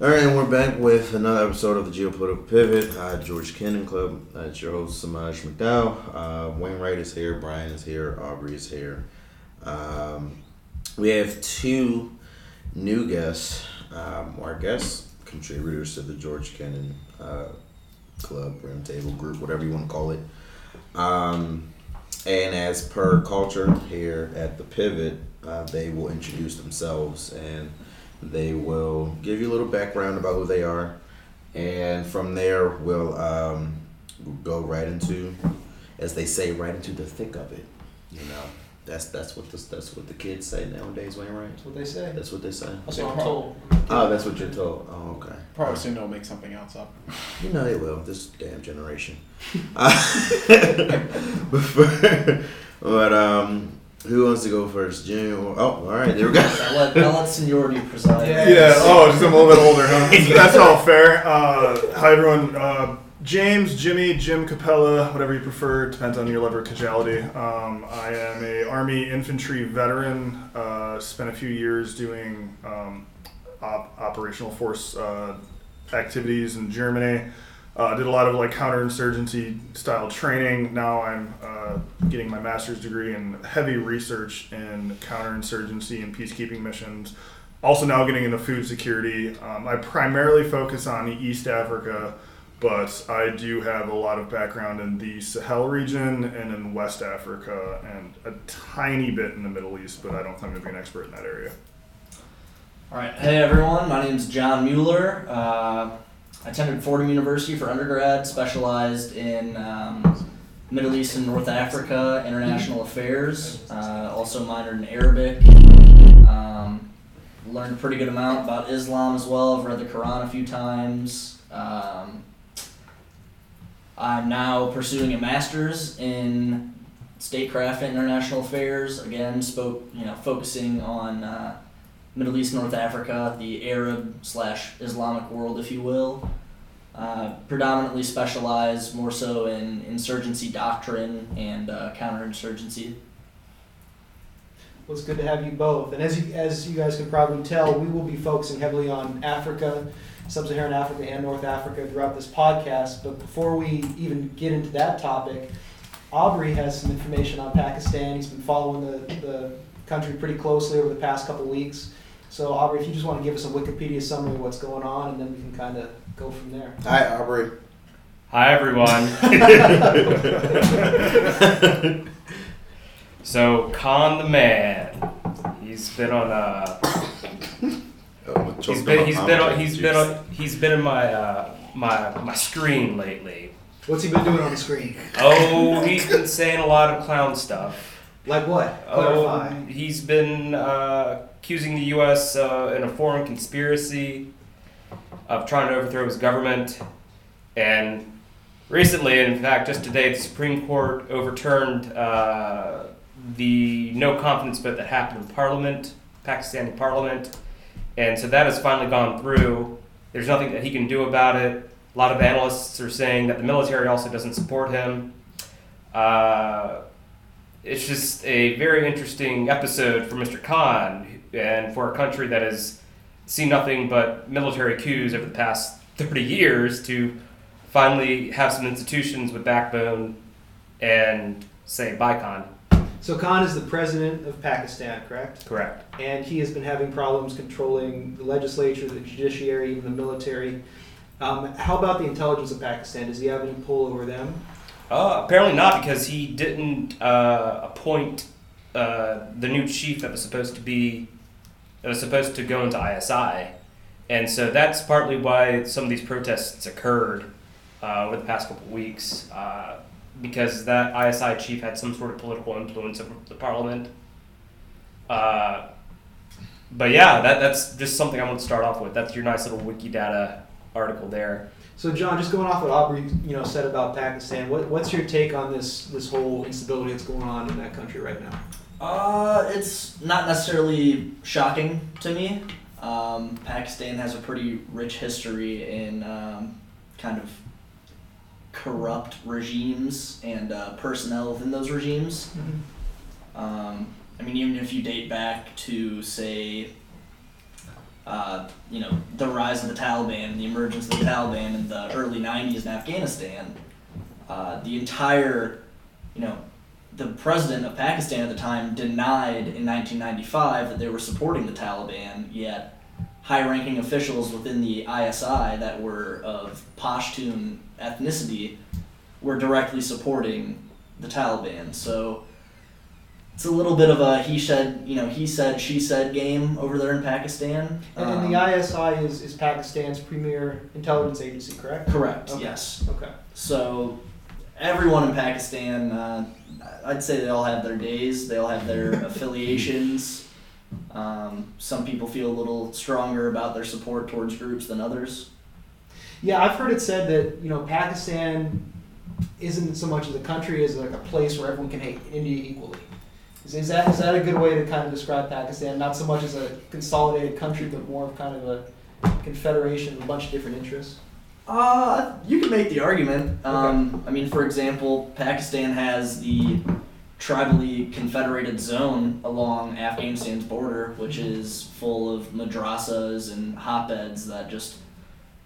All right, and we're back with another episode of the Geopolitical Pivot. Uh, George Kennan Club. That's your host, Samaj McDowell. Uh, Wainwright is here. Brian is here. Aubrey is here. Um, we have two new guests. Um, our guests, contributors to the George Kennan uh, Club, Roundtable Group, whatever you want to call it. Um, and as per culture here at the Pivot, uh, they will introduce themselves and they will give you a little background about who they are, and from there we'll um, go right into, as they say, right into the thick of it. You know, that's that's what the that's what the kids say nowadays, Wainwright. That's what they say. That's what they say. That's what I'm told. Oh, that's what you're told. Oh, okay. Probably soon they'll make something else up. You know they will. This damn generation. Uh, but um, who wants to go first, Jim? or- Oh, all right. There we go. I'll let, I'll let seniority preside. Yeah. Yeah. Oh, just I'm a little bit older, huh? That's all fair. Uh, hi everyone. Uh, James, Jimmy, Jim Capella, whatever you prefer, depends on your level of casualty. Um, I am a Army infantry veteran. Uh, spent a few years doing um, op- operational force uh, activities in Germany. Uh, did a lot of like counterinsurgency style training. Now I'm uh, getting my master's degree in heavy research in counterinsurgency and peacekeeping missions. Also now getting into food security. Um, I primarily focus on East Africa, but I do have a lot of background in the Sahel region and in West Africa and a tiny bit in the Middle East, but I don't claim to be an expert in that area. All right. Hey everyone, my name is John Mueller. Uh, attended Fordham University for undergrad, specialized in um, Middle East and North Africa, international affairs. Uh, also minored in Arabic. Um, learned a pretty good amount about Islam as well. I've read the Quran a few times. Um, I'm now pursuing a master's in statecraft and international affairs. Again, spoke you know focusing on uh, Middle East, North Africa, the Arab slash Islamic world, if you will. Uh, predominantly specialize more so in insurgency doctrine and uh, counterinsurgency. Well, it's good to have you both. And as you, as you guys can probably tell, we will be focusing heavily on Africa, Sub-Saharan Africa, and North Africa throughout this podcast. But before we even get into that topic, Aubrey has some information on Pakistan. He's been following the, the country pretty closely over the past couple weeks. So, Aubrey, if you just want to give us a Wikipedia summary of what's going on, and then we can kind of go from there. Hi, Aubrey. Hi everyone. so Khan the man, he's been on uh, Oh, he's been he's been on, he's been on, he's been in my uh, my my screen lately. What's he been doing on the screen? Oh, he's been saying a lot of clown stuff. Like what? Clarify. Oh, he's been uh, accusing the U.S. Uh, in a foreign conspiracy of trying to overthrow his government, and recently, in fact, just today, the Supreme Court overturned uh, the no confidence vote that happened in Parliament, Pakistani Parliament, and so that has finally gone through. There's nothing that he can do about it. A lot of analysts are saying that the military also doesn't support him. Uh, it's just a very interesting episode for Mr. Khan and for a country that has seen nothing but military coups over the past 30 years to finally have some institutions with backbone and say, bye, Khan. So Khan is the president of Pakistan, correct? Correct. And he has been having problems controlling the legislature, the judiciary, even the military. Um, how about the intelligence of Pakistan? Does he have any pull over them? Uh, apparently not, because he didn't uh, appoint uh, the new chief that was supposed to be that was supposed to go into ISI, and so that's partly why some of these protests occurred uh, over the past couple of weeks, uh, because that ISI chief had some sort of political influence over the parliament. Uh, but yeah, that, that's just something I want to start off with. That's your nice little Wikidata article there. So John, just going off what Aubrey you know said about Pakistan, what, what's your take on this this whole instability that's going on in that country right now? Uh, it's not necessarily shocking to me. Um, Pakistan has a pretty rich history in um, kind of corrupt regimes and uh, personnel within those regimes. Um, I mean, even if you date back to, say, uh, you know, the rise of the Taliban, the emergence of the Taliban in the early '90s in Afghanistan, uh, the entire, you know, the president of Pakistan at the time denied in 1995 that they were supporting the Taliban, yet high-ranking officials within the ISI that were of Pashtun ethnicity were directly supporting the Taliban. So it's a little bit of a he said, you know, he said, she said game over there in Pakistan. And, and the Um, ISI is, is Pakistan's premier intelligence agency, correct? correct. Okay. Yes. Okay. So everyone in Pakistan, uh, I'd say they all have their days. They all have their affiliations. Um, some people feel a little stronger about their support towards groups than others. Yeah, I've heard it said that you know Pakistan isn't so much as a country as like a place where everyone can hate India equally. Is, is that is that a good way to kind of describe Pakistan? Not so much as a consolidated country, but more of kind of a confederation of a bunch of different interests. Uh, you can make the argument. Um, I mean, for example, Pakistan has the tribally confederated zone along Afghanistan's border, which is full of madrasas and hotbeds that just,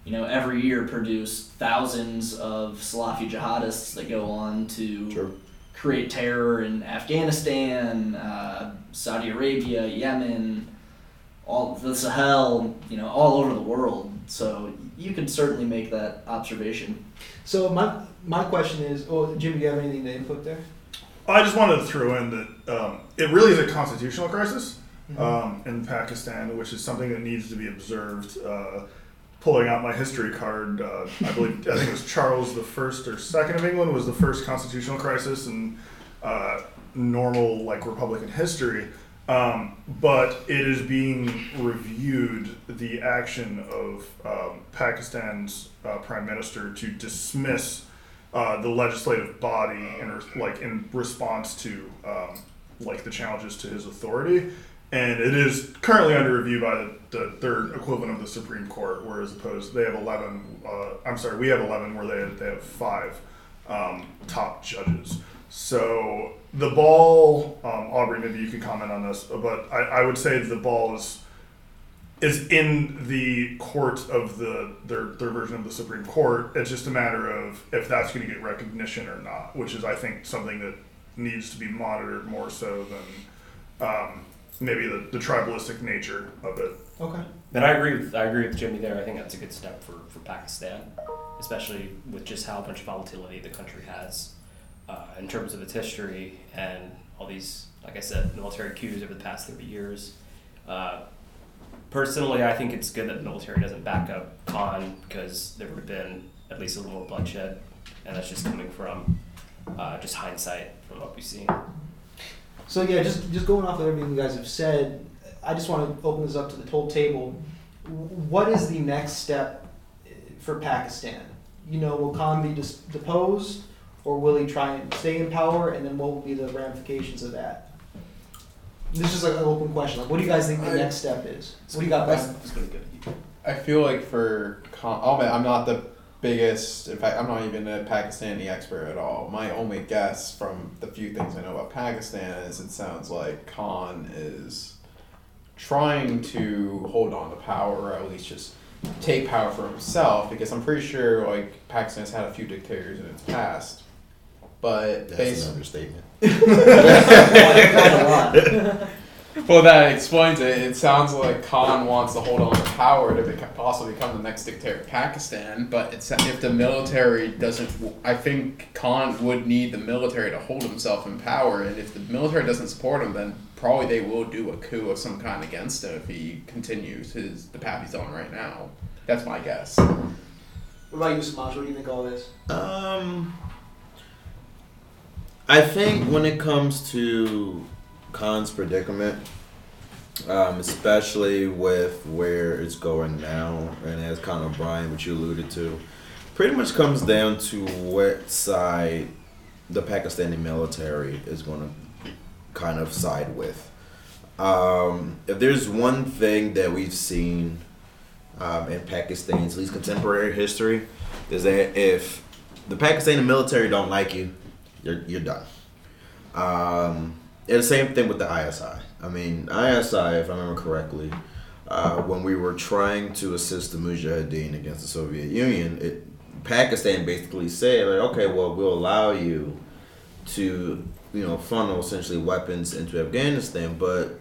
you know, every year produce thousands of Salafi jihadists that go on to True. create terror in Afghanistan, uh, Saudi Arabia, Yemen, all the Sahel, you know, all over the world. So you can certainly make that observation. So my my question is, oh Jim, do you have anything to input there? I just wanted to throw in that um, it really is a constitutional crisis um, in Pakistan, which is something that needs to be observed. Uh, pulling out my history card, uh, I believe I think it was Charles the First or Second of England was the first constitutional crisis in uh, normal like Republican history. Um, but it is being reviewed the action of um, Pakistan's uh, prime minister to dismiss uh, the legislative body in like in response to um, like the challenges to his authority, and it is currently under review by the, the third equivalent of the Supreme Court, whereas opposed they have eleven. Uh, I'm sorry, we have eleven, where they they have five um, top judges. So the ball, um, Aubrey, maybe you can comment on this, but I, I would say the ball is is in the court of the their their version of the Supreme Court. It's just a matter of if that's going to get recognition or not, which is I think something that needs to be monitored more so than um, maybe the, the tribalistic nature of it. Okay. Then I agree with I agree with Jimmy there. I think that's a good step for, for Pakistan, especially with just how much volatility the country has uh, in terms of its history and all these, like I said, military coups over the past thirty years. Uh, personally, I think it's good that the military doesn't back up Khan because there would have been at least a little more bloodshed, and that's just coming from uh, just hindsight from what we've seen. So yeah, just just going off of everything you guys have said, I just want to open this up to the whole table. What is the next step eh, for Pakistan? You know, will Khan be deposed, or will he try and stay in power? And then what will be the ramifications of that? This is like an open question. Like, what do you guys think the I- next step is? What do you got, Brian? Gonna go. I feel like for con- I'll admit, I'm not the biggest. In fact, I'm not even a Pakistani expert at all. My only guess from the few things I know about Pakistan is it sounds like Khan is trying to hold on to power, or at least just take power for himself. Because I'm pretty sure like Pakistan's had a few dictators in its past, but That's based an understatement. Quite a lot. Well, that explains it. It sounds like Khan wants to hold on to power to beca- possibly become the next dictator of Pakistan. But it's if the military doesn't, I think Khan would need the military to hold himself in power. And if the military doesn't support him, then probably they will do a coup of some kind against him if he continues his the path he's on right now. That's my guess. What about you, Samaj? What do you think of all this? Um, I think when it comes to Khan's predicament, um, especially with where it's going now, and as of Brian, what you alluded to, pretty much comes down to what side the Pakistani military is going to kind of side with. Um, if there's one thing that we've seen um, in Pakistan's at least contemporary history, is that if the Pakistani military don't like you, you're you're done. Um, and the same thing with the ISI. I mean, ISI, if I remember correctly, uh, when we were trying to assist the Mujahideen against the Soviet Union, it Pakistan basically said like, okay, well, we'll allow you to you know funnel essentially weapons into Afghanistan, but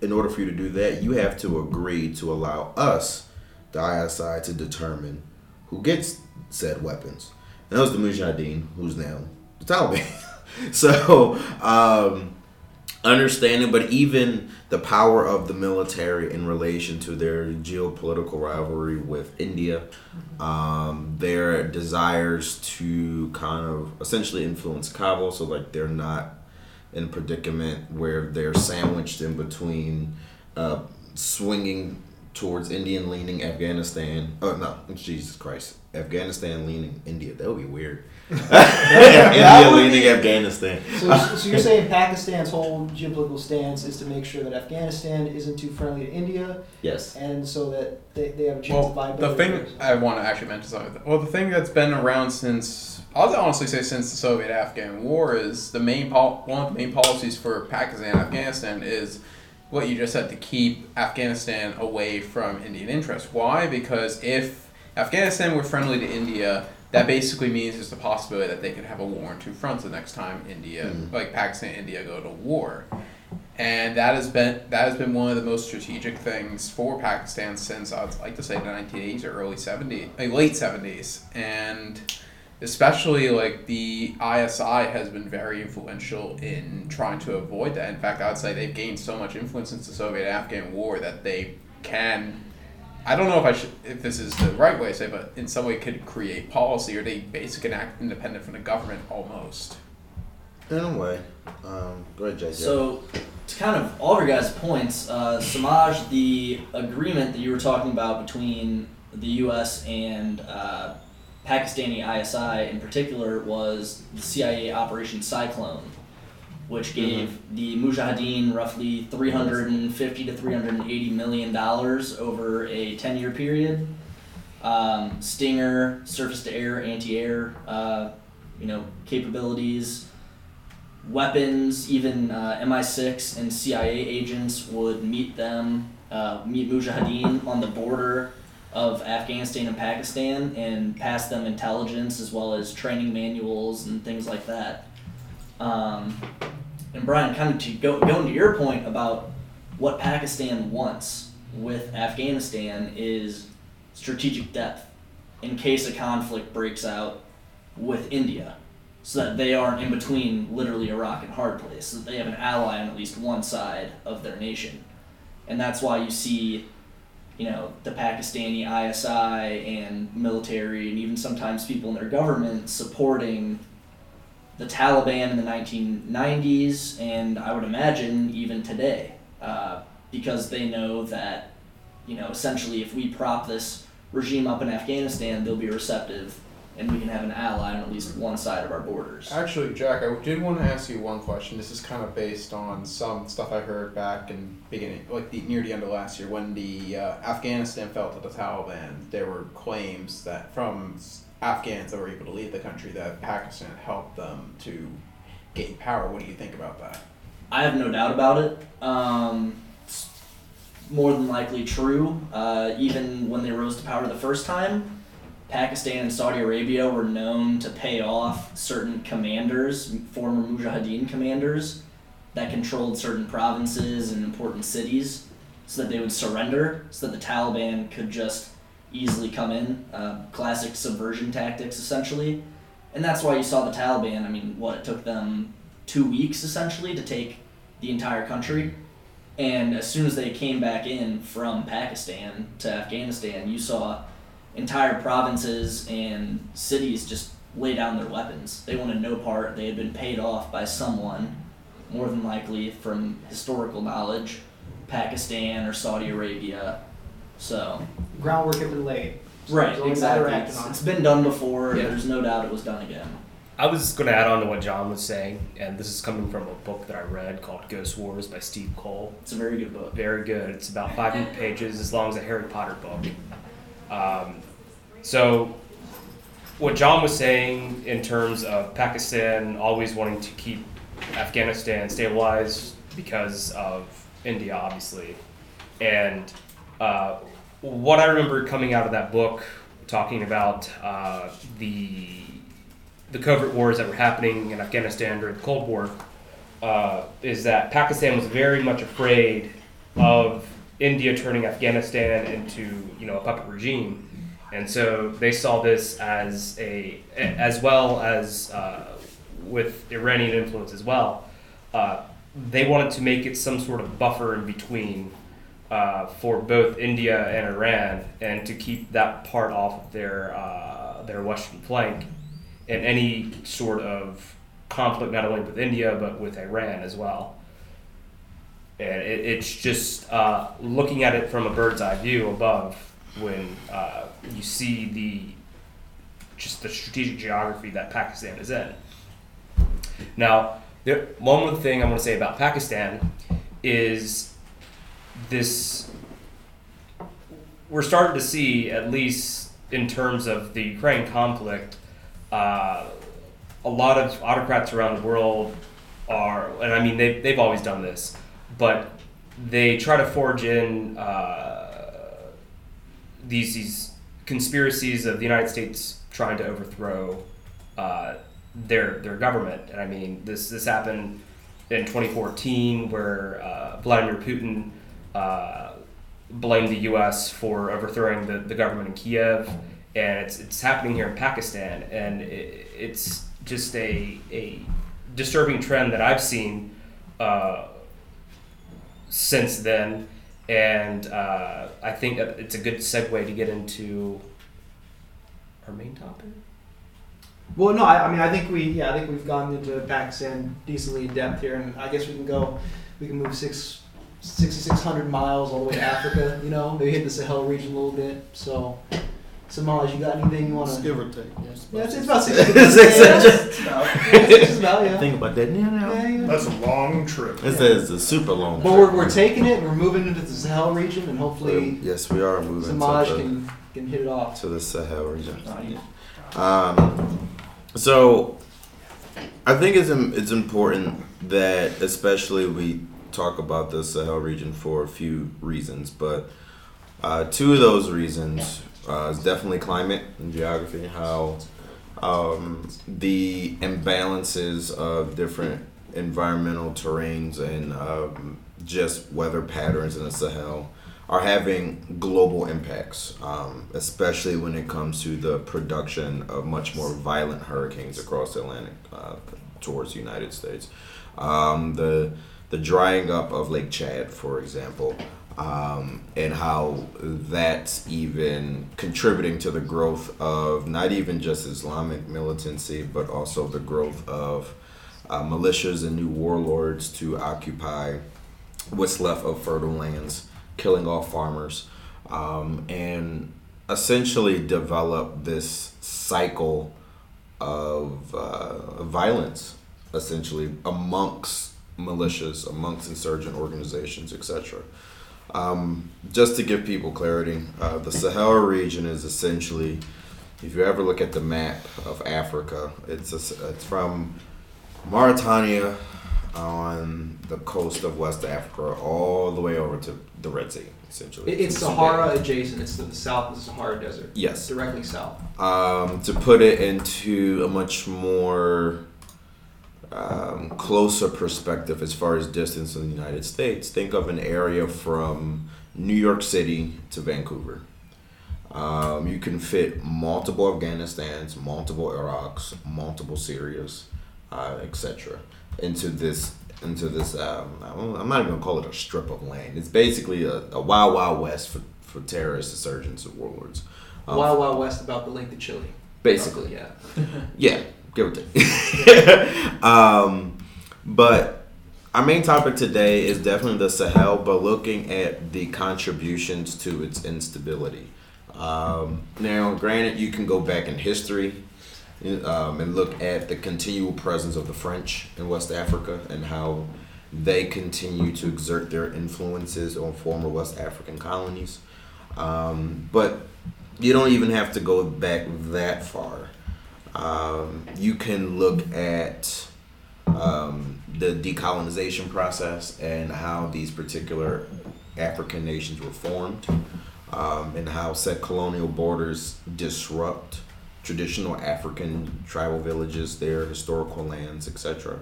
in order for you to do that, you have to agree to allow us, the ISI, to determine who gets said weapons. And that was the Mujahideen, who's now the Taliban. so, um, understanding, but even the power of the military in relation to their geopolitical rivalry with India, um, their desires to kind of essentially influence Kabul, so like they're not in a predicament where they're sandwiched in between uh, swinging towards Indian leaning Afghanistan. Oh no, Jesus Christ, Afghanistan leaning India. That would be weird. India would leaning be- Afghanistan. So, so you're saying Pakistan's whole geopolitical stance is to make sure that Afghanistan isn't too friendly to India, Yes. and so that they, they have a chance Well, of the viability. thing I want to actually mention something. Well, the thing that's been around since I'll honestly say since the Soviet-Afghan War is the main pol- one of the main policies for Pakistan, Afghanistan is what you just said to keep Afghanistan away from Indian interests. Why? Because if Afghanistan were friendly to India, that basically means there's the possibility that they could have a war on two fronts the next time India, Mhm. like Pakistan, and India go to war and that has been that has been one of the most strategic things for Pakistan since I'd like to say the 1980s or early 70s, like late 70s, and especially like the ISI has been very influential in trying to avoid that. In fact, I'd say they've gained so much influence since the Soviet-Afghan War that they can. I don't know if I should, if this is the right way to say, but in some way could create policy, or they basically can act independent from the government almost. In a way. Um, go ahead, JJ. So, to kind of all of your guys' points, uh, Samaj, the agreement that you were talking about between the U.S. and uh, Pakistani ISI in particular was the CIA Operation Cyclone, which gave the Mujahideen roughly 350 to 380 million dollars over a 10-year period. Um, Stinger, surface-to-air, anti-air, uh, you know, capabilities weapons, even uh, MI6 and CIA agents would meet them, uh, meet Mujahideen on the border of Afghanistan and Pakistan and pass them intelligence as well as training manuals and things like that. Um, and Brian, kind of to go going to your point about what Pakistan wants with Afghanistan is strategic depth in case a conflict breaks out with India so that they aren't in between literally a rock and hard place, so that they have an ally on at least one side of their nation. And that's why you see, you know, the Pakistani ISI and military and even sometimes people in their government supporting the Taliban in the 1990s and I would imagine even today, uh, because they know that, you know, essentially if we prop this regime up in Afghanistan, they'll be receptive and we can have an ally on at least one side of our borders. Actually, Jack, I did want to ask you one question. This is kind of based on some stuff I heard back in beginning, like the, near the end of last year, when the uh, Afghanistan fell to the Taliban. There were claims that from Afghans that were able to leave the country that Pakistan helped them to gain power. What do you think about that? I have no doubt about it. Um, more than likely true. Uh, even when they rose to power the first time, Pakistan and Saudi Arabia were known to pay off certain commanders, former Mujahideen commanders, that controlled certain provinces and important cities, so that they would surrender, so that the Taliban could just easily come in. Uh, classic subversion tactics, essentially. And that's why you saw the Taliban. I mean, what, it took them two weeks essentially to take the entire country. And as soon as they came back in from Pakistan to Afghanistan, you saw entire provinces and cities just lay down their weapons. They wanted no part. They had been paid off by someone, more than likely from historical knowledge, Pakistan or Saudi Arabia. So, Groundwork had been laid. So right, it's only a matter of exactly. acting It's, on it's it. been done before. Yeah. There's no doubt it was done again. I was going to add on to what John was saying, and this is coming from a book that I read called Ghost Wars by Steve Coll. It's a very good book. Very good. It's about 500 pages, as long as a Harry Potter book. Um, so, what John was saying in terms of Pakistan always wanting to keep Afghanistan stabilized because of India, obviously, and uh, what I remember coming out of that book, talking about uh, the the covert wars that were happening in Afghanistan during the Cold War, uh, is that Pakistan was very much afraid of India turning Afghanistan into you know a puppet regime, and so they saw this as a as well as uh, with Iranian influence as well. Uh, they wanted to make it some sort of buffer in between uh, for both India and Iran, and to keep that part off of their uh, their western flank, and any sort of conflict not only with India but with Iran as well. And it, it's just uh, looking at it from a bird's eye view above when uh, you see the just the strategic geography that Pakistan is in. Now, the one more thing I want to say about Pakistan is this we're starting to see, at least in terms of the Ukraine conflict, uh, a lot of autocrats around the world are, and I mean, they, they've always done this, but they try to forge in uh, these, these conspiracies of the United States trying to overthrow uh, their, their government. And I mean, this, this happened in 2014 where uh, Vladimir Putin uh, blamed the U.S. for overthrowing the, the government in Kiev, and it's it's happening here in Pakistan, and it, it's just a a disturbing trend that I've seen uh, since then, and uh, I think it's a good segue to get into our main topic. Well, no, I, I mean, I think we, yeah, I think we've gone into Pakistan decently in depth here, and I guess we can go, we can move six, 6,600 miles all the way to Africa. You know, maybe hit the Sahel region a little bit. So, Samaj, you got anything you want to? Give or take. Yeah, it's, it's about six. Six yeah, inches. it's about, yeah. Think about that now. now. Yeah, yeah. That's a long trip. This is a super long. Trip. But we're, we're taking it. We're moving into the Sahel region, and hopefully yes, we are moving Samaj to the, can can hit it off. to the Sahel region. Um, so I think it's it's important that especially we talk about the Sahel region for a few reasons, but uh, two of those reasons uh, is definitely climate and geography, how um, the imbalances of different environmental terrains and um, just weather patterns in the Sahel are having global impacts, um, especially when it comes to the production of much more violent hurricanes across the Atlantic uh, towards the United States. Um, the the drying up of Lake Chad, for example, um, and how that's even contributing to the growth of not even just Islamic militancy, but also the growth of uh, militias and new warlords to occupy what's left of fertile lands, killing off farmers, um, and essentially develop this cycle of uh, violence, essentially amongst militias, amongst insurgent organizations, etc. Um, just to give people clarity, uh, the Sahel region is essentially, if you ever look at the map of Africa, it's a, it's from Mauritania on the coast of West Africa all the way over to the Red Sea, essentially. It's. Sahara adjacent. It's to the south of the Sahara Desert. Yes. Directly south. Um, to put it into a much more um, closer perspective as far as distance in the United States, think of an area from New York City to Vancouver. Um, you can fit multiple Afghanistans, multiple Iraqs, multiple Syrias, uh, etc. into this into this. Um, I'm not even gonna call it a strip of land. It's basically a, a wild wild west for, for terrorists, insurgents, and warlords. Um, Wild Wild West about the length of Chile. basically. Yeah. Yeah, give or take. um, but our main topic today is definitely the Sahel, but looking at the contributions to its instability. Um, now, granted, you can go back in history um, and look at the continual presence of the French in West Africa and how they continue to exert their influences on former West African colonies. Um, but you don't even have to go back that far. Um, you can look at um, the decolonization process and how these particular African nations were formed, um, and how set colonial borders disrupt traditional African tribal villages, their historical lands, etc.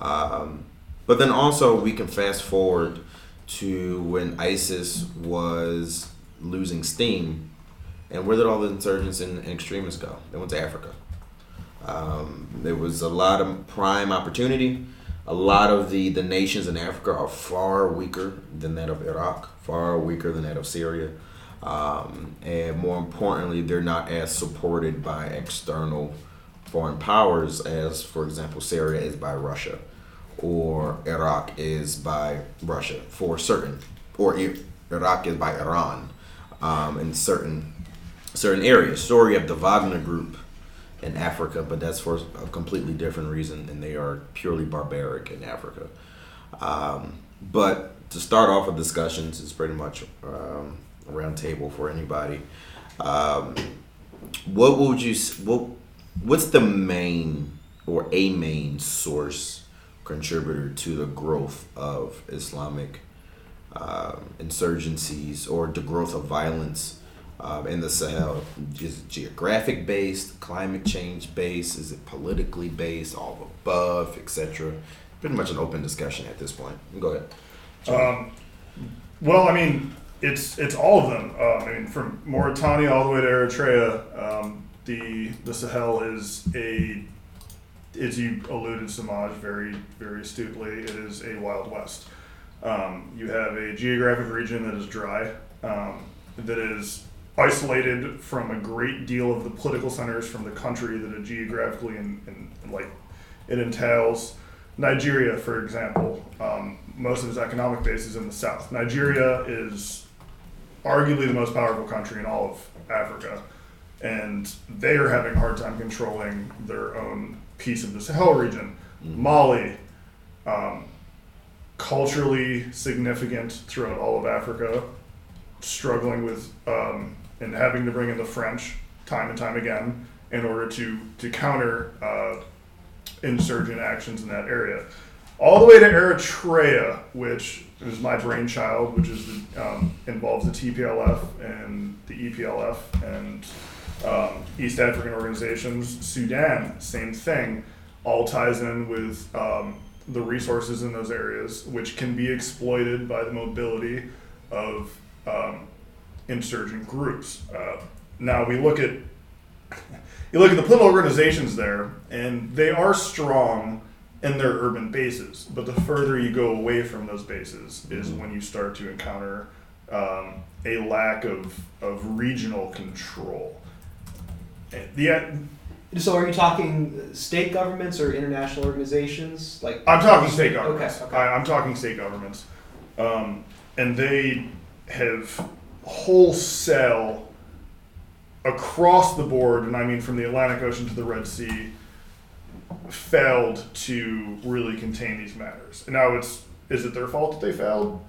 Um, but then also we can fast forward to when ISIS was losing steam, and where did all the insurgents and, and extremists go? They went to Africa. Um, there was a lot of prime opportunity. A lot of the, the nations in Africa are far weaker than that of Iraq, far weaker than that of Syria. Um, and more importantly, they're not as supported by external foreign powers as, for example, Syria is by Russia or Iraq is by Russia for certain, or Iraq is by Iran um, in certain certain areas. Story of the Wagner Group in Africa, but that's for a completely different reason, and they are purely barbaric in Africa. Um, but to start off with discussions, it's pretty much um, a round table for anybody. Um, what would you what What's the main or a main source contributor to the growth of Islamic um, insurgencies or the growth of violence um, in the Sahel? Is it geographic based, climate change based? Is it politically based, all of above, etc.? Pretty much an open discussion at this point. Go ahead. Um, well, I mean, it's it's all of them. Um, I mean, from Mauritania all the way to Eritrea, um, the the Sahel is a, as you alluded, Samaj, very very astutely, it is a wild west. Um, you have a geographic region that is dry, um, that is isolated from a great deal of the political centers from the country that it geographically and, and, and like it entails. Nigeria, for example, um, most of its economic base is in the south. Nigeria is arguably the most powerful country in all of Africa, and they are having a hard time controlling their own piece of the Sahel region. Mali, um, culturally significant throughout all of Africa, struggling with um, and having to bring in the French time and time again in order to to counter uh, insurgent actions in that area. All the way to Eritrea, which is my brainchild, which is the, um, involves the TPLF and the EPLF and um, East African organizations. Sudan, same thing, all ties in with um, the resources in those areas, which can be exploited by the mobility of um, insurgent groups. Uh, now we look at you look at the political organizations there, and they are strong in their urban bases. But the further you go away from those bases is when you start to encounter um, a lack of, of regional control. And The, So, are you talking state governments or international organizations? Like, I'm talking state governments. Okay, okay. I, I'm talking state governments, um, and they have wholesale across the board, and I mean from the Atlantic Ocean to the Red Sea, failed to really contain these matters. And now it's is it their fault that they failed?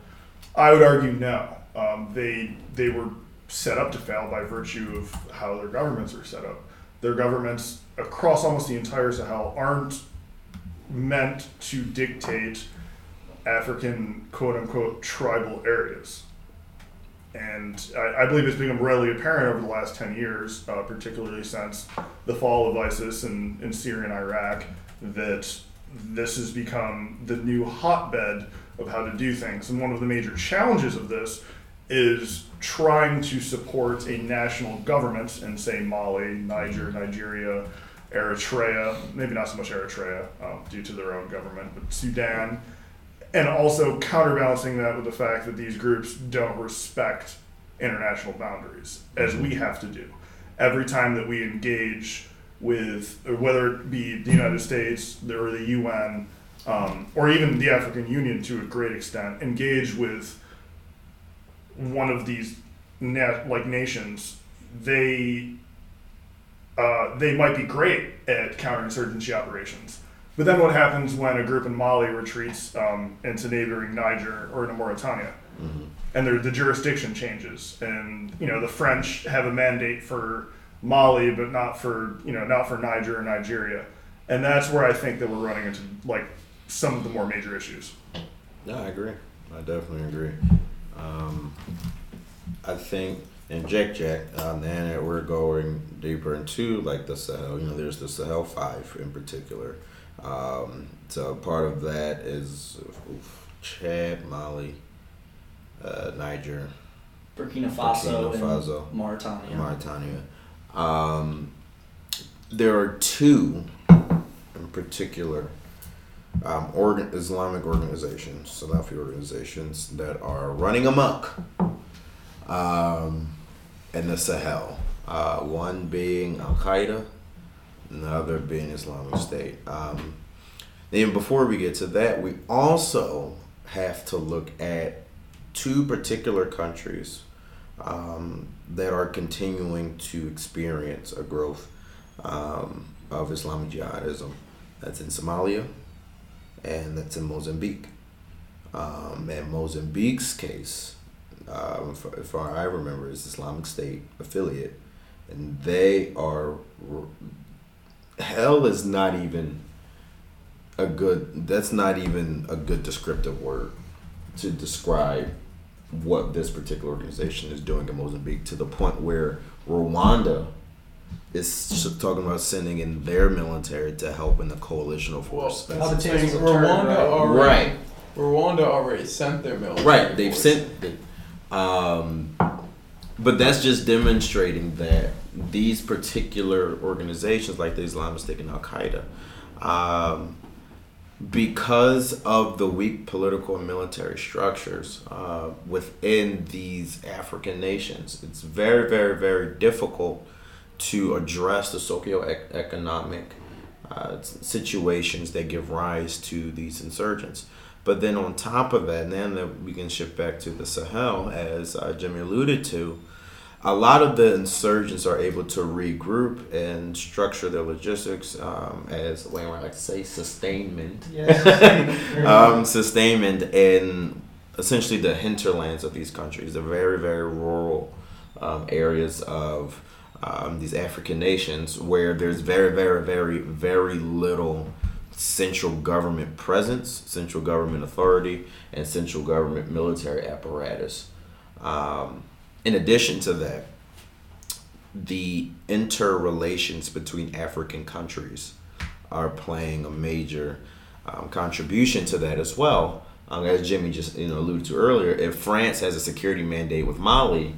I would argue no. Um, they they were set up to fail by virtue of how their governments are set up. Their governments across almost the entire Sahel aren't meant to dictate African quote unquote tribal areas. And I, I believe it's become readily apparent over the last 10 years, uh, particularly since the fall of ISIS in, in Syria and Iraq, that this has become the new hotbed of how to do things. And one of the major challenges of this is trying to support a national government in, say, Mali, Niger, Nigeria, Eritrea, maybe not so much Eritrea um, due to their own government, but Sudan, and also counterbalancing that with the fact that these groups don't respect international boundaries, as we have to do. Every time that we engage with, whether it be the United States or the UN, um, or even the African Union to a great extent, engage with one of these na- like nations, they uh, they might be great at counterinsurgency operations. But then what happens when a group in Mali retreats um, into neighboring Niger or into Mauritania? And the jurisdiction changes. And, you know, the French have a mandate for Mali, but not for, you know, not for Niger or Nigeria. And that's where I think that we're running into, like, some of the more major issues. No, I agree. I definitely agree. Um, I think and Jack Jack, um, and we're going deeper into like the Sahel. You know, there's the Sahel Five in particular. Um, so part of that is oof, Chad, Mali, uh, Niger, Burkina Faso, Burkina Faso, and Mauritania. Mauritania. Um, there are two in particular um, organ- Islamic organizations, Salafi organizations that are running amok um, in the Sahel. Uh, one being Al Qaeda, and the other being Islamic State. Um, then before we get to that, we also have to look at two particular countries um, that are continuing to experience a growth um, of Islamic jihadism. That's in Somalia and that's in Mozambique. Um, in Mozambique's case, um, if, if I remember, is Islamic State affiliate, and they are hell is not even a good. That's not even a good descriptive word to describe what this particular organization is doing in Mozambique to the point where Rwanda is talking about sending in their military to help in the coalitional force. Well, How that's the the thing. tables have turned, Rwanda right? already, right, Rwanda already sent their military. right. They've forces. sent, um, but that's just demonstrating that these particular organizations, like the Islamic State and Al Qaeda, um, because of the weak political and military structures uh, within these African nations, it's very, very, very difficult to address the socioeconomic uh, situations that give rise to these insurgents. But then on top of that, then that we can shift back to the Sahel, as uh, Jimmy alluded to, a lot of the insurgents are able to regroup and structure their logistics um, as Wainwright like to say sustainment Yes. um, sustainment in essentially the hinterlands of these countries, the very, very rural um, areas of um, these African nations where there's very, very, very, very little central government presence, central government authority, and central government military apparatus. In addition to that, the interrelations between African countries are playing a major um, contribution to that as well. Um, as Jimmy just you know alluded to earlier, if France has a security mandate with Mali,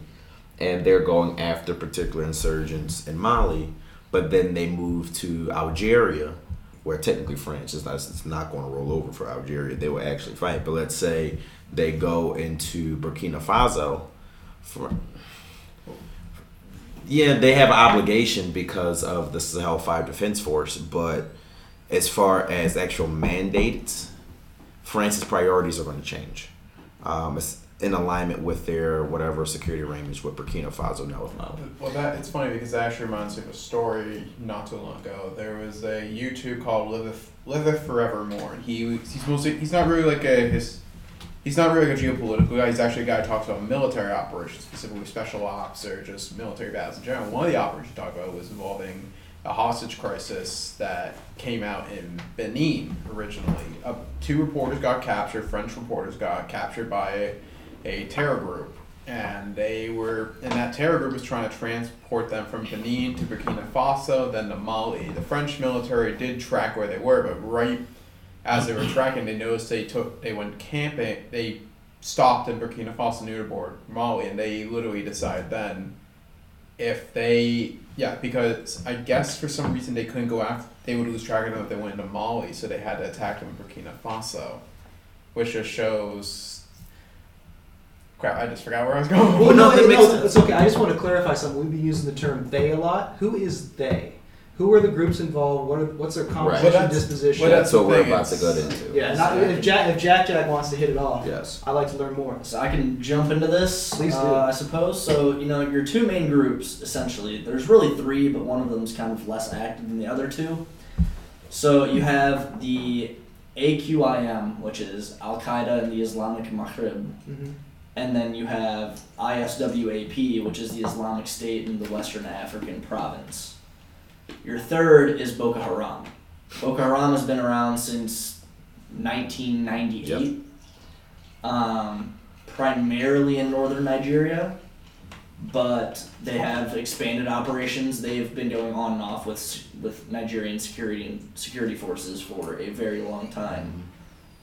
and they're going after particular insurgents in Mali, but then they move to Algeria, where technically France is not, it's not going to roll over for Algeria. They will actually fight. But let's say they go into Burkina Faso, for, yeah, they have an obligation because of the Sahel Five Defense Force, but as far as actual mandates, France's priorities are going to change. Um, it's in alignment with their whatever security arrangements with Burkina Faso now with Mali. Well, that it's funny because that actually reminds me of a story not too long ago. There was a YouTube called Liveth Liveth Forevermore, and he he's mostly he's not really like a his he's not really a geopolitical guy. He's actually a guy who talks about military operations, specifically special ops or just military battles in general. One of the operations he talked about was involving a hostage crisis that came out in Benin originally. Uh, two reporters got captured. French reporters got captured by a, a terror group, and they were and that terror group was trying to transport them from Benin to Burkina Faso, then to Mali. The French military did track where they were, but right as they were tracking, they noticed they took they went camping. They stopped in Burkina Faso, Newborn, Mali, and they literally decided then if they yeah because I guess for some reason they couldn't go after they would lose track of them if they went into Mali, so they had to attack them in Burkina Faso, which just shows. Crap! I just forgot where I was going. Well, no, No, it- makes no, sense. it's okay. I just want to clarify something. We've been using the term "they" a lot. Who is they? Who are the groups involved? What are, what's their composition, Well, that's- disposition? well, That's what we're about to it's- go into. yeah. Not, if Jack if Jack Jack wants to hit it off, Yes. I'd like to learn more. So I can jump into this, Please do. uh, I suppose. So you know, your two main groups essentially. There's really three, but one of them's kind of less active than the other two. So you have the AQIM, which is Al Qaeda and the Islamic Maghreb, Mm-hmm. and then you have ISWAP, which is the Islamic State in the Western African province. Your third is Boko Haram. Boko Haram has been around since 1998. Um, primarily in northern Nigeria, but they have expanded operations. They've been going on and off with with Nigerian security and security forces for a very long time.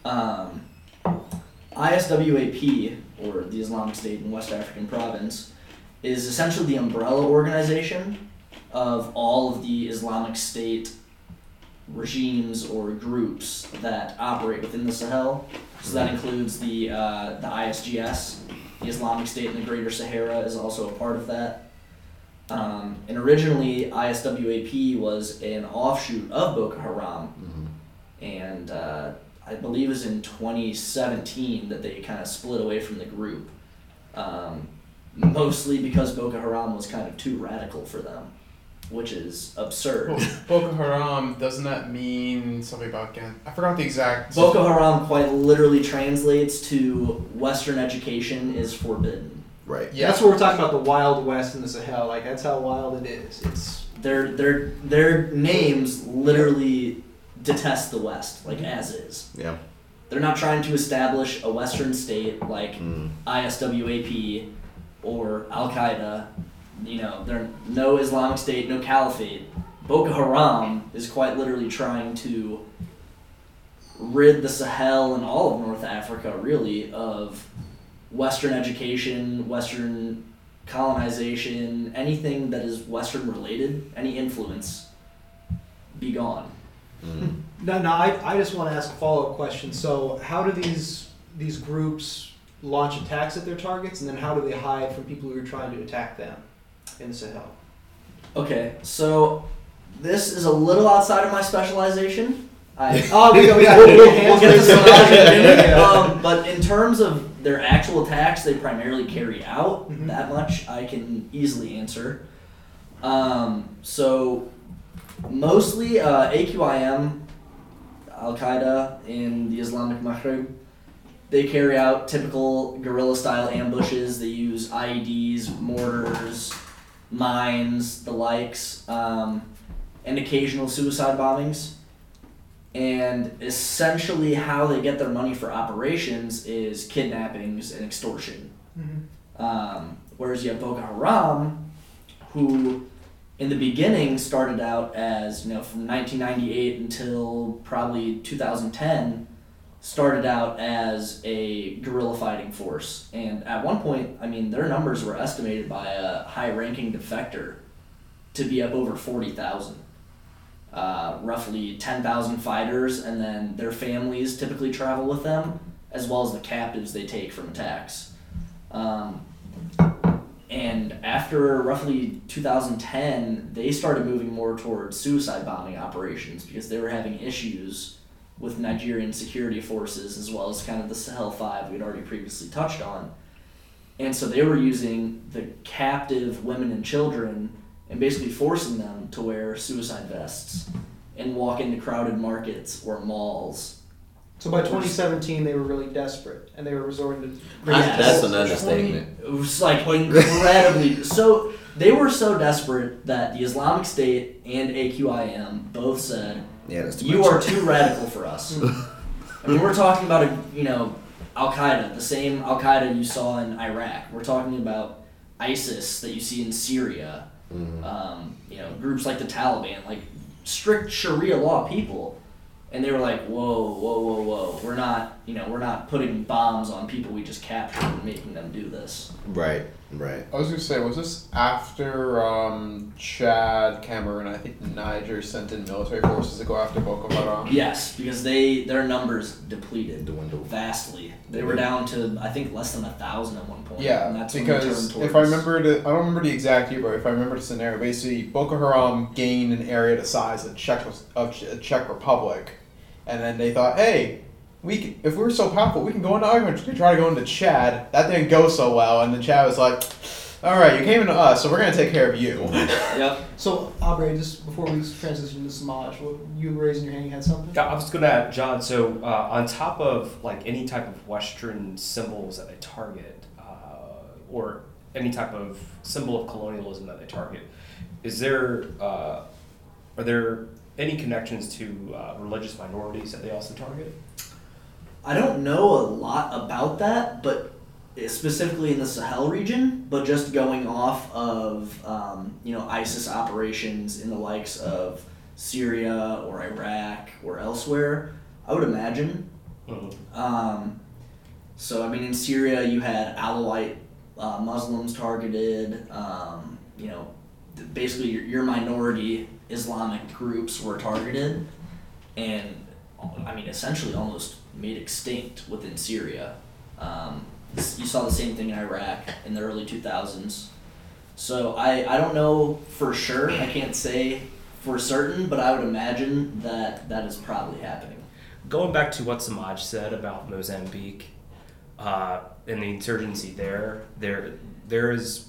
Um, ISWAP, or the Islamic State in West African Province, is essentially the umbrella organization of all of the Islamic State regimes or groups that operate within the Sahel. So that includes the uh, the ISGS, the Islamic State in the Greater Sahara is also a part of that. Um, and originally, ISWAP was an offshoot of Boko Haram, Mhm. and uh, I believe it was in 2017 that they kind of split away from the group. Um, mostly because Boko Haram was kind of too radical for them, which is absurd. Bo- Boko Haram doesn't that mean something about gang? I forgot the exact. Boko Haram quite literally translates to Western education is forbidden. Right. Yeah. That's what we're talking about the Wild West in the Sahel. Like that's how wild it is. It's Their their their names literally detest the West, like as is. Yeah. They're not trying to establish a Western state like Mm. ISWAP or Al Qaeda. You know, there no Islamic State, no caliphate. Boko Haram is quite literally trying to rid the Sahel and all of North Africa, really, of Western education, Western colonization, anything that is Western related, any influence, be gone. Mm. no, no. I, I just want to ask a follow up question. So how do these these groups launch attacks at their targets, and then how do they hide from people who are trying to attack them in the Sahel? Okay, so this is a little outside of my specialization. I Oh, we got we got we'll, we'll, we'll, we'll get some Yeah. um, but in terms of their actual attacks, they primarily carry out. Mhm. That much I can easily answer. Um, so mostly uh, AQIM, Al Qaeda in the Islamic Maghreb, they carry out typical guerrilla style ambushes. They use IEDs, mortars, mines, the likes, um, and occasional suicide bombings. And essentially, how they get their money for operations is kidnappings and extortion. Mhm. Um, whereas you have Boko Haram, who in the beginning started out as, you know, from 1998 until probably 2010, started out as a guerrilla fighting force. And at one point, I mean, their numbers were estimated by a high ranking defector to be up over 40,000. Uh, roughly 10,000 fighters, and then their families typically travel with them, as well as the captives they take from attacks. Um, and after roughly 2010, they started moving more towards suicide bombing operations because they were having issues with Nigerian security forces as well as kind of the Sahel Five we'd already previously touched on. And so they were using the captive women and children and basically forcing them to wear suicide vests and walk into crowded markets or malls. So by 2017, they were really desperate, and they were resorting to. Yeah, That's an understatement. It was like incredibly so. They were so desperate that the Islamic State and AQIM both said, Yeah, that's too "You much. are too radical for us." I mean, we're talking about a you know Al Qaeda, the same Al Qaeda you saw in Iraq. We're talking about ISIS that you see in Syria. Mhm. Um, you know, groups like the Taliban, like strict Sharia law people, and they were like, "Whoa, whoa, whoa, whoa! We're not, you know, we're not putting bombs on people we just captured and making them do this." Right. Right. I was gonna say, was this after um, Chad, Cameroon, I think Niger sent in military forces to go after Boko Haram? Yes, because they their numbers depleted Dwindle. vastly. They were down to I think less than a thousand at one point. Yeah, and that's when they because if I remember the, I don't remember the exact year, but if I remember the scenario, basically Boko Haram gained an area the size of Czech of Czech Republic, and then they thought, hey, we can, if we're so powerful, we can go into our country. They try to go into Chad. That didn't go so well, and then Chad was like, all right, you came into us, so we're gonna take care of you. Yep. So Aubrey, just before we transition to Samaj, what, you were raising your hand, you had something. Yeah, I was going to add, John. So uh, on top of like any type of Western symbols that they target, uh, or any type of symbol of colonialism that they target, is there uh, are there any connections to uh, religious minorities that they also target? I don't know a lot about that, but specifically in the Sahel region, but just going off of um, you know ISIS operations in the likes of Syria or Iraq or elsewhere, I would imagine. Um, so I mean, in Syria, you had Alawite uh, Muslims targeted. Um, you know, basically your, your minority Islamic groups were targeted, and I mean, essentially almost made extinct within Syria. Um, you saw the same thing in Iraq in the early 2000s. So I, I don't know for sure. I can't say for certain, but I would imagine that that is probably happening. Going back to what Samaj said about Mozambique uh, and the insurgency there, there there is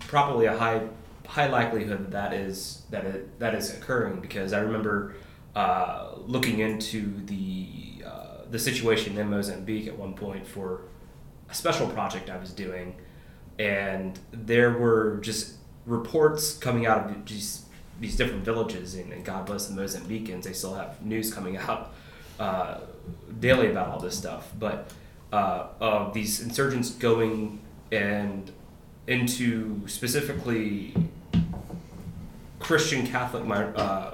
probably a high high likelihood that is that it, that is occurring because I remember uh, looking into the uh, the situation in Mozambique at one point for a special project I was doing, and there were just reports coming out of these these different villages, and, and God bless the Mozambicans, they still have news coming out uh, daily about all this stuff, but uh, of these insurgents going and into specifically Christian Catholic mi- uh,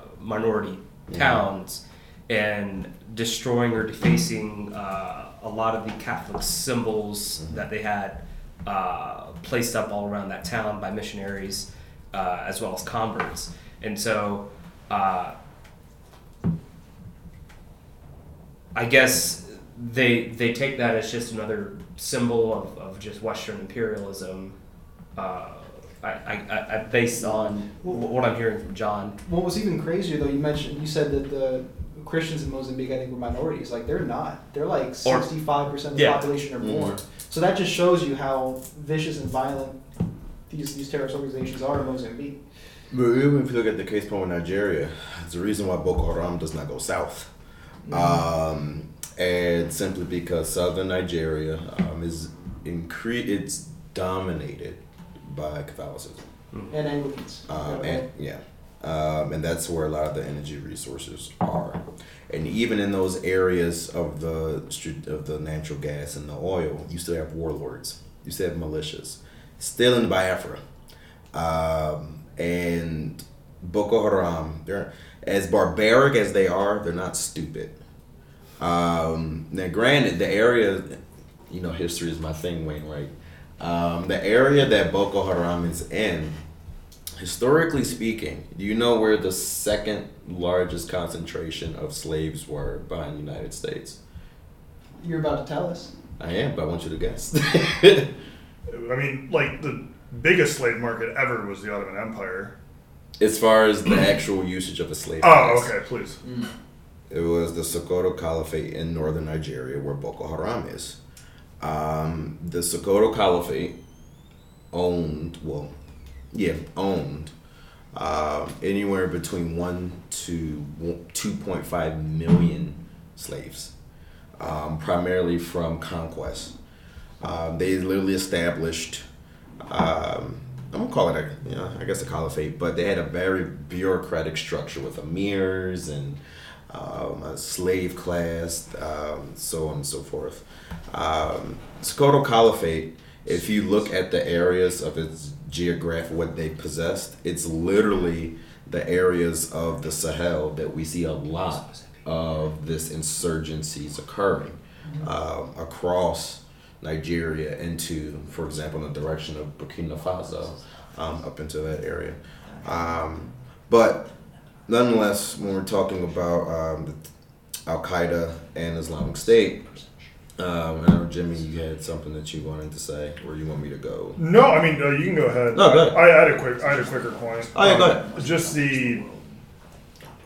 towns and destroying or defacing uh, a lot of the Catholic symbols that they had uh, placed up all around that town by missionaries uh, as well as converts. And so uh, I guess they they take that as just another symbol of, of just Western imperialism. Uh, I, I, I, based on what I'm hearing from John. What was even crazier though, you mentioned you said that the Christians in Mozambique, I think, were minorities. Like they're not. They're like sixty-five percent of the Yeah. population are born. So that just shows you how vicious and violent these these terrorist organizations are in Mozambique. But even if you look at the case point with Nigeria, it's the reason why Boko Haram does not go south. Um, and simply because southern Nigeria um, is incre- it's dominated by Catholicism. And Anglicans. Um, Yeah, and yeah, um, and that's where a lot of the energy resources are. And even in those areas of the of the natural gas and the oil, you still have warlords. You still have militias, still in Biafra, um, and Boko Haram. They're as barbaric as they are. They're not stupid. Um, now, granted, the area, you know, history is my thing, Wayne. Right. Um, the area that Boko Haram is in historically speaking, do you know where the second largest concentration of slaves were behind the United States? You're about to tell us. I am, but I want you to guess. I mean, like the biggest slave market ever was the Ottoman Empire. as far as the actual usage of a slave. Oh, class, okay, please. It was the Sokoto Caliphate in northern Nigeria where Boko Haram is. Um, the Sokoto Caliphate owned, well, yeah, owned um, anywhere between one to two point five million slaves, um, primarily from conquest. Um, they literally established. Um, I'm gonna call it a, you know, I guess a caliphate, but they had a very bureaucratic structure with emirs and um, a slave class, um, so on and so forth. Um, Sokoto Caliphate, if you look at the areas of its geographic, what they possessed, it's literally the areas of the Sahel that we see a lot of this insurgencies occurring um, across Nigeria into, for example, in the direction of Burkina Faso, um, up into that area. Um, but nonetheless, when we're talking about um, Al Qaeda and Islamic State, um, I know Jimmy, you had something that you wanted to say, or you want me to go? No, I mean uh, you can go ahead. No, go ahead. I, I had a quick, I had a quicker point. Oh, yeah, go Um, ahead. Just the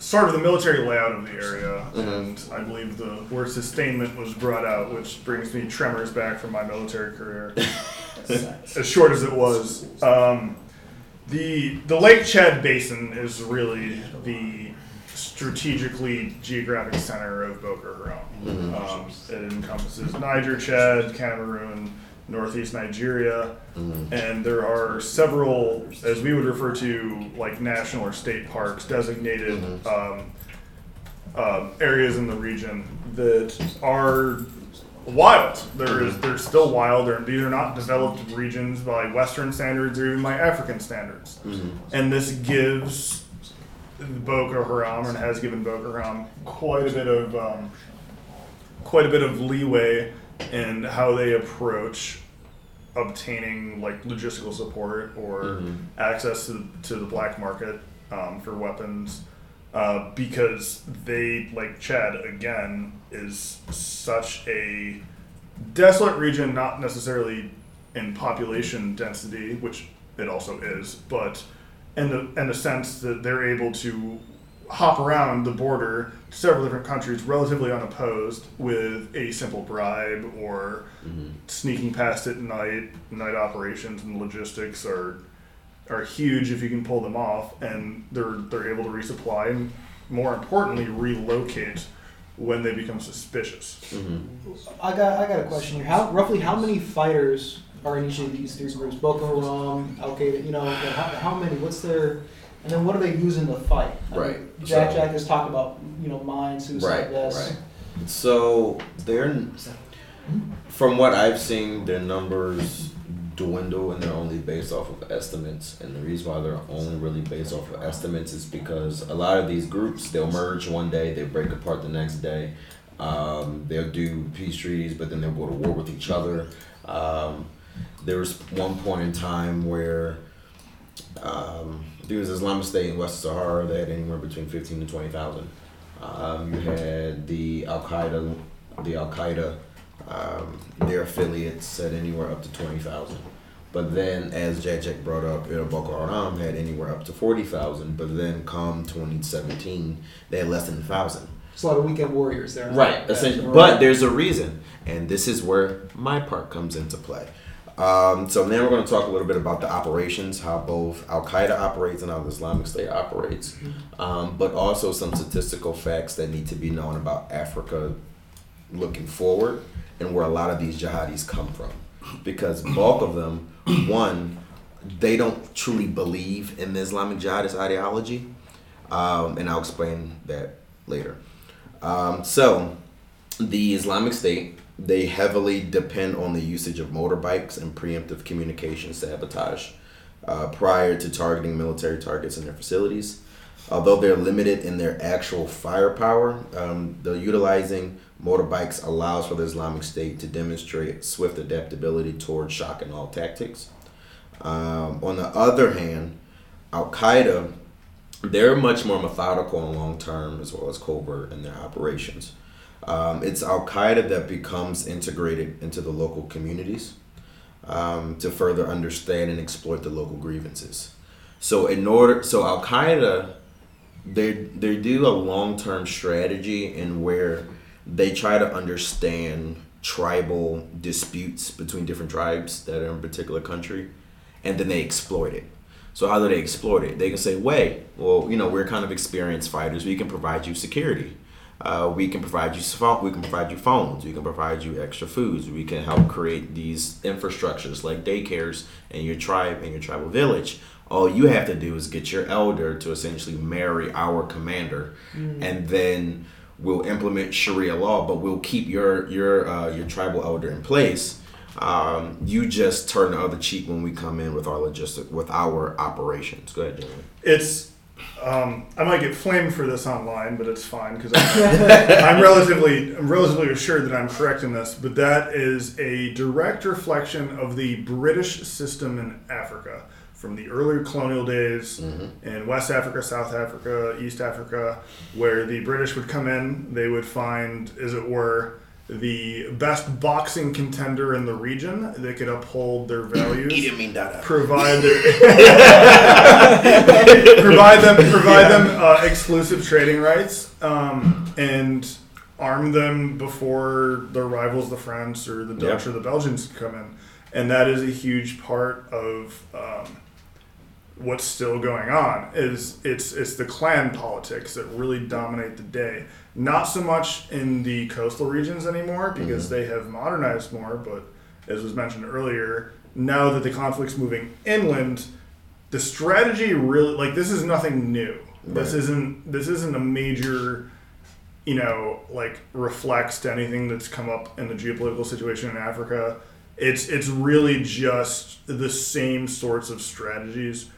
sort of the military layout of the area, Mhm. and I believe the word sustainment was brought out, which brings me tremors back from my military career. as short as it was. Um, the the Lake Chad Basin is really the strategically geographic center of Boko Haram. Um, it encompasses Niger, Chad, Cameroon, northeast Nigeria, and there are several, as we would refer to, like national or state parks designated um, um, areas in the region that are wild. There is they're still wild. They're, these are not developed regions by Western standards or even by African standards. Mhm. And this gives Boko Haram and has given Boko Haram quite a bit of um, quite a bit of leeway in how they approach obtaining like logistical support or Mhm. access to, to the black market um, for weapons uh, because they like Chad again is such a desolate region, not necessarily in population density, which it also is, but in the in the sense that they're able to hop around the border to several different countries relatively unopposed with a simple bribe or sneaking past at night. Night operations and logistics are are huge if you can pull them off, and they're they're able to resupply and more importantly relocate when they become suspicious. Mhm. I got I got a question here. How roughly how many fighters are in each of these three groups? Boko Haram, Al Qaeda. You know, like, how, how many? What's their and then what do they use in the fight? I mean, Right. Jack So- Jack has talked about you know mines, suicide Right, vests. right. So they're, from what I've seen, their numbers dwindle and they're only based off of estimates. And the reason why they're only really based off of estimates is because a lot of these groups they'll merge one day, they break apart the next day. Um, they'll do peace treaties, but then they'll go to war with each other. Um, there was one point in time where um, there was Islamic State in West Sahara. They had anywhere between fifteen to twenty thousand. Um, you had the Al Qaeda, the Al Qaeda, um, their affiliates said anywhere up to twenty thousand. But then, as Jack Jack brought up, you know, Boko Haram had anywhere up to forty thousand. But then, come twenty seventeen, they had less than a thousand. It's a lot of weekend warriors there. Right, essentially. But there's a reason, and this is where my part comes into play. Um, so now we're going to talk a little bit about the operations, how both Al Qaeda operates and how the Islamic State operates, um, but also some statistical facts that need to be known about Africa looking forward and where a lot of these jihadis come from. Because bulk of them, one, they don't truly believe in the Islamic jihadist ideology, um, and I'll explain that later. Um, so, the Islamic State they heavily depend on the usage of motorbikes and preemptive communication sabotage uh, prior to targeting military targets in their facilities. Although they're limited in their actual firepower, um, the utilizing motorbikes allows for the Islamic State to demonstrate swift adaptability towards shock and awe tactics. Um, on the other hand, Al Qaeda, they're much more methodical and long term as well as covert in their operations. Um, it's Al Qaeda that becomes integrated into the local communities um, to further understand and exploit the local grievances. So in order, so Al Qaeda, they they do a long term strategy in where they try to understand tribal disputes between different tribes that are in a particular country, and then they exploit it. So how do they exploit it? They can say, "Wait, well, you know, we're kind of experienced fighters. We can provide you security. Uh, we can provide you. We can provide you phones. We can provide you extra foods. We can help create these infrastructures like daycares in your tribe and your tribal village. All you have to do is get your elder to essentially marry our commander, and then we'll implement Sharia law. But we'll keep your your uh, your tribal elder in place." Um, you just turn the other cheek when we come in with our logistic with our operations. Go ahead, Jamie. It's um, I might get flamed for this online, but it's fine because I'm, I'm relatively I'm relatively assured that I'm correct in this. But that is a direct reflection of the British system in Africa from the earlier colonial days in West Africa, South Africa, East Africa, where the British would come in, they would find, as it were, the best boxing contender in the region. They could uphold their values dada. provide their provide them provide them uh, exclusive trading rights um, and arm them before their rivals, the French or the Dutch Yeah. or the Belgians, come in, and that is a huge part of um, what's still going on. Is it's it's the clan politics that really dominate the day. Not so much in the coastal regions anymore because mm-hmm. they have modernized more, but as was mentioned earlier, now that the conflict's moving inland, the strategy really like this is nothing new. This isn't this isn't a major you know, like reflects to anything that's come up in the geopolitical situation in Africa. It's it's really just the same sorts of strategies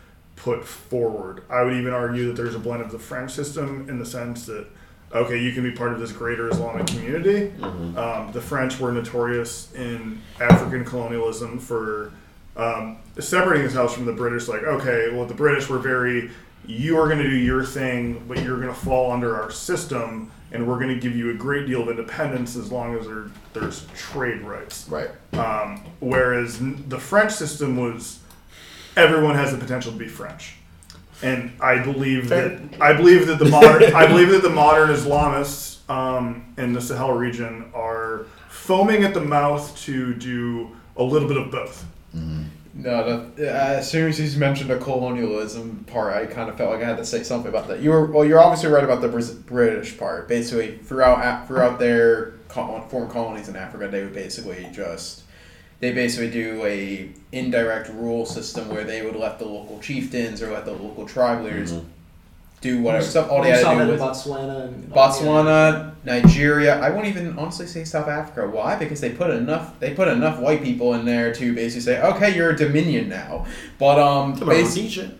put forward. I would even argue that there's a blend of the French system in the sense that okay, you can be part of this greater Islamic community. Um, the French were notorious in African colonialism for um, separating themselves from the British. Like, okay, well, the British were very, you are going to do your thing, but you're going to fall under our system, and we're going to give you a great deal of independence as long as there, there's trade rights. Right. Um, whereas the French system was everyone has the potential to be French, and I believe that I believe that the modern I believe that the modern Islamists um, in the Sahel region are foaming at the mouth to do a little bit of both. No, the, uh, as soon as you mentioned the colonialism part, I kind of felt like I had to say something about that. You were well, you're obviously right about the British part. Basically, throughout throughout their col- foreign colonies in Africa, they would basically just they basically do a indirect rule system where they would let the local chieftains or let the local tribe leaders do whatever stuff. All they had to do in was Botswana. And Botswana, Nigeria. I won't even honestly say South Africa. Why? Because they put enough. They put enough white people in there to basically say, okay, you're a dominion now. But um, Come bas- Rhodesia.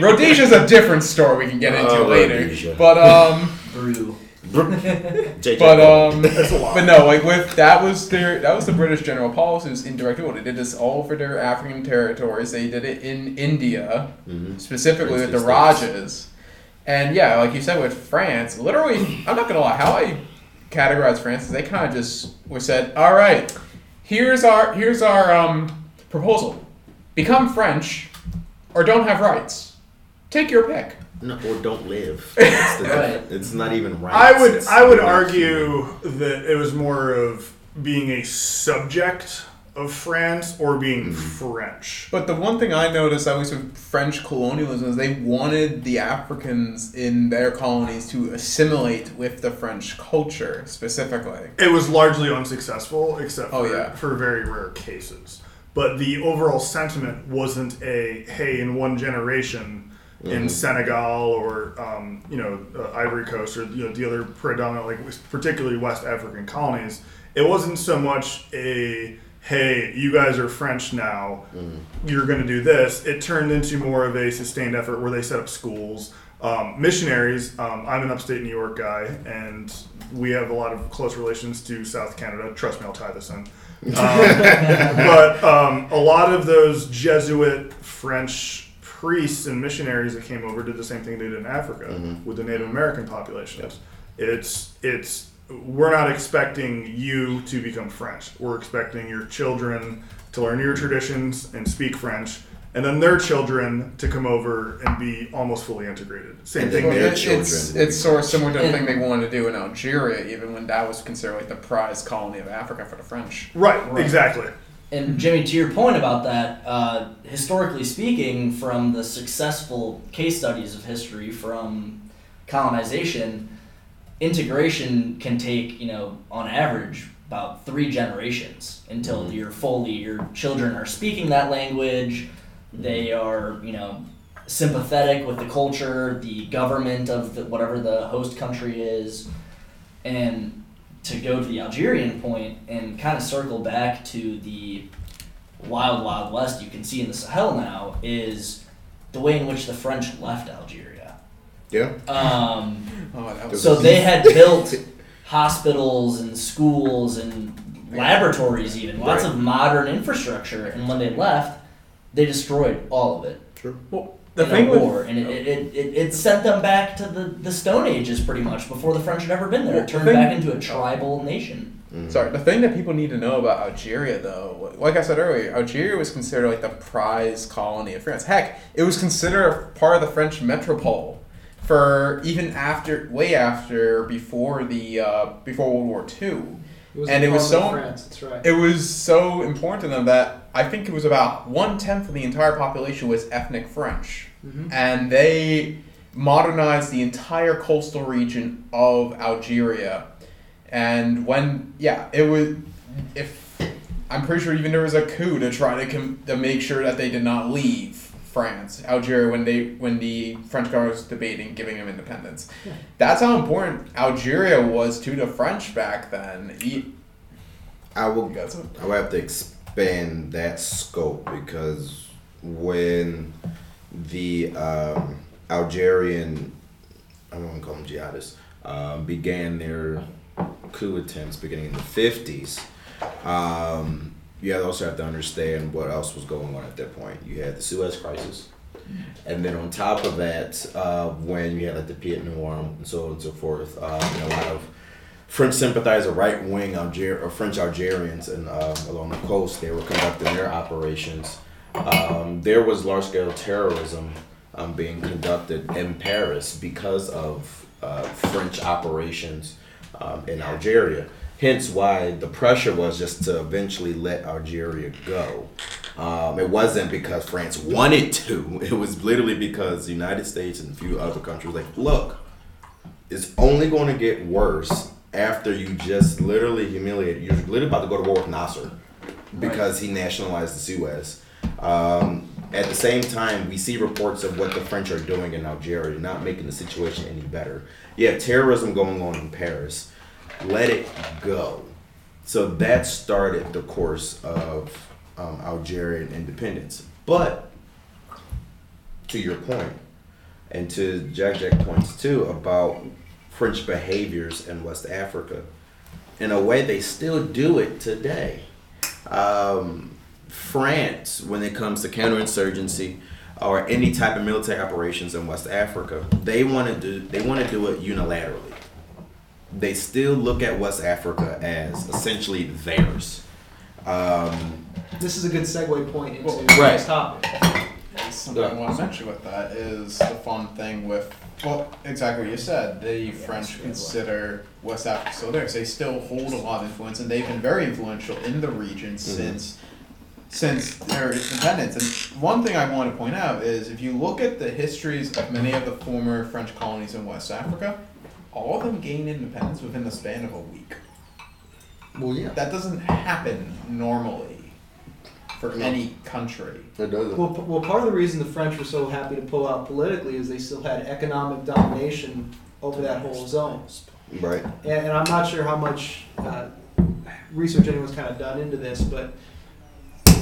Rhodesia's a different story we can get into Oh, later. Rhodesia. But um, Brew. JJ but um, That's a lot. but no, like with that was their that was the British general policy was indirect rule. They did this all over their African territories. They did it in India. Mhm. specifically with the Rajas. And yeah, like you said with France, literally, I'm not gonna lie, how I categorize France is they kind of just were said, all right, here's our here's our um, proposal, become French, or don't have rights. Take your pick. No, or don't live. It's, the, Right. it's not even right. I would It's I would not argue that it was more of being a subject of France or being mm-hmm. French. But the one thing I noticed, at least with French colonialism, is they wanted the Africans in their colonies to assimilate with the French culture specifically. It was largely unsuccessful, except oh, for, Oh, yeah. for very rare cases. But the overall sentiment wasn't a hey, in one generation in Senegal or um, you know uh, Ivory Coast or you know the other predominant like particularly West African colonies. It wasn't so much a hey, you guys are French now, you're going to do this. It turned into more of a sustained effort where they set up schools. Um, missionaries, um, I'm an upstate New York guy, and we have a lot of close relations to South Canada. Trust me, I'll tie this in. Um, but um, a lot of those Jesuit French priests and missionaries that came over did the same thing they did in Africa mm-hmm. with the Native American populations. It's it's we're not expecting you to become French. We're expecting your children to learn your traditions and speak French, and then their children to come over and be almost fully integrated. Same And thing. then they- their It- children It's, it's be sort of similar to the thing they wanted to do in Algeria, even when that was considered like the prize colony of Africa for the French. right, Right. exactly. And mm-hmm. Jimmy, to your point about that, uh, historically speaking, from the successful case studies of history from colonization, integration can take, you know, on average, about three generations until mm-hmm. you're fully, your children are speaking that language, mm-hmm. they are, you know, sympathetic with the culture, the government of the, whatever the host country is, and to go to the Algerian point and kind of circle back to the wild, wild west you can see in the Sahel now is the way in which the French left Algeria. Yeah. Um, Oh, that was so they had built hospitals and schools and laboratories, even lots Right. of modern infrastructure, and when they left, they destroyed all of it True. well, the in thing a with war, and it, it, it, it sent them back to the, the Stone Ages pretty much before the French had ever been there. Well, It the turned thing- back into a tribal nation. Sorry, the thing that people need to know about Algeria, though, like I said earlier, Algeria was considered like the prize colony of France. Heck, it was considered part of the French metropole for even after, way after, before the uh, before World War Two. It was And it was so- France. That's right. It was so important to them that I think it was about one tenth of the entire population was ethnic French, Mhm. and they modernized the entire coastal region of Algeria. And when yeah, it was if I'm pretty sure even there was a coup to try to com- to make sure that they did not leave France, Algeria when they when the French government was debating giving them independence. That's how important Algeria was to the French back then. I will You got? I would have to expand that scope because when the um, Algerian, I don't want to call them jihadists, um, began their coup attempts beginning in the 50s, um, you also have to understand what else was going on at that point. You had the Suez Crisis. And then on top of that, uh, when you had like the Pied Noir and so on and so forth, uh, you know, a lot of French sympathizer, right wing Alger- or French Algerians, and um, along the coast, they were conducting their operations. Um, there was large scale terrorism um, being conducted in Paris because of uh, French operations um, in Algeria. Hence, why the pressure was just to eventually let Algeria go. Um, it wasn't because France wanted to. It was literally because the United States and a few other countries like, look, it's only going to get worse after you just literally humiliate. You're literally about to go to war with Nasser because he nationalized the Suez. Um, at the same time, we see reports of what the French are doing in Algeria, not making the situation any better. You have terrorism going on in Paris. Let it go. So that started the course of um, Algerian independence. But to your point, and to Jack Jack points too about French behaviors in West Africa. In a way, they still do it today. Um, France, when it comes to counterinsurgency or any type of military operations in West Africa, they want to do they want to do it unilaterally. They still look at West Africa as essentially theirs. Um, This is a good segue point into Well, right. next topic. Something I want to mention with that is the fun thing with well, exactly what you said. The French consider West Africa still theirs. They still hold a lot of influence, and they've been very influential in the region since since their independence. And one thing I want to point out is if you look at the histories of many of the former French colonies in West Africa, all of them gained independence within the span of a week. well, yeah, That doesn't happen normally for No. any country. it doesn't. Well, p- well, part of the reason the French were so happy to pull out politically is they still had economic domination over that whole zone. right. And, and I'm not sure how much uh, research anyone's kind of done into this, but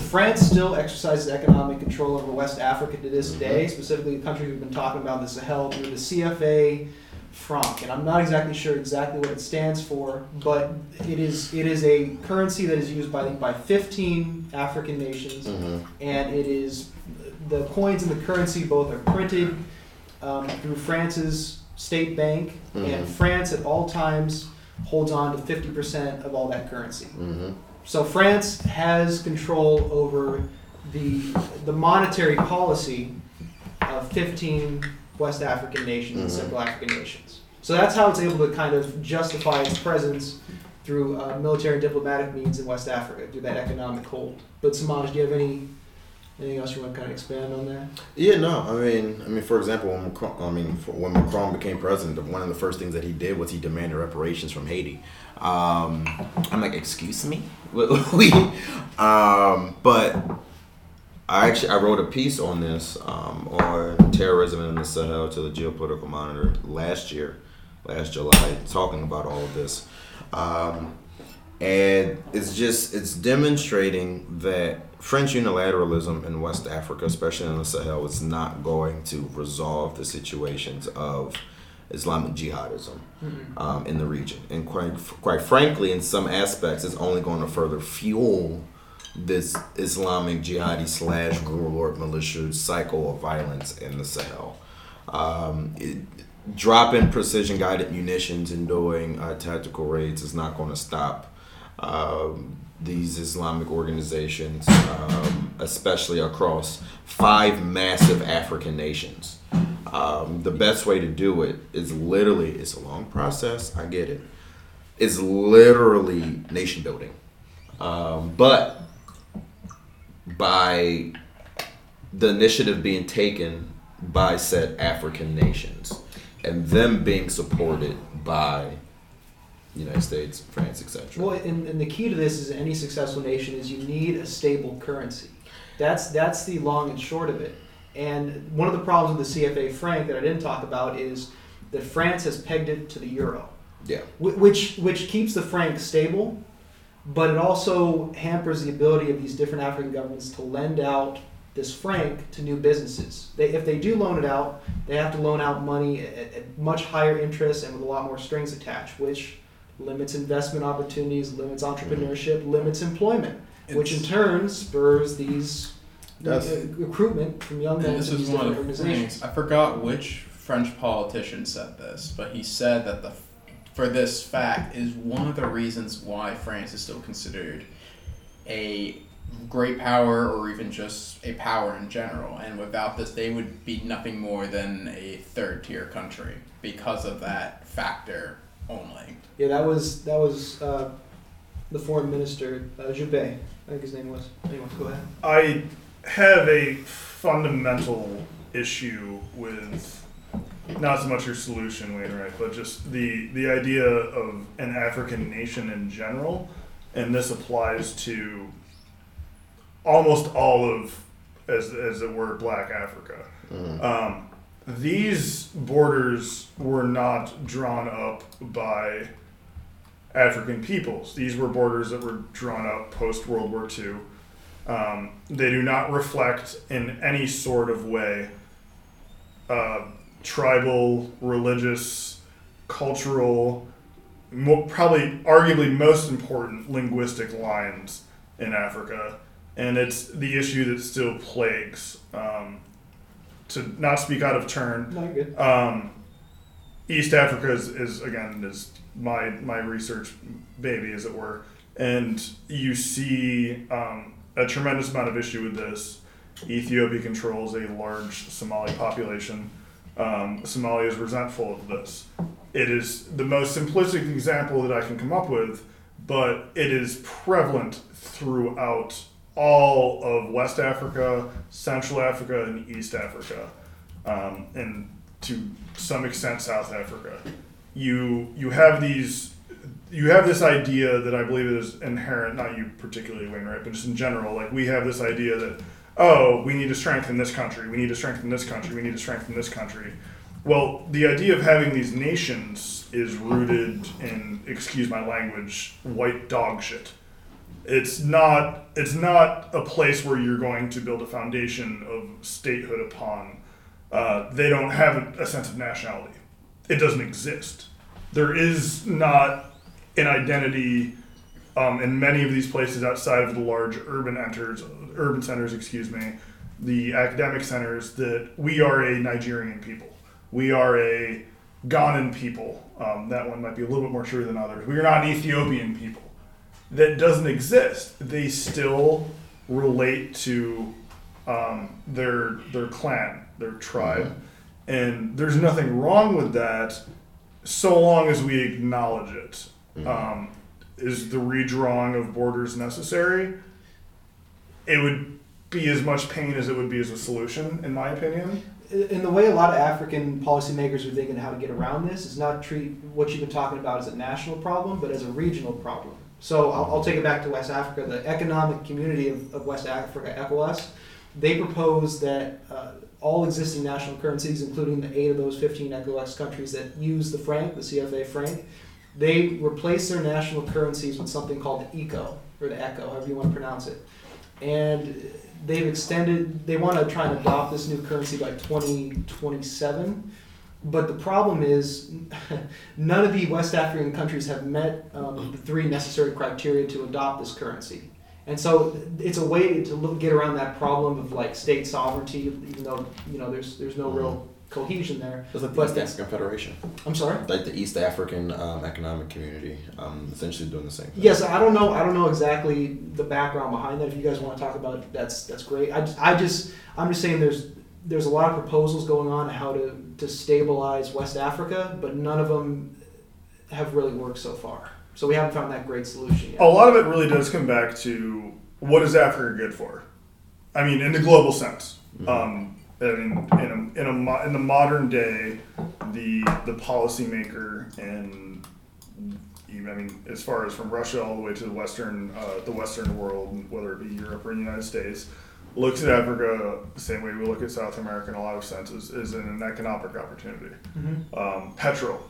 France still exercises economic control over West Africa to this day, specifically the country we've been talking about, the Sahel, through the CFA franc. And I'm not exactly sure exactly what it stands for, but it is it is a currency that is used by by 15 African nations hmm and it is the coins and the currency both are printed um, through France's state bank, and Mhm. France at all times holds on to 50% of all that currency. hmm So France has control over the the monetary policy of 15 West African nations and Mhm. Central African nations. So that's how it's able to kind of justify its presence through uh, military and diplomatic means in West Africa, through that economic hold. But Samaj, do you have any anything else you want to kind of expand on that? Yeah, no, I mean, I mean, for example, when Macron, I mean, for, when Macron became president, one of the first things that he did was he demanded reparations from Haiti. Um, I'm like, excuse me, we, um, but I actually I wrote a piece on this um, on terrorism in the Sahel to the Geopolitical Monitor last year, last July, talking about all of this. Um, and it's just it's demonstrating that French unilateralism in West Africa, especially in the Sahel, is not going to resolve the situations of Islamic jihadism um, in the region, and quite quite frankly, in some aspects, it's only going to further fuel this Islamic jihadi slash warlord militia cycle of violence in the Sahel. Um, it, dropping precision guided munitions and doing uh, tactical raids is not going to stop um, these Islamic organizations, um, especially across five massive African nations. Um, the best way to do it is literally, it's a long process, I get it. It's literally nation building. Um, but by the initiative being taken by said African nations and them being supported by the United States, France, etc. Well, and, and the key to this is any successful nation is you need a stable currency. That's that's the long and short of it. And one of the problems with the CFA franc that I didn't talk about is that France has pegged it to the euro. Yeah. Which which keeps the franc stable, but it also hampers the ability of these different African governments to lend out this franc to new businesses. They, if they do loan it out, they have to loan out money at, at much higher interest and with a lot more strings attached, which limits investment opportunities, limits entrepreneurship, limits employment, which in turn spurs these uh, recruitment from young men this is one of the organizations. things. I forgot which French politician said this, but he said that the for this fact is one of the reasons why France is still considered a great power or even just a power in general. And without this, they would be nothing more than a third tier country because of that factor only. Yeah, that was that was uh, the foreign minister uh, Juppé, I think his name was. Anyway, go ahead. I have a fundamental issue with not so much your solution, Wainwright, but just the the idea of an African nation in general, and this applies to almost all of, as as it were, Black Africa. Mhm. Um, these borders were not drawn up by African peoples. These were borders that were drawn up post World War II. Um, they do not reflect in any sort of way uh, tribal, religious, cultural, mo- probably arguably most important linguistic lines in Africa. And it's the issue that still plagues. Um, to not speak out of turn, No, you're good. um, East Africa is, is again is my my research baby, as it were, and you see um, a tremendous amount of issue with this. Ethiopia controls a large Somali population. Um, Somalia is resentful of this. It is the most simplistic example that I can come up with, but it is prevalent throughout all of West Africa, Central Africa, and East Africa, um, and to some extent South Africa. You you have these you have this idea that I believe is inherent, not you particularly, Wainwright, but just in general. Like we have this idea that oh, we need to strengthen this country, we need to strengthen this country, we need to strengthen this country. Well, the idea of having these nations is rooted in, excuse my language, white dog shit it's not it's not a place where you're going to build a foundation of statehood upon. Uh, they don't have a, a sense of nationality. It doesn't exist. There is not an identity um, in many of these places outside of the large urban enters, urban centers. Excuse me, the academic centers. That we are a Nigerian people. We are a Ghanan people. Um, that one might be a little bit more true than others. We are not an Ethiopian people that doesn't exist. They still relate to um, their their clan, their tribe, and there's nothing wrong with that, so long as we acknowledge it. Um, is the redrawing of borders necessary? It would be as much pain as it would be as a solution, in my opinion. in the way a lot of African policymakers are thinking how to get around this is not treat what you've been talking about as a national problem, but as a regional problem. So I'll, I'll take it back to West Africa. The Economic Community of, of West Africa, ECOWAS, they propose that uh, all existing national currencies, including the eight of those 15 ECOWAS countries that use the franc, the CFA franc, they replace their national currencies with something called the ECO, or the ECHO, however you want to pronounce it. And they've extended, they want to try and adopt this new currency by 2027. But the problem is, none of the West African countries have met um, the three necessary criteria to adopt this currency. And so it's a way to look, get around that problem of like state sovereignty, even though you know there's there's no real cohesion there. It's like the But East African Federation, I'm sorry. like the East African um, Economic Community, um, essentially doing the same thing. Yes, I don't know. I don't know exactly the background behind that. If you guys want to talk about it, that's that's great. I just, I just I'm just saying there's there's a lot of proposals going on how to to stabilize West Africa, but none of them have really worked so far. So we haven't found that great solution yet. A lot of it really does come back to what is Africa good for? I mean, in the global sense. Um, I mean, in a, in a mo- in the modern day, the the policymaker and even I mean, as far as from Russia all the way to the western uh, the Western world, whether it be Europe or the United States, looks at Africa the same way we look at South America in a lot of senses, is in an economic opportunity. Mhm. Um, petrol,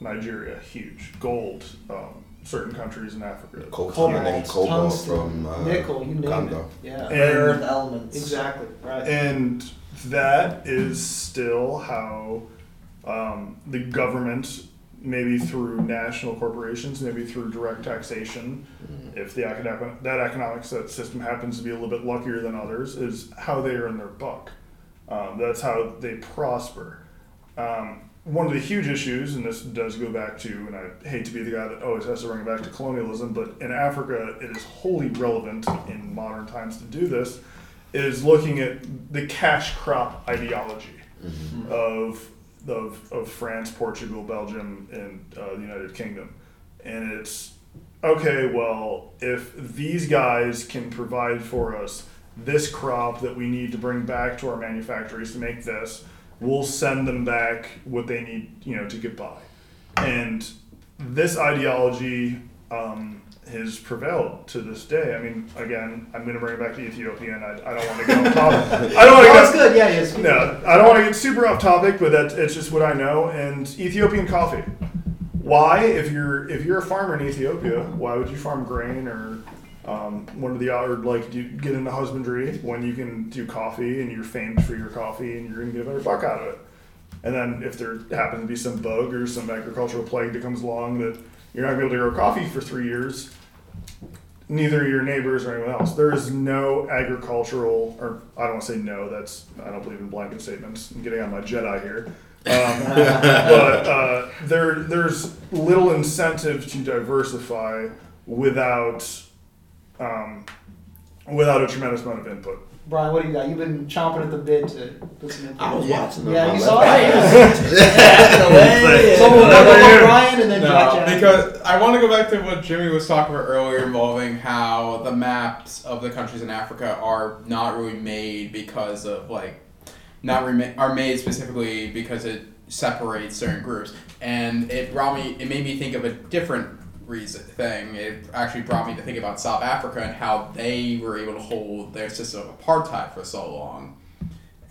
Nigeria, huge. Gold, um, certain countries in Africa. Cobalt, Cobalt, and cobalt tungsten, from uh, nickel, you name Congo. it. Yeah. Rare And- earth elements. Exactly. Right. And that is still how um, the government, maybe through national corporations, maybe through direct taxation, if the academic, that economic sy- system happens to be a little bit luckier than others, is how they earn their buck. Um, that's how they prosper. Um, one of the huge issues, and this does go back to, and I hate to be the guy that always has to bring it back to colonialism, but in Africa, it is wholly relevant in modern times to do this, is looking at the cash crop ideology of, of, of France, Portugal, Belgium, and uh, the United Kingdom. And it's okay, well, if these guys can provide for us this crop that we need to bring back to our manufactories to make this, we'll send them back what they need, you know, to get by. And this ideology um, has prevailed to this day. I mean, again, I'm going to bring it back to Ethiopia, and I, I don't want to get off topic. I don't want to get that's good. Yeah, yes. no, I don't want to get super off topic, but that it's just what I know. And Ethiopian coffee. Why, if you're if you're a farmer in Ethiopia, why would you farm grain or um, one of the or like do get into husbandry when you can do coffee and you're famed for your coffee and you're gonna get a better buck out of it? And then if there happens to be some bug or some agricultural plague that comes along that you're not gonna be able to grow coffee for three years, neither your neighbors or anyone else. There is no agricultural, or I don't want to say no. That's I don't believe in blanket statements. I'm getting on my Jedi here. Um, but uh, there, there's little incentive to diversify without, um, without a tremendous amount of input. Brian, what do you got? You've been chomping at the bit to put some input. I was watching them. Yeah, I you saw out. it. Yeah, in a way, So yeah. we'll No, go no, no. Brian and then Jack No, Jack. because I want to go back to what Jimmy was talking about earlier, involving how the maps of the countries in Africa are not really made because of like, not rema- are made specifically because it separates certain groups, and it brought me, it made me think of a different reason thing. It actually brought me to think about South Africa and how they were able to hold their system of apartheid for so long.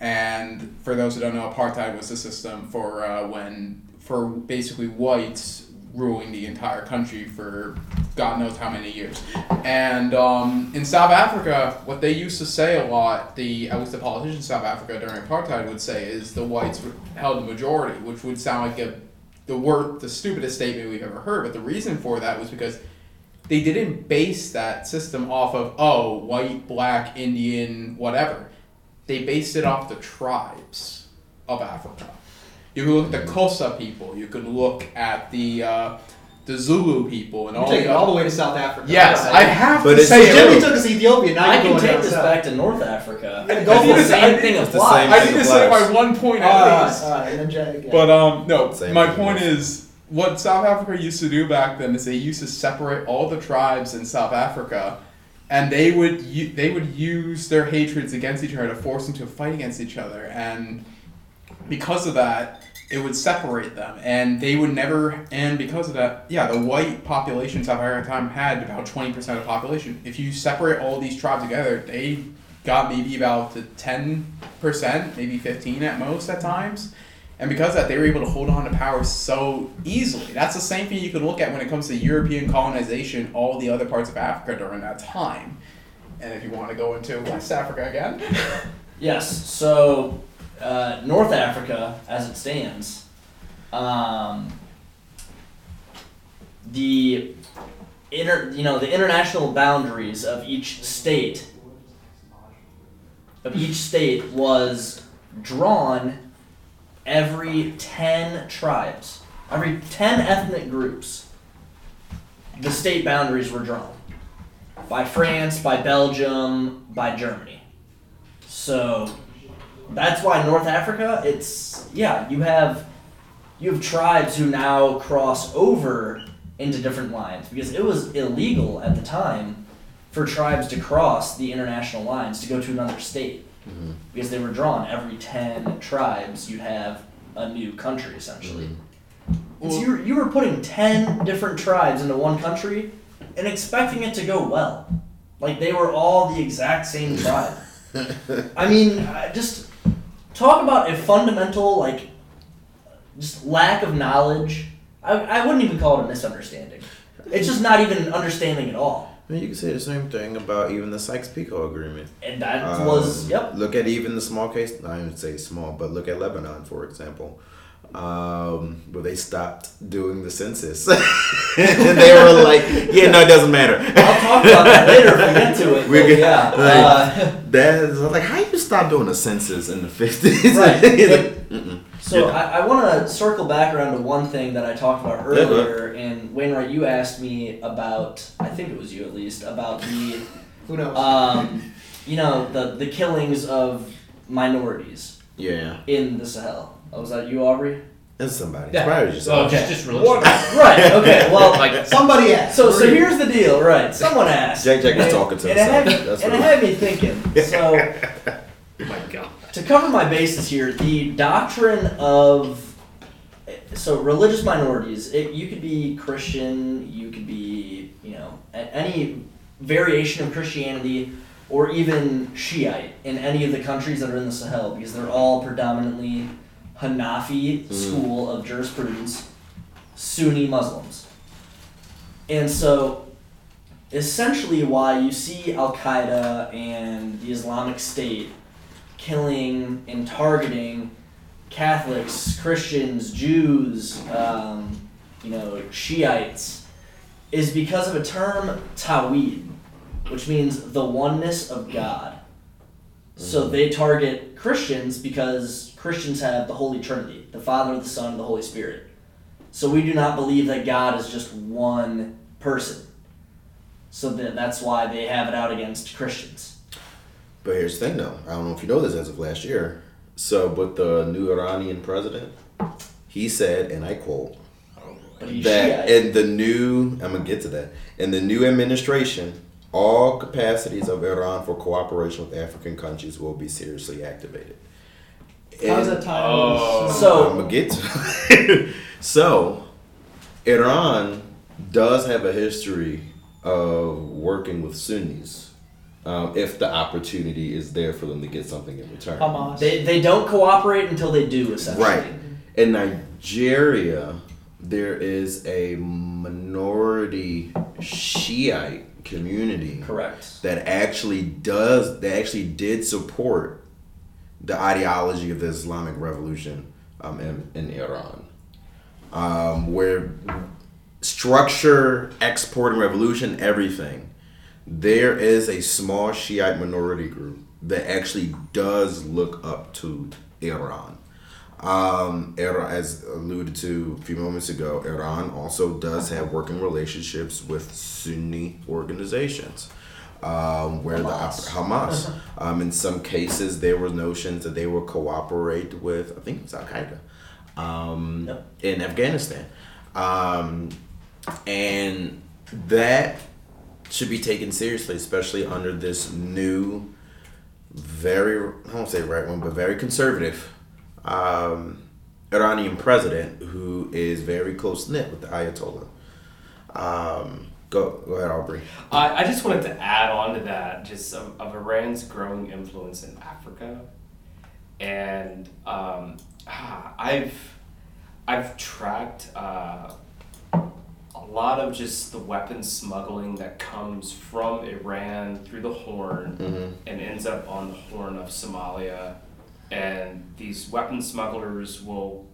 And for those who don't know, apartheid was the system for uh, when for basically whites ruling the entire country for God knows how many years. And um, in South Africa, what they used to say a lot, the at least the politicians in South Africa during apartheid would say is the whites held the majority, which would sound like a the word the stupidest statement we've ever heard. But the reason for that was because they didn't base that system off of oh white, black, Indian, whatever. They based it off the tribes of Africa. You can look at the Xhosa people. You can look at the uh, the Zulu people and You're all taking the it all the way to South Africa. Yes, All I have But to say So it. Jimmy took us to Ethiopia. Now I you're can take this south. back to North Africa. Yeah, I go think for the it. same thing It's the applies. same I need to say applies. my one point at right, least. all right, and then But um, no, Same my point yes. is what South Africa used to do back then is they used to separate all the tribes in South Africa, and they would u- they would use their hatreds against each other to force them to fight against each other, and because of that, it would separate them, and they would never. And because of that, yeah, the white population South Africa time had about twenty percent of the population. If you separate all these tribes together, they got maybe about to ten percent, maybe fifteen at most at times. And because of that, they were able to hold on to power so easily. That's the same thing you can look at when it comes to European colonization, all the other parts of Africa during that time. And if you want to go into West Africa again, Yes. So uh, North Africa, as it stands, um, the inter, you know, the international boundaries of each state of each state was drawn every 10 tribes, every 10 ethnic groups. The state boundaries were drawn by France, by Belgium, by Germany. So that's why North Africa, it's yeah, you have you have tribes who now cross over into different lines because it was illegal at the time for tribes to cross the international lines to go to another state Mhm. because they were drawn. Every 10 tribes you'd have a new country essentially. And so you were, you were putting 10 different tribes into one country and expecting it to go well. Like they were all the exact same tribe. I mean, I just talk about a fundamental like just lack of knowledge. I, I wouldn't even call it a misunderstanding. It's just not even an understanding at all. I mean, you can say the same thing about even the Sykes-Picot Agreement. And that Um, was yep. Look at even the small case. I would say small, but look at Lebanon, for example, um, where they stopped doing the census, and they were like, "Yeah, no, it doesn't matter." I'll talk about that later if we get to it. We but get- yeah. like- uh, That's like, how you stop doing a census in the fifties? Right. Mm-mm. So Yeah. I, I want to circle back around to one thing that I talked about Yeah, go earlier, and Wainwright, you asked me about, I think it was you at least, about the, Who knows? um, you know, the the killings of minorities yeah, in the Sahel. Oh, was that you, Aubrey? that's somebody. Yeah. It's probably just oh, So Okay. just, just religion. Right. Okay. Well, like Somebody asked. so so here's the deal. Right. Someone asked. Jack Jack is and- talking to and it had, himself. That's and it had me thinking. So. oh my god. to cover my bases here, the doctrine of so religious minorities. It, you could be Christian, you could be you know any variation of Christianity, or even Shiite in any of the countries that are in the Sahel, because they're all predominantly Hanafi Mm. school of jurisprudence, Sunni Muslims, and so essentially why you see Al Qaeda and the Islamic State killing and targeting Catholics, Christians, Jews, um, you know, Shiites, is because of a term Tawhid, which means the oneness of God. So they target Christians because Christians have the Holy Trinity, the Father, the Son, and the Holy Spirit. So we do not believe that God is just one person. So that, that's why they have it out against Christians. But here's the thing, though. I don't know if you know this as of last year. So, but the new Iranian president, he said, and I quote, that in the new, I'm gonna get to that. In the new administration, all capacities of Iran for cooperation with African countries will be seriously activated. How's that tie Oh. So- I'm gonna get to. so, Iran does have a history of working with Sunnis, um, if the opportunity is there for them to get something in return. Hamas. They, they don't cooperate until they do, essentially. Right. In Nigeria, there is a minority Shiite community Correct. that actually does that actually did support the ideology of the Islamic Revolution um, in, in Iran, um, where structure, export, and revolution, everything. There is a small Shiite minority group that actually does look up to Iran. Um, Iran, as alluded to a few moments ago, Iran also does have working relationships with Sunni organizations, um, where Hamas. the Hamas. um, in some cases, there were notions that they will cooperate with. I think it was Al Qaeda um, Yep. in Afghanistan, um, and that should be taken seriously, especially under this new, very I won't say right wing, but very conservative um, Iranian president who is very close knit with the Ayatollah. Um, go go ahead, Aubrey. I, I just wanted to add on to that, just of, of Iran's growing influence in Africa, and um, ah, I've I've tracked uh, a lot of just the weapons smuggling that comes from Iran through the Horn Mm-hmm. and ends up on the Horn of Somalia, and these weapon smugglers will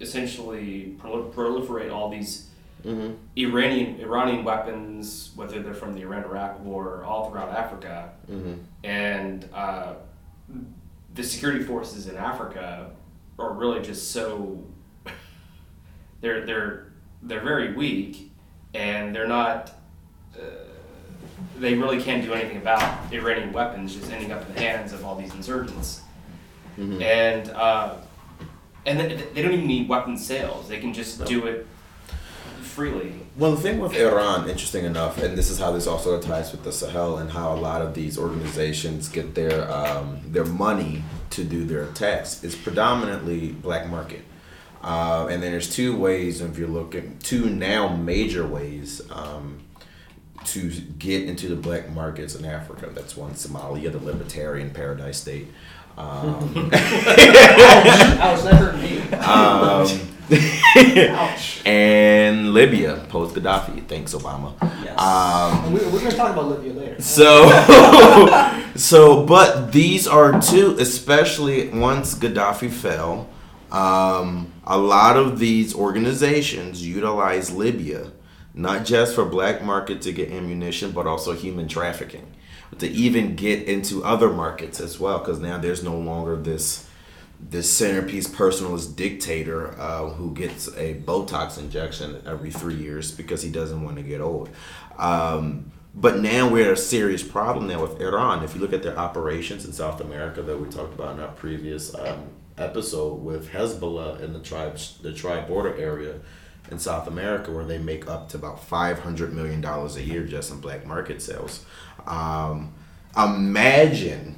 essentially prol- proliferate all these Mm-hmm. Iranian Iranian weapons, whether they're from the Iran-Iraq War, all throughout Africa, Mm-hmm. and uh, the security forces in Africa are really just so they're they're they're very weak, and they're not. Uh, they really can't do anything about Iranian weapons just ending up in the hands of all these insurgents, Mm-hmm. and uh, and they, they don't even need weapon sales. They can just do it freely. Well, the thing with Iran, interesting enough, and this is how this also ties with the Sahel and how a lot of these organizations get their um, their money to do their attacks is predominantly black market. Uh, and then there's two ways if you're looking two now major ways. Um, to get into the black markets in Africa. That's one Somalia, the libertarian paradise state. Um, Ouch, that hurt me. Ouch. and Libya post Gaddafi. Thanks, Obama. Yes. Um, And we, we're going to talk about Libya later. so, so, but these are two, especially once Gaddafi fell. Um, a lot of these organizations utilize Libya not just for black market to get ammunition, but also human trafficking to even get into other markets as well. Because now there's no longer this this centerpiece personalist dictator uh, who gets a Botox injection every three years because he doesn't want to get old. Um, but now we're a serious problem now with Iran. If you look at their operations in South America that we talked about in our previous um, episode with Hezbollah in the tribe the tribe border area in South America, where they make up to about five hundred million dollars a year just in black market sales. Um, imagine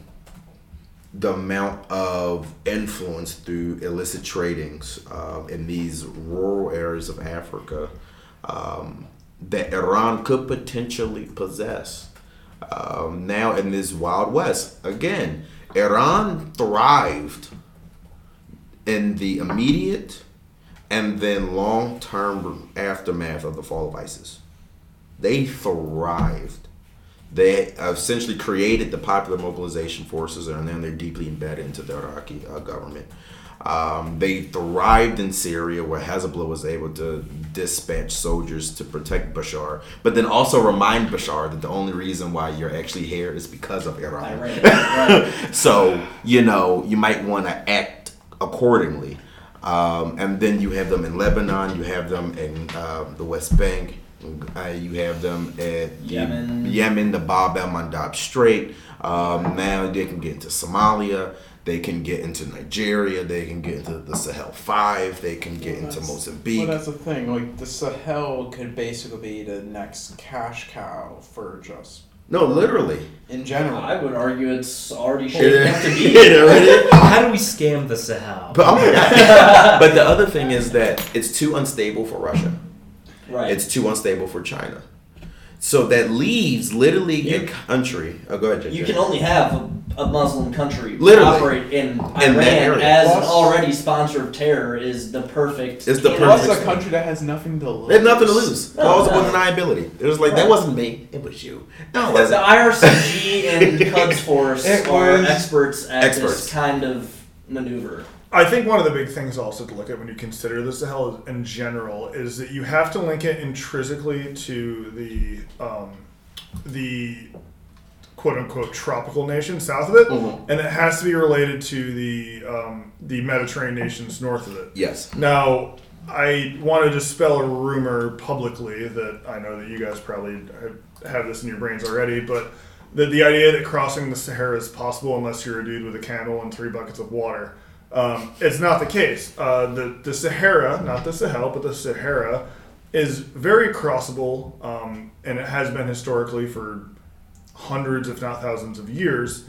the amount of influence through illicit tradings um, in these rural areas of Africa um, that Iran could potentially possess. Um, now in this Wild West, again, Iran thrived in the immediate and then long term aftermath of the fall of ISIS. They thrived. They essentially created the popular mobilization forces, and then they're deeply embedded into the Iraqi uh, government. Um, they thrived in Syria, where Hezbollah was able to dispatch soldiers to protect Bashar, but then also remind Bashar that the only reason why you're actually here is because of Iran. Right. so you know you might want to act accordingly. Um, and then you have them in Lebanon, you have them in uh, the West Bank, uh, you have them at Yemen. Yemen, the Bab el Mandeb Strait. Um, now they can get into Somalia, they can get into Nigeria, they can get into the Sahel Five, they can get into That's- Mozambique. Well, that's the thing. Like the Sahel could basically be the next cash cow for just no, literally. in general. I would argue it's already It shaping up to be. How do we scam the Sahel? But, oh my God. but the other thing is that it's too unstable for Russia. Right. It's too unstable for China. So that leaves literally a country. Oh, go ahead, JJ. You can only have a, a Muslim country Literally. operate in Iran area. as an already sponsor of terror is the perfect. It's the perfect. Plus, a country that has nothing to lose. They have nothing to lose. No, Plausible no. deniability. It was like that wasn't me. It was you. No, it The wasn't. IRCG and Quds Force are experts at Experts. this kind of maneuver. I think one of the big things also to look at when you consider the Sahel in general is that you have to link it intrinsically to the um, the quote unquote tropical nation south of it, Mhm. and it has to be related to the um, the Mediterranean nations north of it. Yes. Now, I want to dispel a rumor publicly that I know that you guys probably have- have this in your brains already, but that the idea that crossing the Sahara is possible unless you're a dude with a candle and three buckets of water. Um, it's not the case. Uh, the, the Sahara, not the Sahel, but the Sahara, is very crossable, um, and it has been historically for hundreds, if not thousands of years.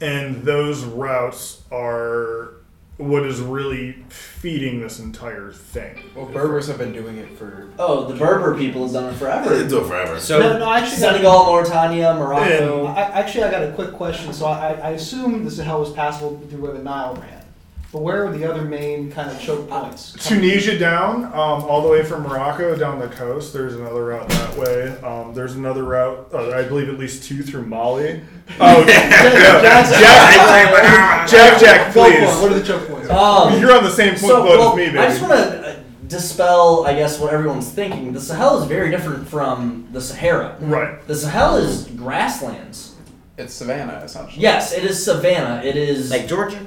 And those routes are what is really feeding this entire thing. Well, Berbers have been doing it for. Oh, the Berber people have done it They forever. do it forever. So no, no, actually, Senegal, Mauritania, Morocco. I, actually, I got a quick question. So I, I assume the Sahel was passable through where the Nile ran. But where are the other main kind of choke points? Tunisia down, um, all the way from Morocco down the coast. There's another route that way. Um, there's another route, uh, I believe at least two through Mali. Oh, yeah. Jack, Jack, Jack, Go for it. please. What are the choke points? Um, You're on the same point so, boat well, as me, baby. I just want to uh, dispel, I guess, what everyone's thinking. The Sahel is very different from the Sahara. right. The Sahel is grasslands. It's savannah, essentially. Yes, it is savanna. It is Like Georgia.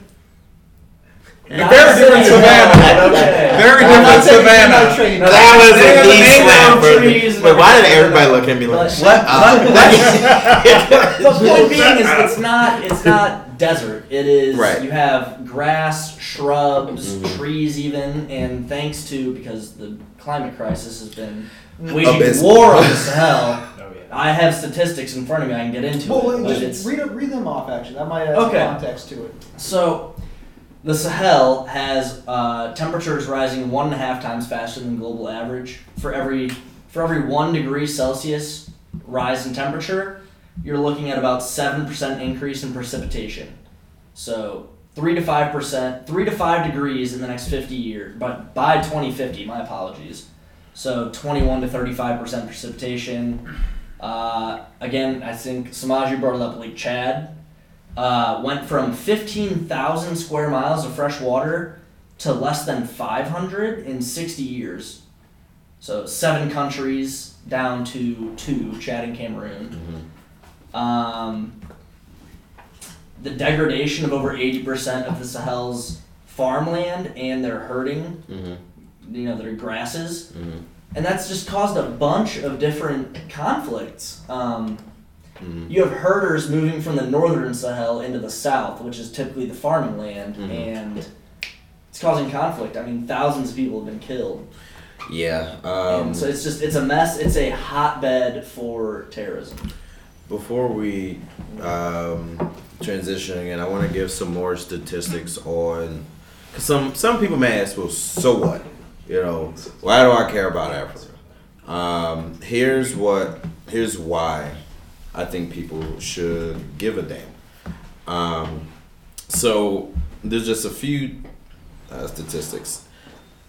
Not Very different saying savanna. that, okay. Very different savannah. not trained. No, that was a have the knee slap. mangrove bro. trees and But why did everybody look at me like But- Shut up? the point being is it's not it's not desert. It is Right. you have grass, shrubs, Mhm. trees even, and thanks to because the climate crisis has been waging Abysmal. war on the Sahel. Oh yeah. I have statistics in front of me. I can get into Well, it. well, just it's, read, read them off, actually. That might add Okay. some context to it. so the Sahel has uh, temperatures rising one and a half times faster than global average. For every for every one degree Celsius rise in temperature, you're looking at about 7% increase in precipitation. So 3 to 5%, 3 to 5 degrees in the next 50 years, but by 2050, my apologies. So 21 to 35% precipitation. Uh, again, I think Samaj, you brought it up, like Chad uh, went from 15,000 square miles of fresh water to less than 500 in 60 years. So seven countries down to two, Chad and Cameroon. Um, the degradation of over 80% of the Sahel's farmland and their herding, Mm-hmm. you know, their grasses. Mm-hmm. And that's just caused a bunch of different conflicts. Um, Mm-hmm. you have herders moving from the northern Sahel into the south, which is typically the farming land, Mhm. and it's causing conflict. I mean, thousands of people have been killed, Yeah. Um, so it's just it's a mess. It's a hotbed for terrorism. Before we um, transition again, I want to give some more statistics on. Cause some some people may ask, well, so what? You know, why do I care about Africa? Um, here's what. Here's why I think people should give a damn. Um, so there's just a few uh, statistics.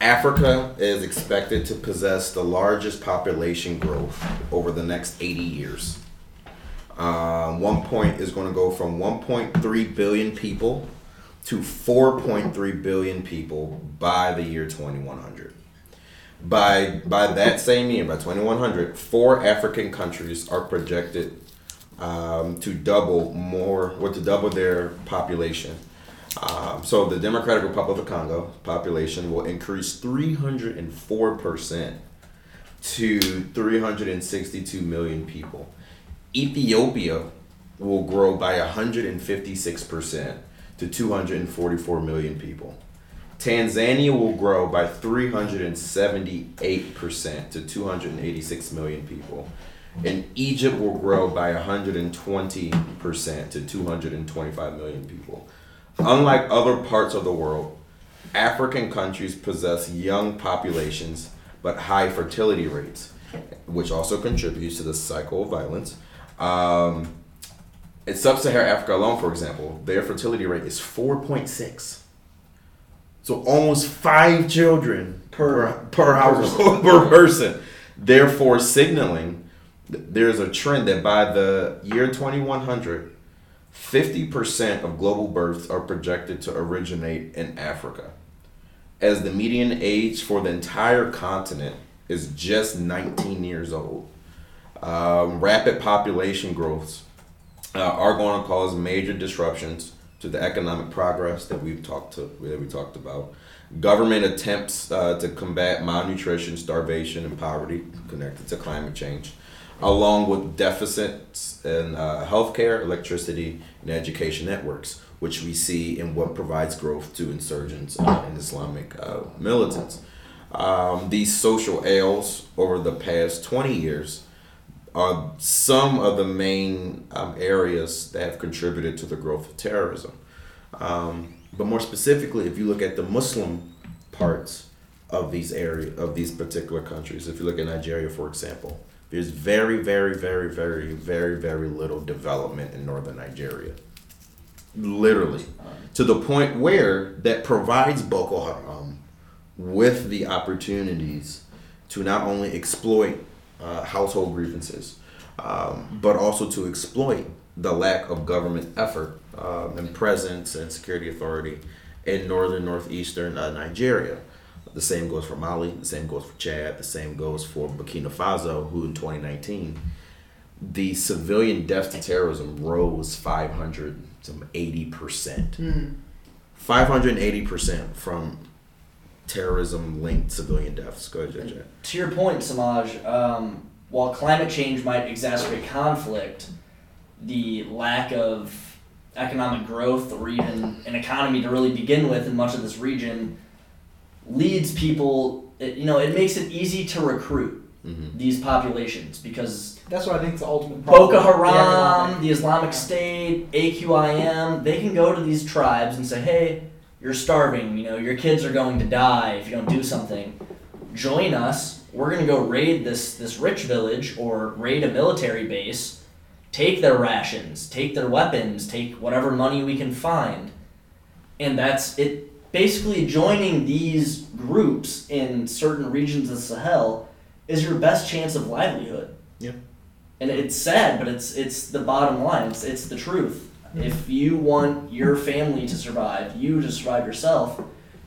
Africa is expected to possess the largest population growth over the next 80 years. Um, one point is going to go from 1.3 billion people to 4.3 billion people by the year 2100. By by that same year, by 2100, four African countries are projected um, to double more, or to double their population. Um, so the Democratic Republic of Congo population will increase 304 percent to 362 million people. Ethiopia will grow by 156% to 244 million people. Tanzania will grow by 378% to 286 million people. And Egypt will grow by 120% to 225 million people. Unlike other parts of the world, African countries possess young populations but high fertility rates, which also contributes to the cycle of violence. Um, in sub-Saharan Africa alone, for example, their fertility rate is 4.6. So almost five children per per household per person. Therefore, signaling there's a trend that by the year 2100, 50% of global births are projected to originate in Africa. As the median age for the entire continent is just 19 years old. Um, rapid population growths uh, are going to cause major disruptions to the economic progress that we've talked to that we talked about. Government attempts uh, to combat malnutrition, starvation, and poverty connected to climate change, along with deficits in uh, healthcare, electricity, and education networks, which we see in what provides growth to insurgents uh, and Islamic uh, militants. Um, these social ails over the past 20 years are some of the main um, areas that have contributed to the growth of terrorism. Um, but more specifically, if you look at the Muslim parts of these area of these particular countries, if you look at Nigeria, for example, there's very, very, very, very, very, very little development in northern Nigeria. Literally, to the point where that provides Boko Haram with the opportunities to not only exploit uh, household grievances, um, but also to exploit the lack of government effort um, and presence and security authority in northern northeastern uh, Nigeria. The same goes for Mali. The same goes for Chad. The same goes for Burkina Faso, who in 2019, the civilian deaths to terrorism rose 500 some 80 percent. 580 percent from terrorism linked civilian deaths. Go ahead, JJ. To your point, Samaj, um, while climate change might exacerbate conflict, the lack of economic growth or even an economy to really begin with in much of this region leads people, it, you know, it makes it easy to recruit Mm-hmm. these populations because That's what I think is the ultimate problem. Boko Haram, economic- the Islamic State, AQIM, they can go to these tribes and say, hey, you're starving, you know, your kids are going to die if you don't do something. Join us we're gonna go raid this this rich village or raid a military base, take their rations, take their weapons, take whatever money we can find, and that's it. Basically, joining these groups in certain regions of Sahel is your best chance of livelihood. Yeah. And it's sad, but it's it's the bottom line. It's it's the truth. If you want your family to survive, you to survive yourself,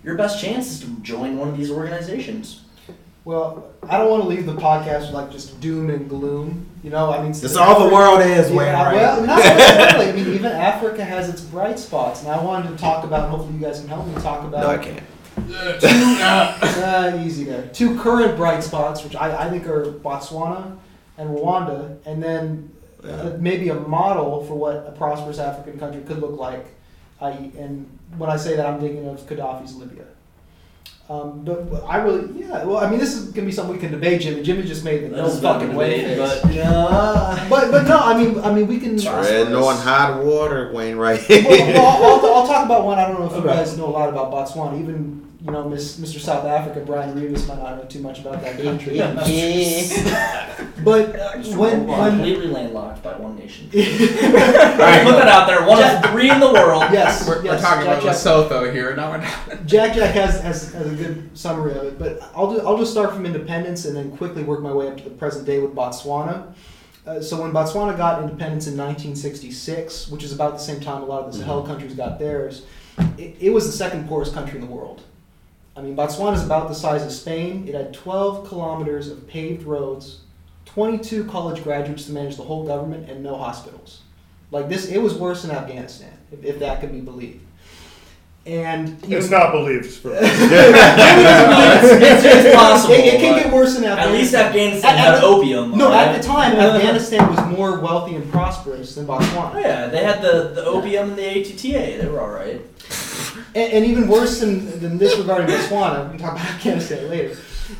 your best chance is to join one of these organizations. Well, I don't want to leave the podcast like just doom and gloom. You know, I mean, That's all the world is, Wayne. Yeah, well, not necessarily. I mean, even Africa has its bright spots, and I wanted to talk about. Hopefully, you guys can help me talk about. no, I can't. Uh, easy there. Two current bright spots, which I, I think are Botswana and Rwanda, and then uh, maybe a model for what a prosperous African country could look like. I, and when I say that, I'm thinking of Gaddafi's Libya. Um, but but I really, yeah. Well, I mean, this is gonna be something we can debate, Jimmy. Jimmy just made the no fucking way face. but yeah. But but no, I mean I mean we can. Treading on hot water, Wayne. Right. well, well, I'll, I'll, I'll talk about one. I don't know if you guys know a lot about Botswana. Even you know, Miss, Mr. South Africa, Brian Reeves, might not know too much about that country. but uh, when when completely landlocked by one nation. All Put that out there. One of three in the world. yes, we're, yes, we're talking Jack, about Jack, Lesotho here. No, we're not. Jack Jack has, has has a good summary of it. But I'll do I'll just start from independence and then quickly work my way up to the present day with Botswana. Uh, so when Botswana got independence in 1966, which is about the same time a lot of the Sahel countries got theirs, it, it was the second poorest country in the world. I mean, Botswana is about the size of Spain. It had 12 kilometers of paved roads, 22 college graduates to manage the whole government, and no hospitals. Like this, it was worse than Afghanistan, if, if that can be believed. And you It's know- not believed. For it's, it's, it's possible. It, it can get worse than At Afghanistan. least Afghanistan At- had at- opium. No, alright? at the time, Afghanistan was more wealthy and prosperous than Oh yeah, they had the, the opium and the ATTA. They were all right. And, and even worse than, than this regarding Botswana, we can talk about Afghanistan later.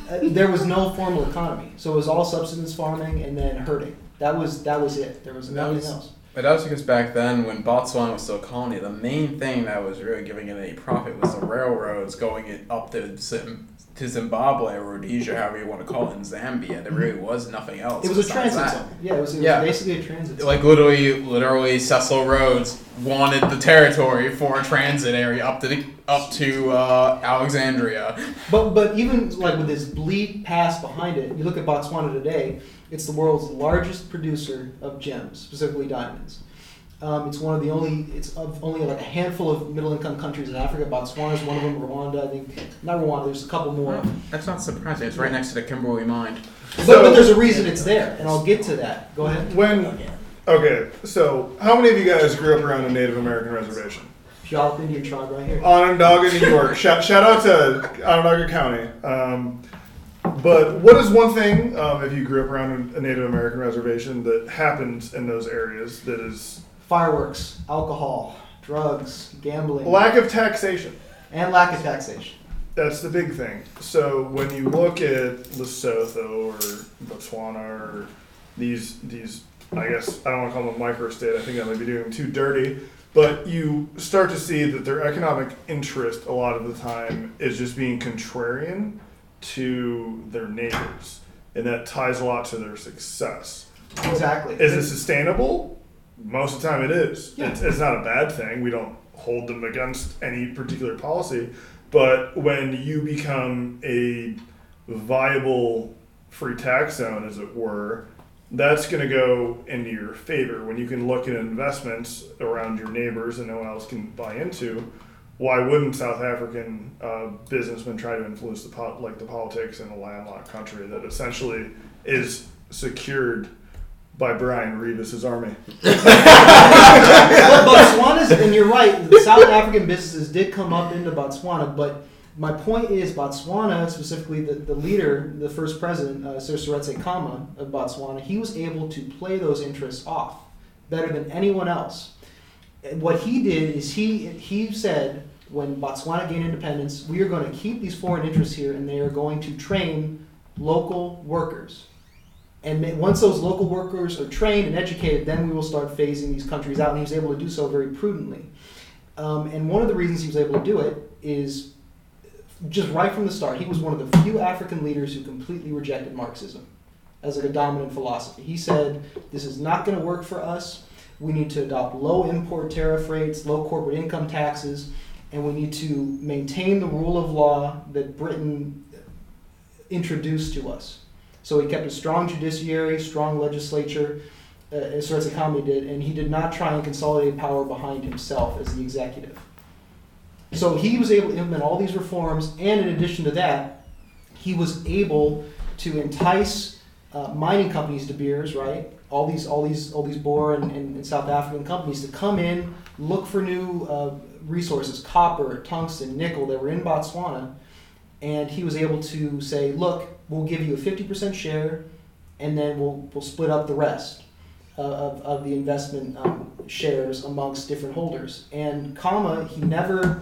Uh, there was no formal economy, so it was all subsistence farming and then herding. That was that was it. There was nothing was- else. But that was because back then, when Botswana was still a colony, the main thing that was really giving it any profit was the railroads going it up to Zim- to Zimbabwe or Rhodesia, however you want to call it, in Zambia. There really was nothing else. It was a transit that. zone. Yeah, it was, it was Yeah. basically a transit zone. Like literally, literally, Cecil Rhodes wanted the territory for a transit area up to the, up to uh, Alexandria. But but even like with this bleak past behind it, you look at Botswana today. It's the world's largest producer of gems, specifically diamonds. Um, it's one of the only. It's of only like a handful of middle-income countries in Africa. Botswana is one of them. Rwanda, I think. Not Rwanda. There's a couple more. That's not surprising. It's right next to the Kimberley mine. But, but there's a reason it's there, and I'll get to that. Go ahead. when okay, so how many of you guys grew up around a Native American reservation? Puyallup Indian tribe right here. Onondaga, New York. shout, shout out to Onondaga County. Um, but what is one thing, um, if you grew up around a Native American reservation, that happens in those areas that is Fireworks, alcohol, drugs, gambling, lack of taxation? and lack of taxation. That's the big thing. So when you look at Lesotho or Botswana or these these, I guess I don't want to call them a microstate. I think I might be doing them too dirty. But you start to see that their economic interest a lot of the time is just being contrarian to their neighbors, and that ties a lot to their success. Exactly. Is it sustainable? Most of the time, it is. Yeah. It's, it's not a bad thing. We don't hold them against any particular policy. But when you become a viable free tax zone, as it were, that's going to go into your favor. When you can look at investments around your neighbors and no one else can buy into, why wouldn't South African uh, businessmen try to influence the like the politics in a landlocked country that essentially is secured by Brian Revis's army? but Botswana's, and you're right, South African businesses did come up into Botswana, but my point is Botswana, specifically the, the leader, the first president, uh, Sir Seretse Khama of Botswana, he was able to play those interests off better than anyone else. What he did is he he said when Botswana gained independence, we are going to keep these foreign interests here, and they are going to train local workers. And once those local workers are trained and educated, then we will start phasing these countries out. And he was able to do so very prudently. Um, and one of the reasons he was able to do it is just right from the start, he was one of the few African leaders who completely rejected Marxism as like a dominant philosophy. He said, "This is not going to work for us. We need to adopt low import tariff rates, low corporate income taxes, and we need to maintain the rule of law that Britain introduced to us." So he kept a strong judiciary, strong legislature, uh, as far economy did, and he did not try and consolidate power behind himself as the executive. So he was able to implement all these reforms, and in addition to that, he was able to entice uh, mining companies, De Beers, right? All these, all these, all these Boer and, and, and South African companies to come in, look for new uh, resources, copper, tungsten, nickel that were in Botswana, and he was able to say, look, we'll give you a fifty percent share, and then we'll we'll split up the rest uh, of, of the investment um, shares amongst different holders. And Khama, he never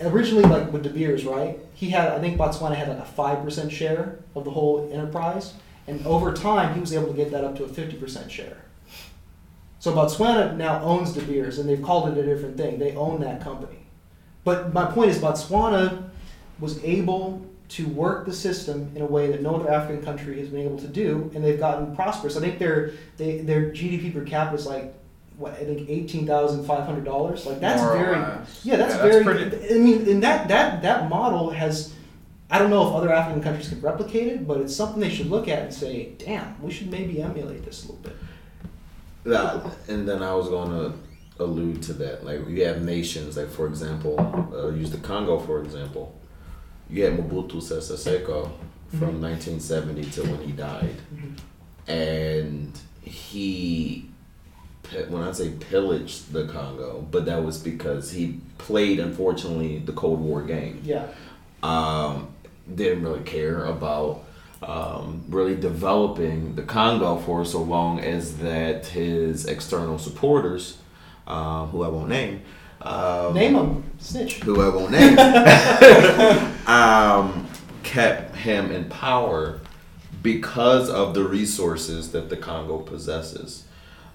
originally like with De Beers, right? He had I think Botswana had like a five percent share of the whole enterprise, and over time he was able to get that up to a fifty percent share. So Botswana now owns De Beers, and they've called it a different thing. They own that company. But my point is, Botswana was able to work the system in a way that no other African country has been able to do, and they've gotten prosperous. I think their they, their GDP per capita is like what I think eighteen thousand five hundred dollars. Like that's More very yeah, that's Yeah, very. I mean, and that that that model has. I don't know if other African countries can replicate it, but it's something they should look at and say, "Damn, we should maybe emulate this a little bit." Yeah, and then I was going to allude to that. Like you have nations, like for example, uh, use the Congo for example. You had Mobutu Sese Seko from 1970 to when he died, and he, when I say pillaged the Congo, but that was because he played, unfortunately, the Cold War game Yeah, um, didn't really care about um, really developing the Congo for so long as that his external supporters, uh, who I won't name, um, name them, snitch. who I won't name, um, kept him in power because of the resources that the Congo possesses.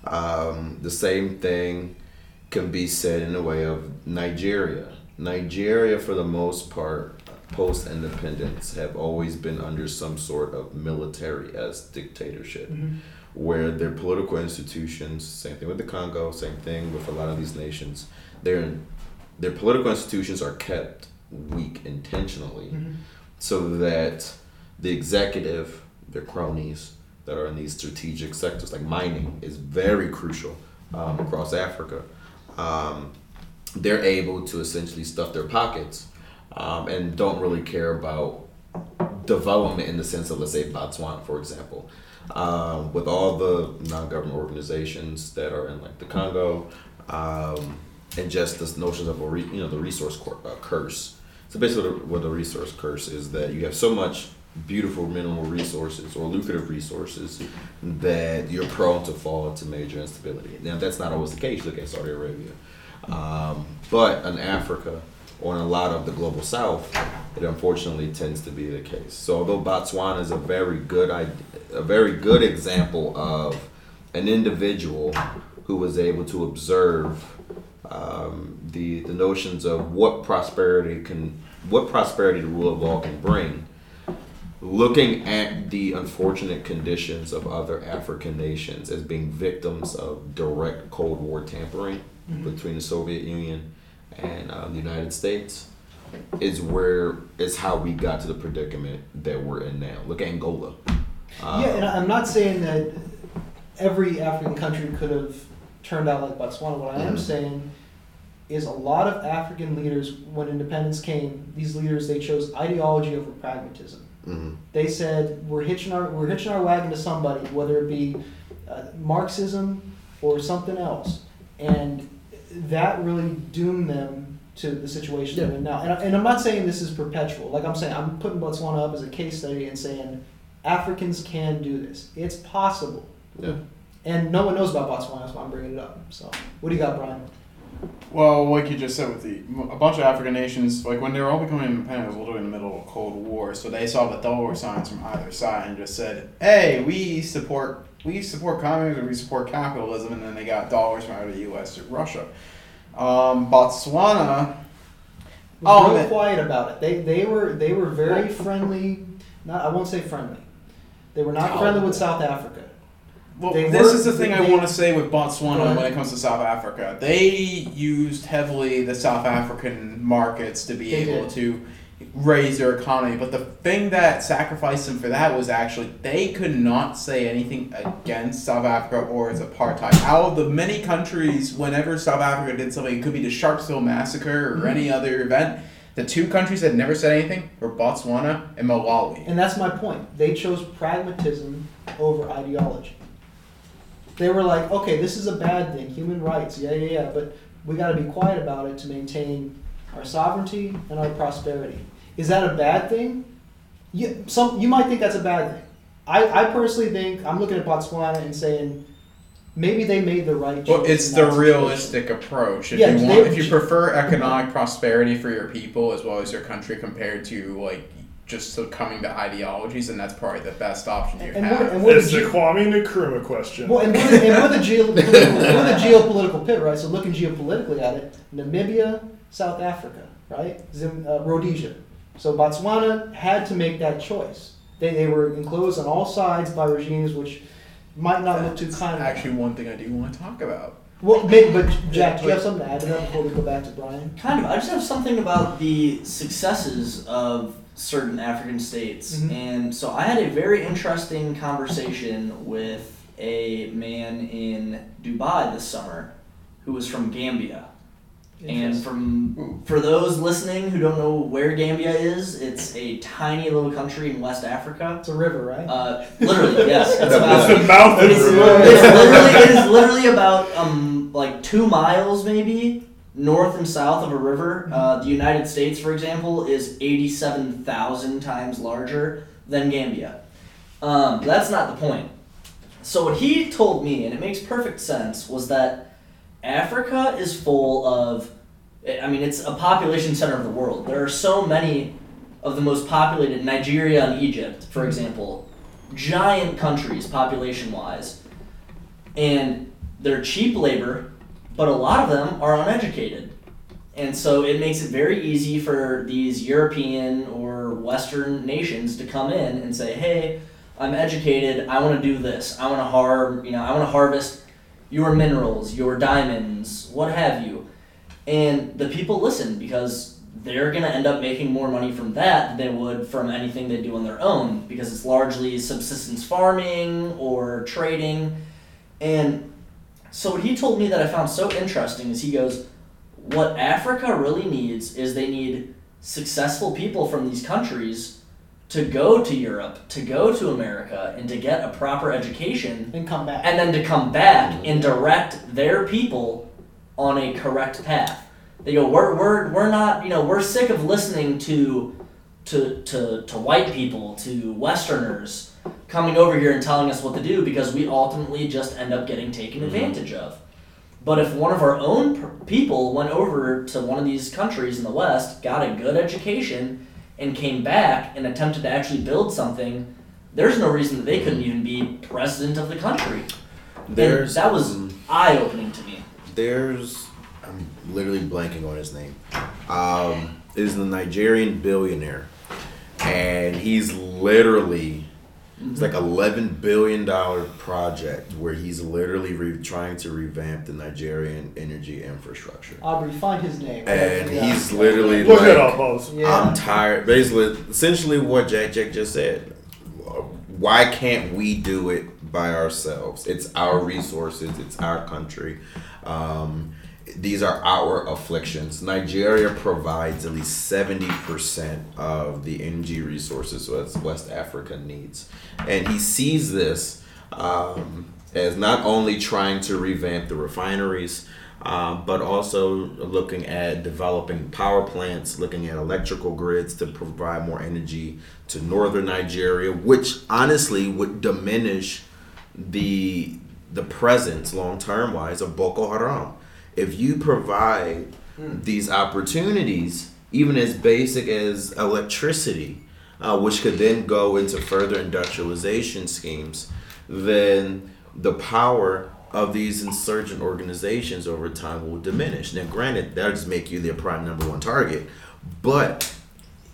Um, the same thing can be said in the way of Nigeria. Nigeria, for the most part, post independence, have always been under some sort of military as dictatorship, where their political institutions, same thing with the Congo, same thing with a lot of these nations, their their political institutions are kept weak intentionally, so that the executive, their cronies that are in these strategic sectors like mining is very crucial um, across Africa. Um, they're able to essentially stuff their pockets um, and don't really care about development in the sense of, let's say, Botswana, for example. Um, with all the non-government organizations that are in like the Congo, um, and just this notion of a re, you know the resource cor- uh, curse. So basically, what a resource curse is that you have so much beautiful mineral resources or lucrative resources that you're prone to fall into major instability. Now that's not always the case. Look at Saudi Arabia, um, but in Africa or in a lot of the global South, it unfortunately tends to be the case. So although Botswana is a very good a very good example of an individual who was able to observe um, the the notions of what prosperity can what prosperity the rule of law can bring looking at the unfortunate conditions of other African nations as being victims of direct Cold War tampering between the Soviet Union and um, the United States is where is how we got to the predicament that we're in now. Look at Angola. Um, yeah, and I'm not saying that every African country could have turned out like Botswana. What I am Mhm. saying is a lot of African leaders, when independence came, these leaders they chose ideology over pragmatism. mhm. They said we're hitching our we're hitching our wagon to somebody, whether it be uh, Marxism or something else, and that really doomed them to the situation they're in now. And, I- and I'm not saying this is perpetual. Like I'm saying, I'm putting Botswana up as a case study and saying Africans can do this. It's possible. Yeah. And no one knows about Botswana, that's why I'm bringing it up. So, what do you got, Brian? Well, like you just said, with the a bunch of African nations, like when they were all becoming independent, it was literally in the middle of a Cold War. So they saw the dollar signs from either side and just said, "Hey, we support we support communism, we support capitalism," and then they got dollars from either the U.S. to Russia. Um, Botswana, was Oh, real man. quiet about it. They they were they were very friendly. Not I won't say friendly. They were not Oh. friendly with South Africa. Well, They this were- is the thing I they- want to say with Botswana when it comes to South Africa. They used heavily the South African markets to be able did. to raise their economy. But the thing that sacrificed them for that was actually they could not say anything against South Africa or its apartheid. Out of the many countries, whenever South Africa did something, it could be the Sharpeville massacre or Mm-hmm. any other event. The two countries that never said anything were Botswana and Malawi. And that's my point. They chose pragmatism over ideology. They were like, okay, this is a bad thing, human rights, yeah, yeah, yeah, but we got to be quiet about it to maintain our sovereignty and our prosperity. Is that a bad thing? You, some, you might think that's a bad thing. I, I personally think, I'm looking at Botswana and saying, maybe they made the right choice. Well, it's the that situation. realistic approach. If Yeah, you want, if you prefer economic prosperity for your people as well as your country compared to like just succumbing to ideologies, then that's probably the best option you And have. what, and what It's the you, Kwame Nkrumah question. Well, and with, and with, the geopolitical, with the geopolitical pivot, right? So looking geopolitically at it, Namibia, South Africa, right? Zim, uh, Rhodesia. So Botswana had to make that choice. They, they were enclosed on all sides by regimes which might not look too kind. actually one thing I do want to talk about. well, maybe, but Jack, do you have something to add to that before we go back to Brian? Kind of. I just have something about the successes of certain African states. Mhm. And so I had a very interesting conversation with a man in Dubai this summer who was from Gambia. And from for those listening who don't know where Gambia is, it's a tiny little country in West Africa. it's a river, right? Uh, literally, yes. It's It's about the mouth of it's, the it's river. literally it is literally about um like two miles maybe north and south of a river. Uh, the United States, for example, is eighty-seven thousand times larger than Gambia. Um, that's not the point. So what he told me, and it makes perfect sense, was that Africa is full of. I mean, it's a population center of the world. There are so many of the most populated Nigeria and Egypt, for example, giant countries population wise, and they're cheap labor, but a lot of them are uneducated. And so it makes it very easy for these European or Western nations to come in and say, "Hey, I'm educated. I want to do this. I want to har, you know, I want to harvest your minerals, your diamonds, what have you." And the people listen because they're going to end up making more money from that than they would from anything they do on their own because it's largely subsistence farming or trading. And so what he told me that I found so interesting is he goes, what Africa really needs is they need successful people from these countries to go to Europe, to go to America, and to get a proper education, and come back. and then to come back mm-hmm. and direct their people on a correct path. They go, we're, we're, we're not, you know, we're sick of listening to, to, to, to white people, to Westerners coming over here and telling us what to do because we ultimately just end up getting taken advantage of. But if one of our own people went over to one of these countries in the West, got a good education, and came back and attempted to actually build something, there's no reason that they couldn't even be president of the country. There's that was um, eye opening to me. There's I'm literally blanking on his name. Um, is the Nigerian billionaire, and he's literally it's like eleven billion dollar project where he's literally re- trying to revamp the Nigerian energy infrastructure, Aubrey, find his name. and Yeah. he's literally Look like, it up, Buzz. Yeah. I'm tired. Basically, essentially what Jack Jack just said. Why can't we do it by ourselves? It's our resources. It's our country. Um, these are our afflictions. Nigeria provides at least seventy percent of the energy resources West West Africa needs, and he sees this um, as not only trying to revamp the refineries, uh, but also looking at developing power plants, looking at electrical grids to provide more energy to northern Nigeria, which honestly would diminish the the presence long term wise of Boko Haram. If you provide these opportunities, even as basic as electricity, uh, which could then go into further industrialization schemes, then the power of these insurgent organizations over time will diminish. Now, granted, that just make you their prime number one target, but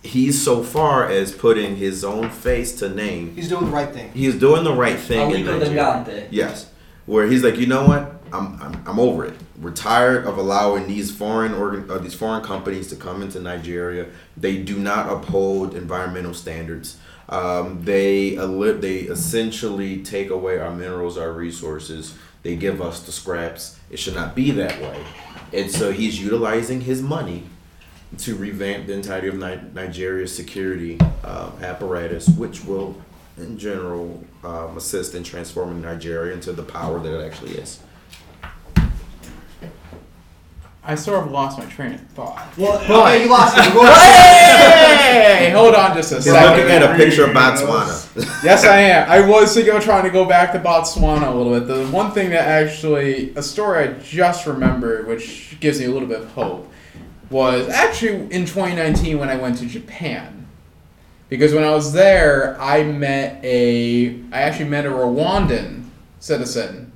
he's so far as putting his own face to name. He's doing the right thing. He's doing the right thing in Nigeria. Yes, where he's like, you know what? I'm, I'm, I'm over it. We're tired of allowing these foreign organ, uh, these foreign companies to come into Nigeria. They do not uphold environmental standards. Um, they eli- they essentially take away our minerals, our resources. They give us the scraps. It should not be that way. And so he's utilizing his money to revamp the entirety of Ni- Nigeria's security um, apparatus, which will, in general, um, assist in transforming Nigeria into the power that it actually is. I sort of lost my train of thought. Well, okay, you lost it. Hey, hold on just a He's second. looking at a picture of Botswana. yes, I am. I was thinking of trying to go back to Botswana a little bit. The one thing that actually, a story I just remembered, which gives me a little bit of hope, was actually in 2019 when I went to Japan. Because when I was there, I met a, I actually met a Rwandan citizen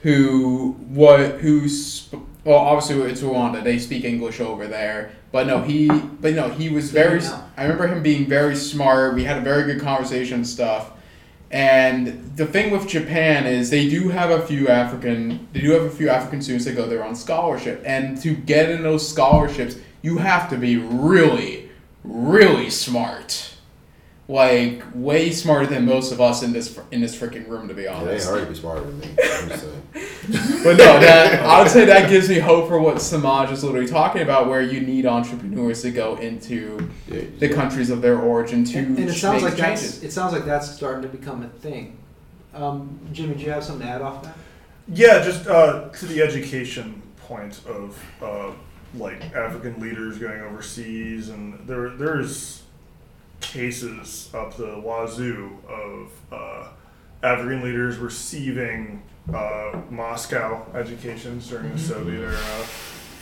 who what who sp- well obviously it's Rwanda they speak English over there. But no he but no he was very. I remember him being very smart. We had a very good conversation and stuff. And the thing with Japan is they do have a few African they do have a few African students that go there on scholarship. And to get in those scholarships you have to be really really smart like way smarter than most of us in this in this freaking room to be honest. they honest already be smarter than me. I'm just saying. but no, that I would say that gives me hope for what Samaj is literally talking about, where you need entrepreneurs to go into Yeah, the countries of their origin to and, and it sounds make like that's changes. it sounds like that's starting to become a thing. Um, Jimmy, do you have something to add off that? Yeah, just uh, to the education point of uh, like African leaders going overseas, and there there's cases up the wazoo of uh, African leaders receiving uh, Moscow educations during the Soviet era,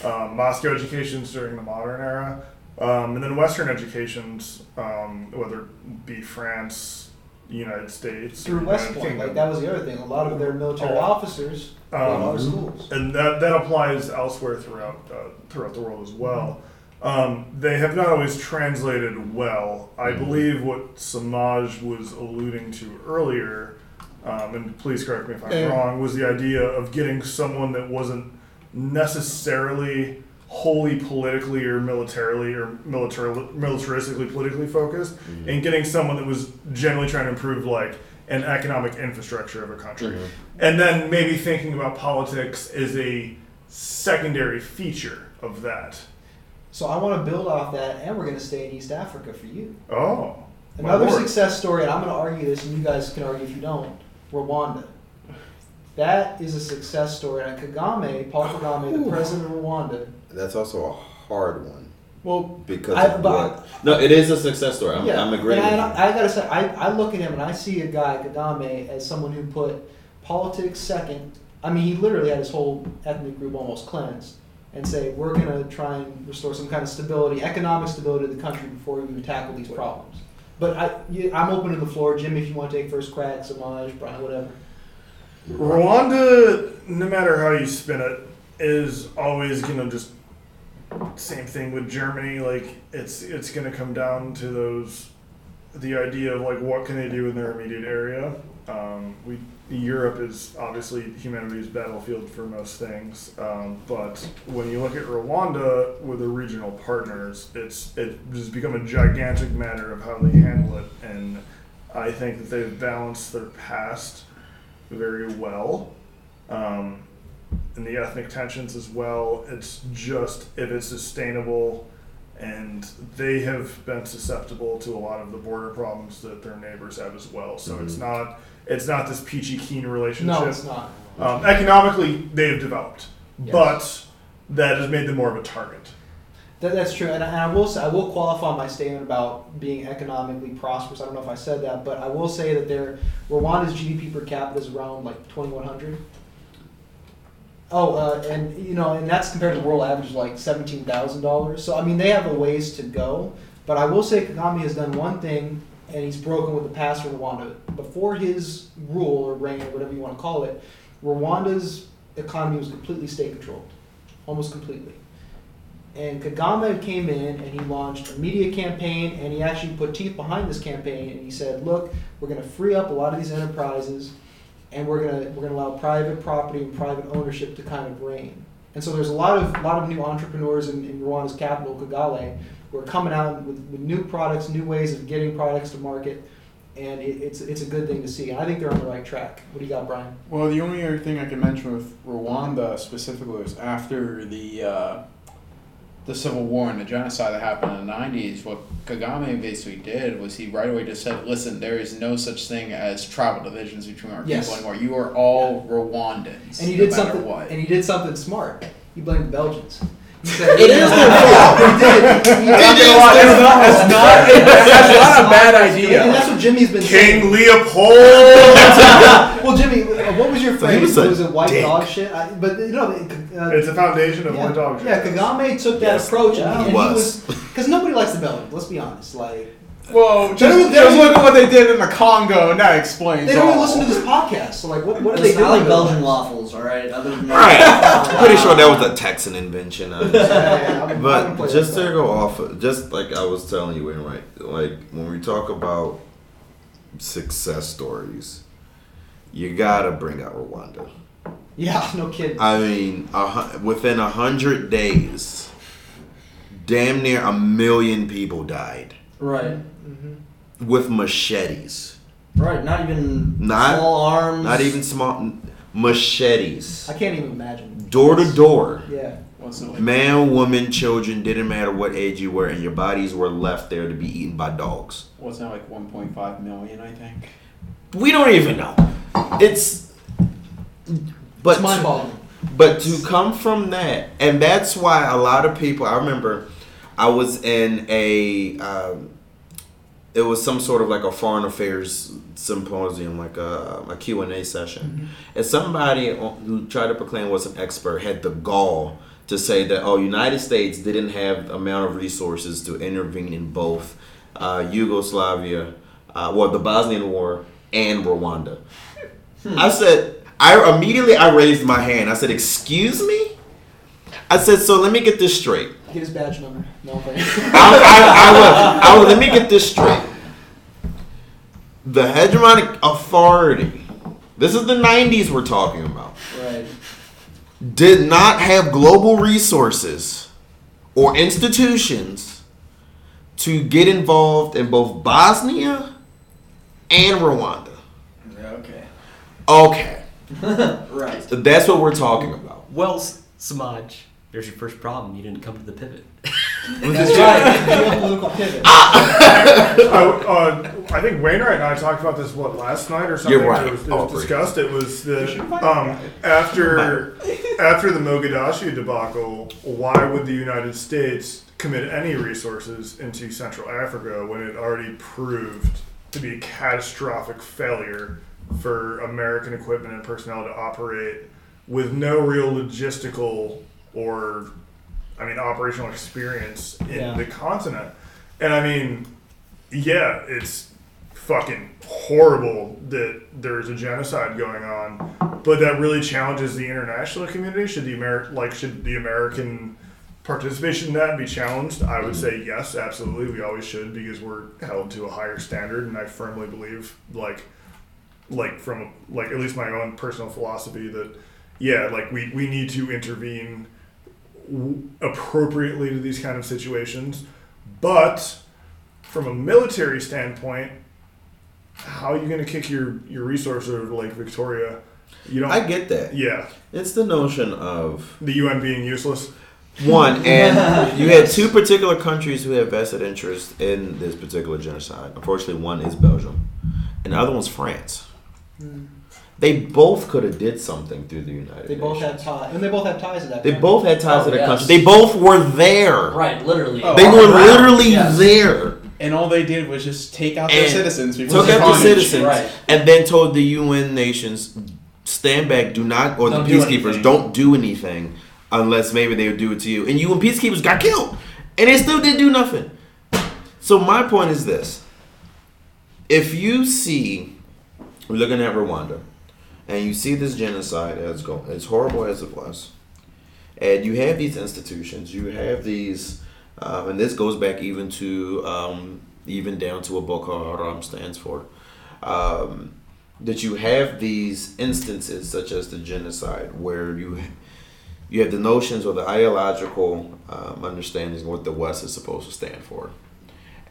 um, Moscow educations during the modern era, um, and then Western educations, um, whether it be France, United States, Through West United Point, Kingdom. like that was the other thing. A lot of their military Oh. officers go to our Um, schools. and that, that applies elsewhere throughout uh, throughout the world as well. Um, they have not always translated well. I believe what Samaj was alluding to earlier, um, and please correct me if I'm Yeah. wrong, was the idea of getting someone that wasn't necessarily wholly politically or militarily or militar- militaristically politically focused, and getting someone that was generally trying to improve like an economic infrastructure of a country and then maybe thinking about politics as a secondary feature of that. So I want to build off that, and we're going to stay in East Africa for you. Oh, Another lord. success story, and I'm going to argue this, and you guys can argue if you don't. Rwanda. That is a success story. And Kagame, Paul Kagame, the president of Rwanda. That's also a hard one Well, because I- but- No, it is a success story. I'm, yeah, I'm agreeing. And with I, you. I gotta say, I, I look at him and I see a guy, Kagame, as someone who put politics second. I mean, he literally had his whole ethnic group almost cleansed, and say we're gonna try and restore some kind of stability, economic stability to the country before we even tackle these problems. But I, you, I'm open to the floor, Jim. If you want to take first crack, Samaj, Brian, whatever. Rwanda, no matter how you spin it, is always gonna just same thing with Germany. Like it's it's gonna come down to those the idea of like what can they do in their immediate area. Um, we Europe is obviously humanity's battlefield for most things, um, but when you look at Rwanda with the regional partners, it's it has become a gigantic matter of how they handle it, and I think that they've balanced their past very well. Um, and the ethnic tensions as well. It's just if it's sustainable, and they have been susceptible to a lot of the border problems that their neighbors have as well. So it's Mhm. not it's not this peachy keen relationship. No, it's not. Um, economically, they have developed, Yes. but that has made them more of a target. That, that's true, and, I- and I will say, I will qualify my statement about being economically prosperous. I don't know if I said that, but I will say that their Rwanda's GDP per capita is around like twenty one hundred. Oh, uh, and you know, and that's compared to the world average, like seventeen thousand dollars. So I mean, they have a ways to go. But I will say, Kagame has done one thing, and he's broken with the past for Rwanda. Before his rule or reign or whatever you want to call it, Rwanda's economy was completely state controlled, almost completely And Kagame came in and he launched a media campaign and he actually put teeth behind this campaign and he said, look, we're going to free up a lot of these enterprises and we're going to we're going to allow private property and private ownership to kind of reign. And so there's a lot of lot of new entrepreneurs in, in Rwanda's capital, Kigali, who are coming out with, with new products, new ways of getting products to market, and it, it's it's a good thing to see. And I think they're on the right track. What do you got, Brian? Well, the only other thing I can mention with Rwanda specifically is after the uh, the civil war and the genocide that happened in the '90s. What Kagame basically did was he right away just said, "Listen, there is no such thing as tribal divisions between our Yes. people anymore. You are all Rwandans, And he did something. what." And he did something smart. He blamed the Belgians. He said, It is their fault. He did. He It did. is their fault. That's not, that's not a bad idea. And idea. that's what Jimmy's been King saying. Leopold. well, Jimmy, uh, what was your He phrase? was a was it white dick. dog shit? I, but you know, uh, it's a foundation of yeah, one dog. shit. yeah, Kagame took that Yes, approach, and, he he, and he was. was because nobody likes the belly. Let's be honest. Like well, just, They just look at what they did in the Congo, and that explains they don't even all. listen to this podcast. So like, what, what are they Listen, doing? I like Belgian waffles, alright? Other than Right. that, I'm pretty sure uh, that was a Texan invention. Yeah, yeah, yeah, I'm- I'm gonna But just to go off, just like I was telling you, in right, like when we talk about success stories, you gotta bring out Rwanda. Yeah, no kidding. I mean, a, within a hundred days, damn near a million people died right, hmm with machetes. right. Not even Not- small arms. Not even small machetes, I can't even imagine. door to door. Yeah. What's? Man, woman, children, didn't matter what age you were, and your bodies were left there to be eaten by dogs. What's that like? 1.5 million, I think. We don't even know. It's but it's mind-boggling. but to come from that, and that's why a lot of people. I remember, I was in a. Um, it was some sort of like a foreign affairs symposium, like a, a A session, and somebody who tried to proclaim was an expert had the gall to say that oh, United States didn't have the amount of resources to intervene in both uh, Yugoslavia, uh, well, the Bosnian War and Rwanda. I said, I immediately I raised my hand. I said, "Excuse me." I said, "So let me get this straight. Get his badge number. No. I, I, I, will, I will, let me get this straight. The hegemonic authority. This is the '90s we're talking about. Right. Did not have global resources or institutions to get involved in both Bosnia and Rwanda. Okay. Okay, right. that's what we're talking about. Well, S- Samaj, there's your first problem. You didn't come to the pivot. That's right. Geopolitical. I, uh, I think Wainwright and I talked about this what last night or something. You're right. It was, it was three. discussed. It was the um, after after the Mogadishu debacle. Why would the United States commit any resources into Central Africa when it already proved to be a catastrophic failure for American equipment and personnel to operate with no real logistical or I mean operational experience in Yeah. the continent. And I mean, yeah, it's fucking horrible that there's a genocide going on, but that really challenges the international community. Should the Amer- like should the American participation in that be challenged? I would say yes, absolutely. We always should because we're held to a higher standard, and I firmly believe like like from like at least my own personal philosophy that yeah, like we we need to intervene appropriately to these kind of situations, but from a military standpoint, how are you going to kick your your resource over to Lake Victoria? You don't. I get that. yeah, It's the notion of the UN being useless. one, and you had two particular countries who have vested interest in this particular genocide. Unfortunately, one is Belgium, and the other one's France. Hmm. They both could have did something through the United They both had ties, and they both had ties to that. They country. both had ties Oh, to the yes. country. They both were there. Right. Literally. Oh, They were the literally Yes. there. And all they did was just take out their citizens. before Took the out the citizens Right. and then told the UN nations, stand back, do not, or Don't the do peacekeepers, anything. don't do anything unless maybe they would do it to you. And UN peacekeepers got killed, and they still didn't do nothing. So my point is this: if you see, we're looking at Rwanda, and you see this genocide as go as horrible as it was, And you have these institutions, you have these, um, and this goes back even to um, even down to what Boko Haram stands for. Um, that you have these instances such as the genocide where you you have the notions or the ideological um, understandings of what the West is supposed to stand for,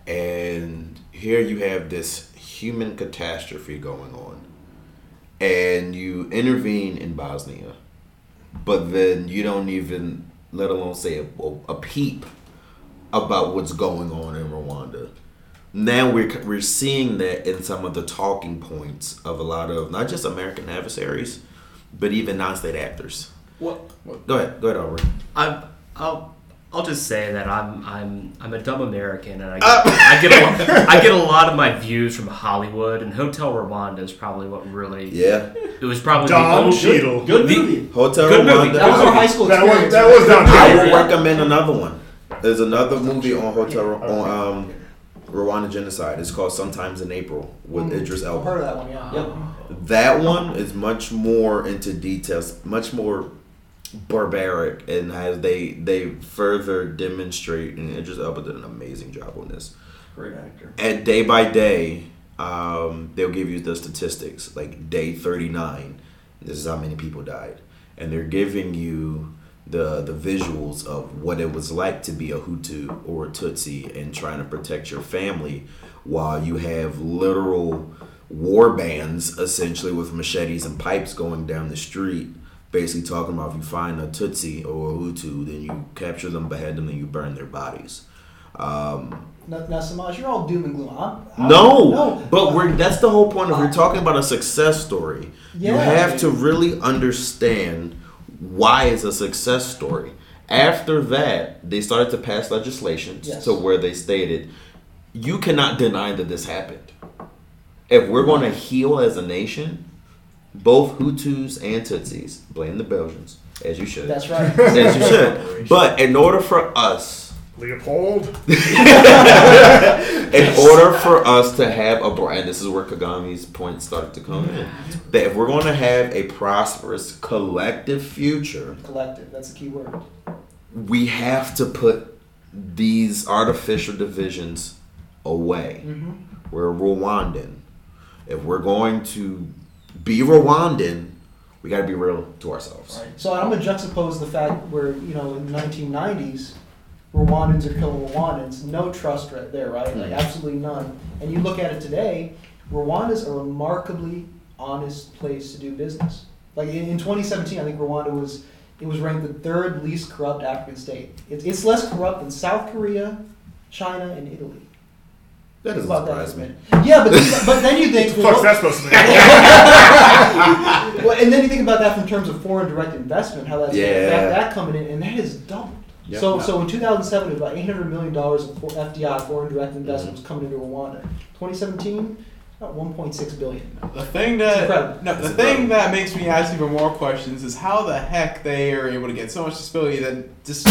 and here you have this human catastrophe going on, and you intervene in Bosnia, but then you don't even let alone say a, a peep about what's going on in Rwanda now we're we're seeing that in some of the talking points of a lot of not just American adversaries, but even non-state actors. What? Go ahead, go ahead, Aubrey. I'm, I'll I'll just say that I'm I'm I'm a dumb American and I Uh. get, I get a lot, I get a lot of my views from Hollywood and Hotel Rwanda is probably what really Yeah, it was probably Don the Cheadle. Good The- movie. Hotel Good movie. Rwanda. That was our high school That was experience. that was Don I Cheadle. will recommend another one. There's another movie on Hotel on um, Rwanda genocide. It's called Sometimes in April with Idris I've heard of that one, yeah. Yep. That one is much more into details, much more barbaric, and has they they further demonstrate. And Idris Elba did an amazing job on this. Great actor. and day by day, um, they'll give you the statistics. Like day thirty nine, this is how many people died, and they're giving you the the visuals of what it was like to be a Hutu or a Tutsi and trying to protect your family, while you have literal war bands essentially with machetes and pipes going down the street. Basically, talking about if you find a Tutsi or a Hutu, then you capture them, behead them, and you burn their bodies. Um, Now, now, Samaj, you're all doom and gloom. I'm, I'm, no, no, but we're that's the whole point. If we're talking about a success story, you Yeah. have to really understand why it's a success story. After that, they started to pass legislation Yes. to where they stated you cannot deny that this happened. If we're going to heal as a nation, both Hutus and Tutsis blame the Belgians, as you should, That's right. as you should. But in order for us Leopold. in order for us to have a brand, this is where Kagame's point started to come in. That if we're going to have a prosperous collective future, Collective. That's the key word. we have to put these artificial divisions away. Mm-hmm. We're Rwandan. If we're going to be Rwandan, we got to be real to ourselves. So I'm gonna juxtapose the fact where you know in the 1990s, Rwandans are killing Rwandans. No trust right there, right? Like Mhm. absolutely none. And you look at it today, Rwanda's a remarkably honest place to do business. Like in, in 2017, I think Rwanda was it was ranked the third least corrupt African state. It's, it's less corrupt than South Korea, China, and Italy. That Think doesn't about that surprise me. Yeah, but but then you think What's that supposed to mean? well, and then you think about that from terms of foreign direct investment, how that's Yeah. that, that coming in, and that is doubled. Yep. So, so in 2007, it was about 800 million dollars of FDI, foreign direct investment, was coming into Rwanda. 2017, about 1.6 billion. The thing that no, the It's thing incredible. that makes me ask even more questions is how the heck they are able to get so much stability that dis-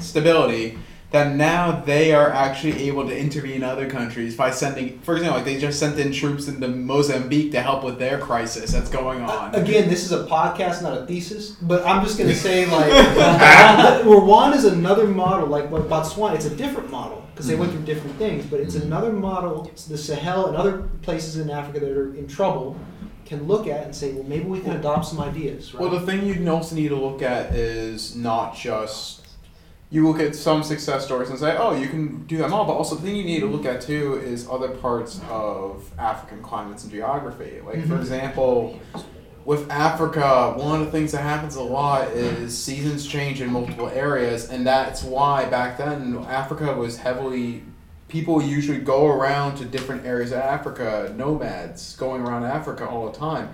stability that now they are actually able to intervene in other countries by sending, for example, like they just sent in troops into Mozambique to help with their crisis that's going on. Again, this is a podcast, not a thesis, but I'm just going to say, like, uh, Rwanda is another model, like what Botswana, it's a different model because they went through different things, but it's another model the Sahel and other places in Africa that are in trouble can look at and say, well, maybe we can adopt some ideas, right? Well, the thing you also need to look at is not just you look at some success stories and say, oh, you can do them all, but also the thing you need to look at too is other parts of African climates and geography. Like, for Mhm. example, with Africa, one of the things that happens a lot is seasons change in multiple areas, and that's why back then Africa was heavily. People usually go around to different areas of Africa, nomads going around Africa all the time.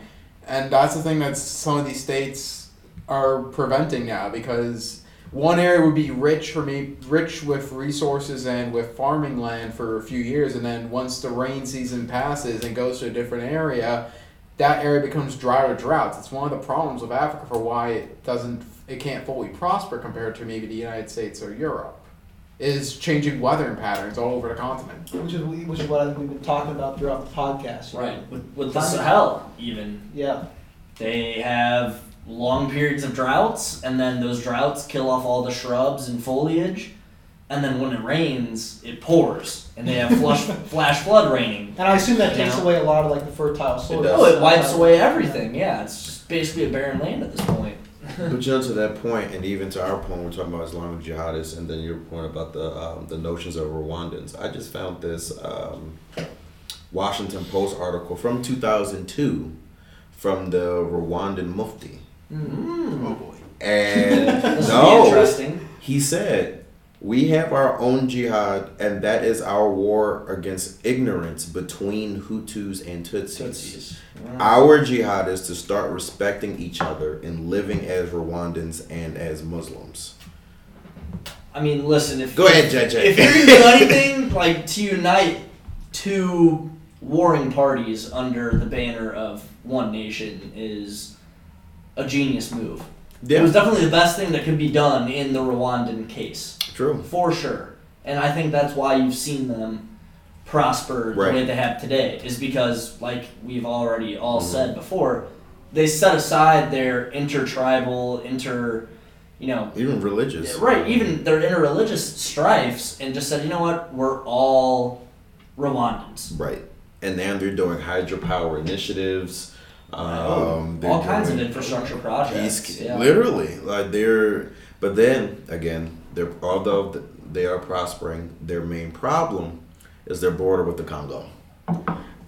And that's the thing that some of these states are preventing now because one area would be rich for me rich with resources and with farming land for a few years and then once the rain season passes and goes to a different area that area becomes dry or droughts it's one of the problems of africa for why it doesn't it can't fully prosper compared to maybe the united states or europe is changing weather patterns all over the continent which is which is what I think we've been talking about throughout the podcast. you know. Right. With, with the Find- Sahel, even Yeah. they have long periods of droughts, and then those droughts kill off all the shrubs and foliage, and then when it rains, it pours, and they have flush, flash flood raining. And I assume that You takes know? away a lot of like the fertile soil. does. Oh, it wipes away everything. Yeah, it's just basically a barren land at this point. But you know, to that point, and even to our point, we're talking about Islamic jihadists, and then your point about the um, the notions of Rwandans. I just found this um, Washington Post article from 2002 from the Rwandan Mufti, Mm. Oh boy. and This will be no, interesting. he said, "We have our own jihad, and that is our war against ignorance between Hutus and Tutsis." Tootsies. Our jihad is to start respecting each other and living as Rwandans and as Muslims. I mean, listen, if Go ahead, JJ. if you're gonna do anything like to unite two warring parties under the banner of one nation is a genius move. It was definitely the best thing that could be done in the Rwandan case, true. for sure. And I think that's why you've seen them prosper the Right. way they have today, is because, like we've already all Mhm. said before, they set aside their intertribal, inter, you know, Even religious. Right, even their interreligious strifes, and just said, you know what, we're all Rwandans. Right. And now they're doing hydropower initiatives. Um, all kinds of infrastructure projects. yeah. Literally, like they're. But then again, they're although they are prospering, their main problem is their border with the Congo,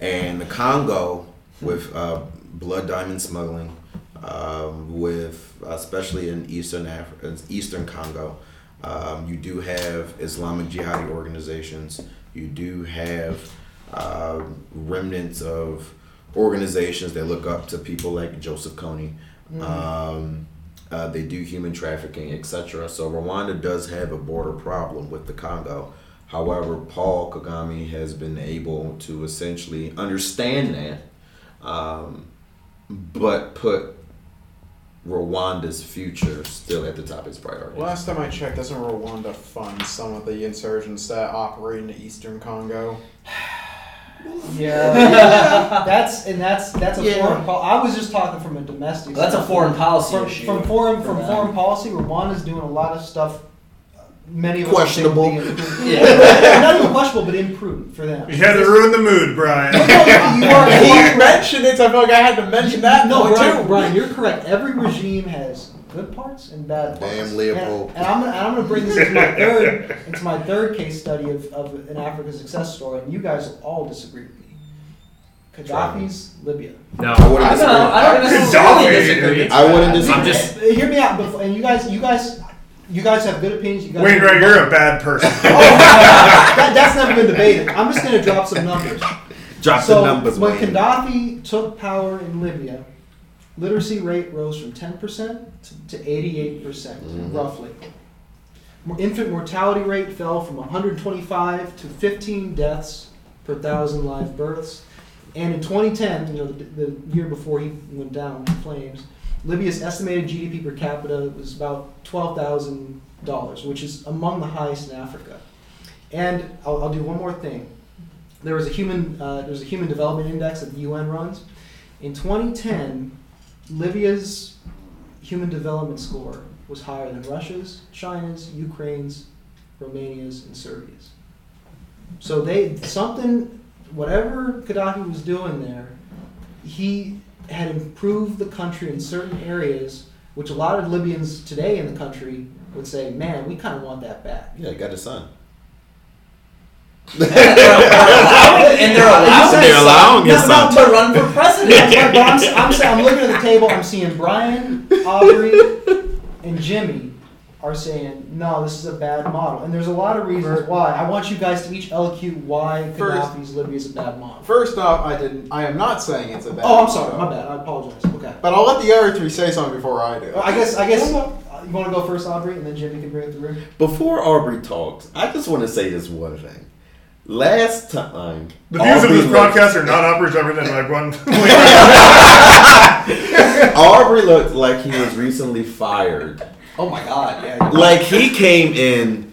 and the Congo with uh, blood diamond smuggling, um, with especially in eastern Africa, eastern Congo, um, you do have Islamic jihadi organizations. You do have uh, remnants of organizations that look up to people like Joseph Kony. Um, uh, they do human trafficking, etc. So Rwanda does have a border problem with the Congo. However, Paul Kagame has been able to essentially understand that, um, but put Rwanda's future still at the top of his priorities. Last time I checked, doesn't Rwanda fund some of the insurgents that operate in the eastern Congo? Yeah, yeah. that's and that's that's a Yeah. foreign. Po- I was just talking from a domestic. That's a standpoint. foreign policy from, issue. from foreign for from them. foreign policy. Rwanda's doing a lot of stuff. uh, Many of Questionable. think would be imprudent. Yeah. not even questionable, but imprudent for them. You had to ruin the mood, Brian. No, no, you are, you He mentioned it, so I feel like I had to mention that no, point Brian, too. Brian, you're correct. Every regime has good parts and bad parts. Damn Leopold. And, and I'm gonna, and I'm gonna bring this into my third into my third case study of, of an African success story, and you guys will all disagree with me. Gaddafi's Libya. No. I wouldn't I don't, I don't Gaddafi. disagree. I wouldn't disagree. I'm just- hear me out, before, and you guys, you guys, you guys have good opinions. You guys Wayne, right, you're a bad person. Oh, that, that's never been debated. I'm just gonna drop some numbers. Drop so the numbers, when Wayne. Gaddafi took power in Libya, literacy rate rose from 10% to 88%, Mhm. roughly. Infant mortality rate fell from 125 to 15 deaths per thousand live births. And in 2010, you know, the, the year before he went down in flames, Libya's estimated GDP per capita was about $12,000, which is among the highest in Africa. And I'll, I'll do one more thing. There was a human, uh, there's a human development index that the UN runs. In 2010, Libya's human development score was higher than Russia's, China's, Ukraine's, Romania's, and Serbia's. So they something, whatever Gaddafi was doing there, he had improved the country in certain areas, which a lot of Libyans today in the country would say, "Man, we kind of want that back." Yeah, he got his son. And they're allowed, They're allowing his no, son. no, to run for president. but, but I'm, s- I'm, I'm looking at the table. I'm seeing Brian, Aubrey, and Jimmy are saying, "No, this is a bad model." And there's a lot of reasons why. I want you guys to each elocute why First- Gaddafi's Libya is a bad model. First off, I didn't. I am not saying it's a bad. Oh, I'm sorry. My bad. I apologize. Okay. But I'll let the other three say something before I do. Well, I guess. I guess. uh, You want to go first, Aubrey, and then Jimmy can bring it through. Before Aubrey talks, I just want to say this one thing. Last time, The views of Aubrey this looked- podcast are not uppers other than like one. Aubrey looked like he was recently fired. Oh my God! Yeah. Like he came in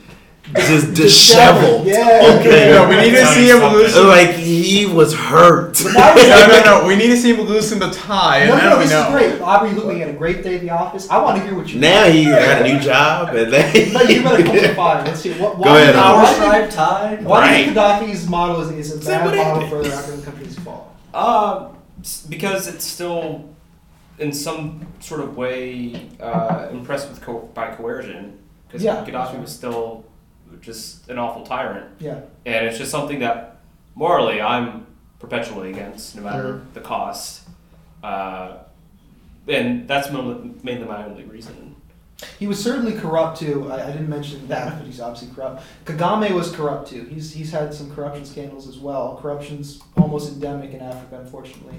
just disheveled. Yeah. Okay. No, we need to see him loosen. Like he was hurt. Now No, no, no. We need to see him loosen the tie, and No, no, we this know. is great. Aubrey, look, we had a great day at the office. I want to hear what you. Now he got a new job, and then No, you better come to five. Let's see. What, why Go ahead, do you- Aubrey. Power why do stripe tie. Why do you think Gaddafi's model is, is a bad what it model for the African countries to follow? Uh, because it's still, in some sort of way, uh, impressed with co- by coercion. Because Yeah. Gaddafi was still just an awful tyrant, Yeah. and it's just something that morally I'm perpetually against, no matter the cost. Uh, and that's mo- mainly my only reason. He was certainly corrupt too. I, I didn't mention that, but he's obviously corrupt. Kagame was corrupt too. He's he's had some corruption scandals as well. Corruption's almost endemic in Africa, unfortunately.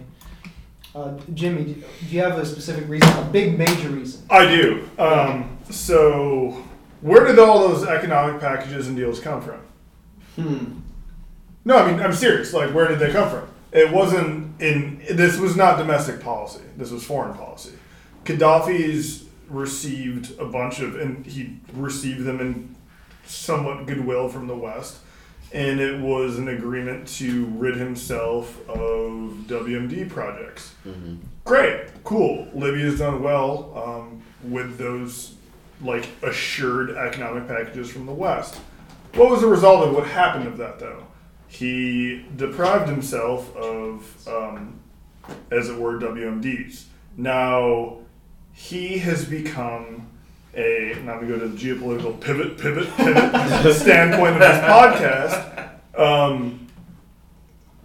Uh, Jimmy, do, do you have a specific reason, a big major reason? I do. Um, so, where did all those economic packages and deals come from? Hmm. No, I mean I'm serious. Like, where did they come from? It wasn't in. This was not domestic policy. This was foreign policy. Gaddafi's received a bunch of, and he received them in somewhat goodwill from the West, and it was an agreement to rid himself of WMD projects. Great, cool. Libya's done well um, with those like assured economic packages from the West. What was the result of what happened of that though? He deprived himself of, um, as it were, WMDs. Now he has become a. Now we go to the geopolitical pivot, pivot, pivot standpoint of this podcast. Um,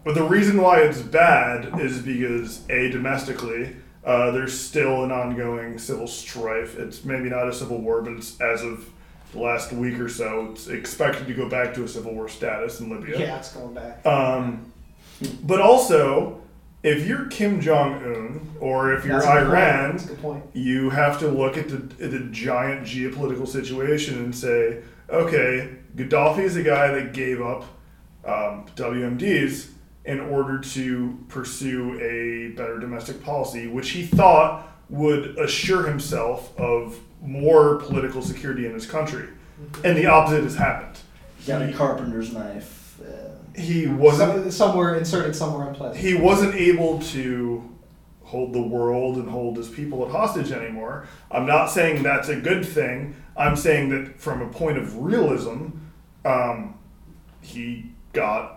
but the reason why it's bad is because a domestically uh, there's still an ongoing civil strife. It's maybe not a civil war, but it's as of the last week or so, it's expected to go back to a civil war status in Libya. Yeah, it's going back. Um, but also, if you're Kim Jong Un or if you're That's a good point. Iran, you have to look at the, at the giant geopolitical situation and say, okay, Gaddafi is a guy that gave up um, WMDs in order to pursue a better domestic policy, which he thought would assure himself of more political security in his country. And the opposite has happened. Got a carpenter's knife. Uh, He wasn't somewhere inserted somewhere unpleasant. he wasn't able to hold the world and hold his people at hostage anymore. I'm not saying that's a good thing. I'm saying that from a point of realism, um, he got.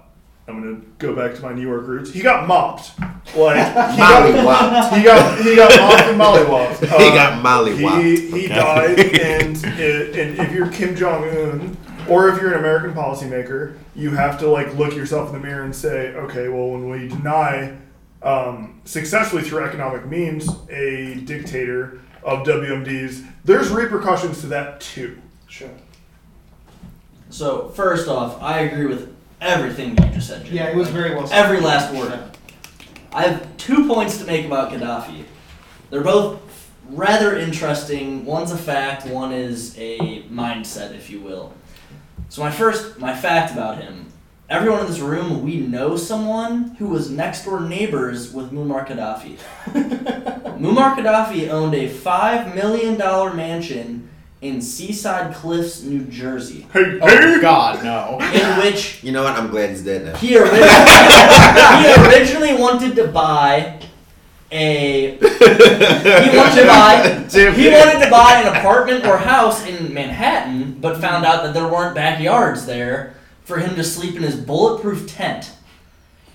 I'm gonna go back to my New York roots. He got mopped. Like he got, Mollywopped. he got he got mopped and mollywopped. He got mollywopped. He, he Okay. died, and it, and if you're Kim Jong Un or if you're an American policymaker, you have to like look yourself in the mirror and say, okay, well, when we deny um, successfully through economic means a dictator of WMDs, there's repercussions to that too. Sure. so first off, I agree with everything you just said. Jimmy. Yeah, it was very well said. Every last word. I have two points to make about Gaddafi. They're both rather interesting. One's a fact, one is a mindset, if you will. So my first, my fact about him. Everyone in this room, we know someone who was next door neighbors with Muammar Gaddafi. Muammar Gaddafi owned a five million dollar mansion in Seaside Cliffs, New Jersey, Hey, Oh God, no. in which You know what? I'm glad he's dead now. he originally, he originally wanted to buy a he wanted to buy he wanted to buy an apartment or house in Manhattan, but found out that there weren't backyards there for him to sleep in his bulletproof tent.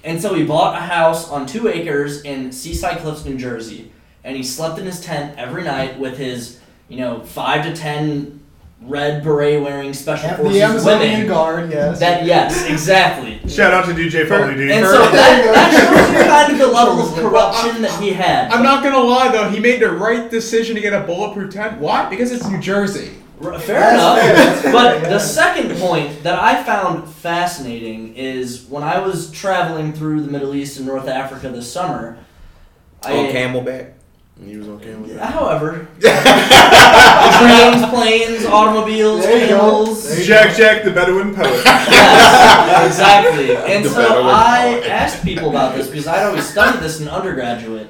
And so he bought a house on two acres in Seaside Cliffs, New Jersey, and he slept in his tent every night with his, you know, five to ten red beret wearing special Have forces the Amazonian women. guard, yes. That yes, exactly. Shout out to DJ Foley D. And so that, that shows you kind of the level of corruption that he had. I'm not gonna lie though, he made the right decision to get a bulletproof tent. Why? Because it's New Jersey. Fair That's enough. fair, But yeah. the second point that I found fascinating is when I was traveling through the Middle East and North Africa this summer. on I, oh, Camelback. He was on Camelback. however, trains, planes, automobiles, There you go. camels. Jack Jack the Bedouin poet. Yes, exactly. And The so better one. I asked people about this because I'd always studied this in undergraduate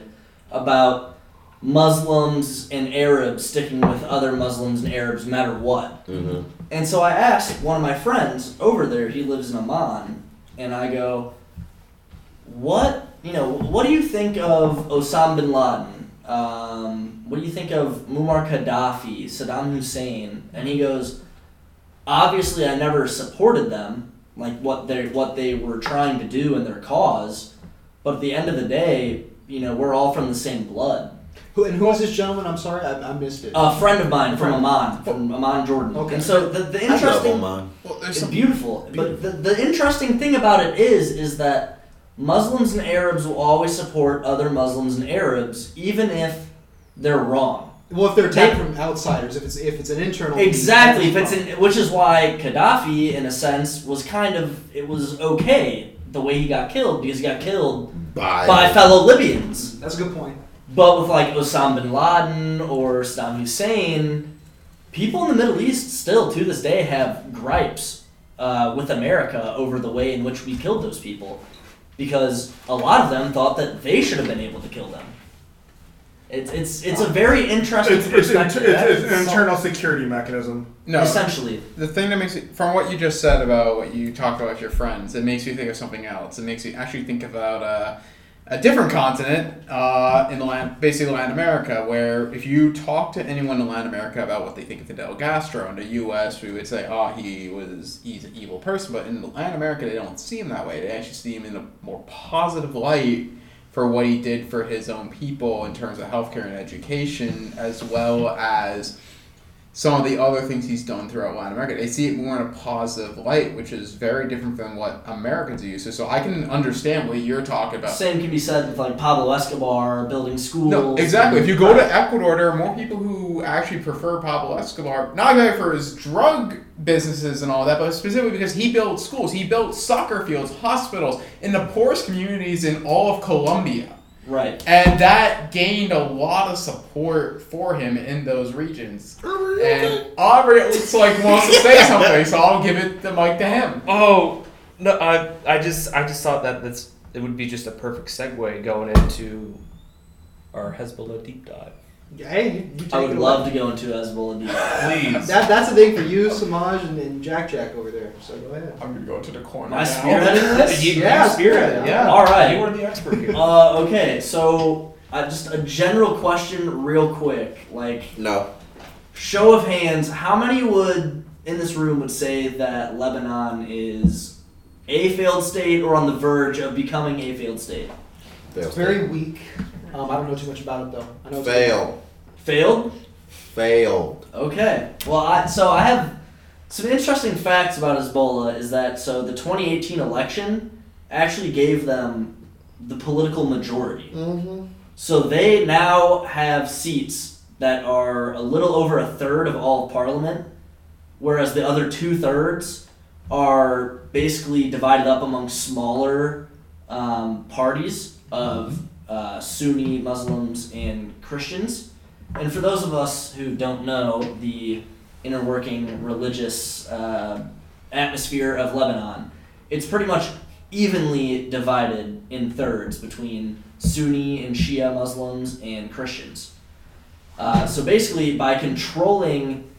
about Muslims and Arabs sticking with other Muslims and Arabs no matter what. Mm-hmm. And so I asked one of my friends over there, he lives in Amman, and I go, What, you know, what do you think of Osama bin Laden? Um, what do you think of Muammar Gaddafi, Saddam Hussein? And he goes, Obviously, I never supported them, like what they what they were trying to do and their cause. But at the end of the day, you know, we're all from the same blood. Who and who is this gentleman? I'm sorry, I, I missed it. A friend of mine from Amman, from Amman, Jordan. Okay. And so the, the I love interesting Oman. Well, it's some beautiful. But the, the interesting thing about it is, is that Muslims and Arabs will always support other Muslims and Arabs, even if they're wrong. well, if they're attacked from outsiders, if it's if it's an internal. Exactly. If it's in, which is why Gaddafi, in a sense, was kind of it was okay the way he got killed because he got killed Bye. by fellow Libyans. that's a good point. But with like Osama bin Laden or Saddam Hussein, people in the Middle East still to this day have gripes uh, with America over the way in which we killed those people, because a lot of them thought that they should have been able to kill them. It's it's it's a very interesting It's, it's, it's, perspective. it's an internal security mechanism. no. Essentially, The thing that makes it, from what you just said about what you talked about with your friends, it makes you think of something else. It makes you actually think about uh, a different continent uh, in the land, basically Latin America, where if you talk to anyone in Latin America about what they think of Fidel Castro in the U.S., we would say, oh, he was he's an evil person. But in Latin America, they don't see him that way. They actually see him in a more positive light for what he did for his own people in terms of healthcare and education, as well as some of the other things he's done throughout Latin America. They see it more in a positive light, which is very different than what Americans are used to. So I can understand what you're talking about. same can be said with like Pablo Escobar building schools. No, exactly. If you go to Ecuador, there are more people who actually prefer Pablo Escobar, not only for his drug businesses and all that, but specifically because he built schools. He built soccer fields, hospitals in the poorest communities in all of Colombia. Right. And that gained a lot of support for him in those regions. And Aubrey, it looks like wants to say something, so I'll give it the mic to him. Oh no, I I just I just thought that that's it would be just a perfect segue going into our Hezbollah deep dive. Hey, you, you take I would away. love to go into Hezbollah. deep. Please. That, that's the thing for you, Samaj, and, and Jack Jack over there. So go ahead. I'm gonna go to the corner. Am I now. spearheading this? you, Yeah, you spearheaded it, yeah. All right. You were the expert here. Uh, okay, so uh, just a general question, real quick. Like, No. show of hands, how many would in this room would say that Lebanon is a failed state or on the verge of becoming a failed state? Fail. It's very weak. Um, I don't know too much about it though. I know it's Fail. Failed? Failed. Okay. Well, I, so I have some interesting facts about Hezbollah. Is that so? The 2018 election actually gave them the political majority. Mm-hmm. So they now have seats that are a little over a third of all of parliament, whereas the other two thirds are basically divided up among smaller um, parties of uh, Sunni Muslims and Christians. And for those of us who don't know the inner working religious uh, atmosphere of Lebanon, it's pretty much evenly divided in thirds between Sunni and Shia Muslims and Christians. Uh, so basically, by controlling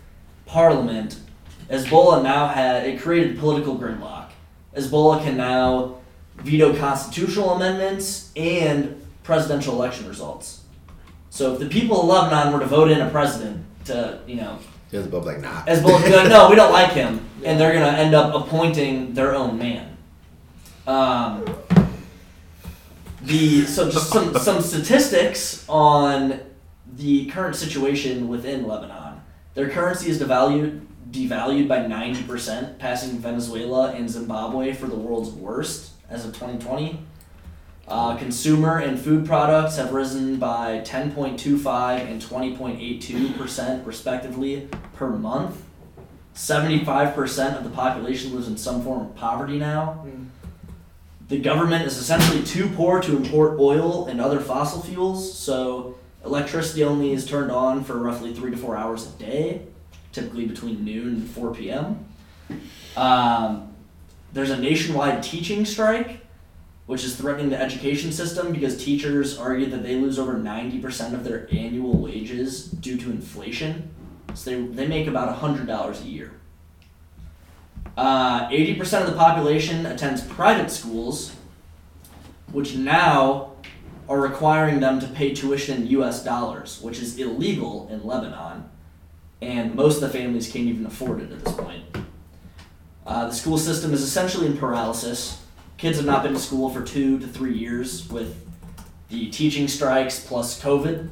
parliament, Hezbollah now had it created political gridlock. Hezbollah can now veto constitutional amendments and presidential election results. So if the people of Lebanon were to vote in a president to, you know, Here's above like nah. Hezbollah would be like, no, we don't like him, and they're gonna end up appointing their own man. Um, the so just some some statistics on the current situation within Lebanon. Their currency is devalued devalued by ninety percent, passing Venezuela and Zimbabwe for the world's worst as of 2020. Uh, consumer and food products have risen by 10.25 and 20.82 percent respectively per month. 75% of the population lives in some form of poverty now. Mm. The government is essentially too poor to import oil and other fossil fuels, so electricity only is turned on for roughly three to four hours a day, typically between noon and 4 p.m. Um, there's a nationwide teaching strike, which is threatening the education system because teachers argue that they lose over 90% of their annual wages due to inflation. So they, they make about $100 a year. Uh, 80% of the population attends private schools, which now are requiring them to pay tuition in US dollars, which is illegal in Lebanon. And most of the families can't even afford it at this point. Uh, the school system is essentially in paralysis. Kids have not been to school for two to three years with the teaching strikes plus COVID.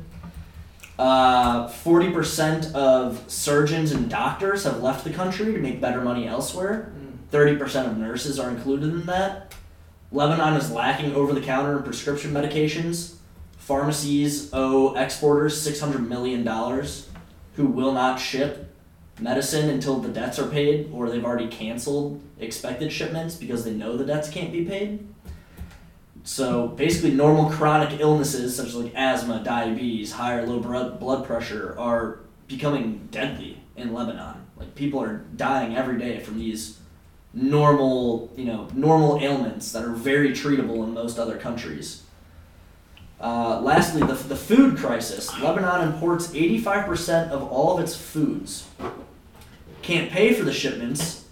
Uh, 40% of surgeons and doctors have left the country to make better money elsewhere. 30% of nurses are included in that. Lebanon is lacking over the counter and prescription medications. Pharmacies owe exporters $600 million who will not ship medicine until the debts are paid or they've already canceled expected shipments because they know the debts can't be paid. So basically, normal chronic illnesses such as like asthma, diabetes, high or low blood pressure are becoming deadly in Lebanon. Like people are dying every day from these normal, you know, normal ailments that are very treatable in most other countries. Uh, lastly, the, the food crisis. Lebanon imports 85% of all of its foods. Can't pay for the shipments,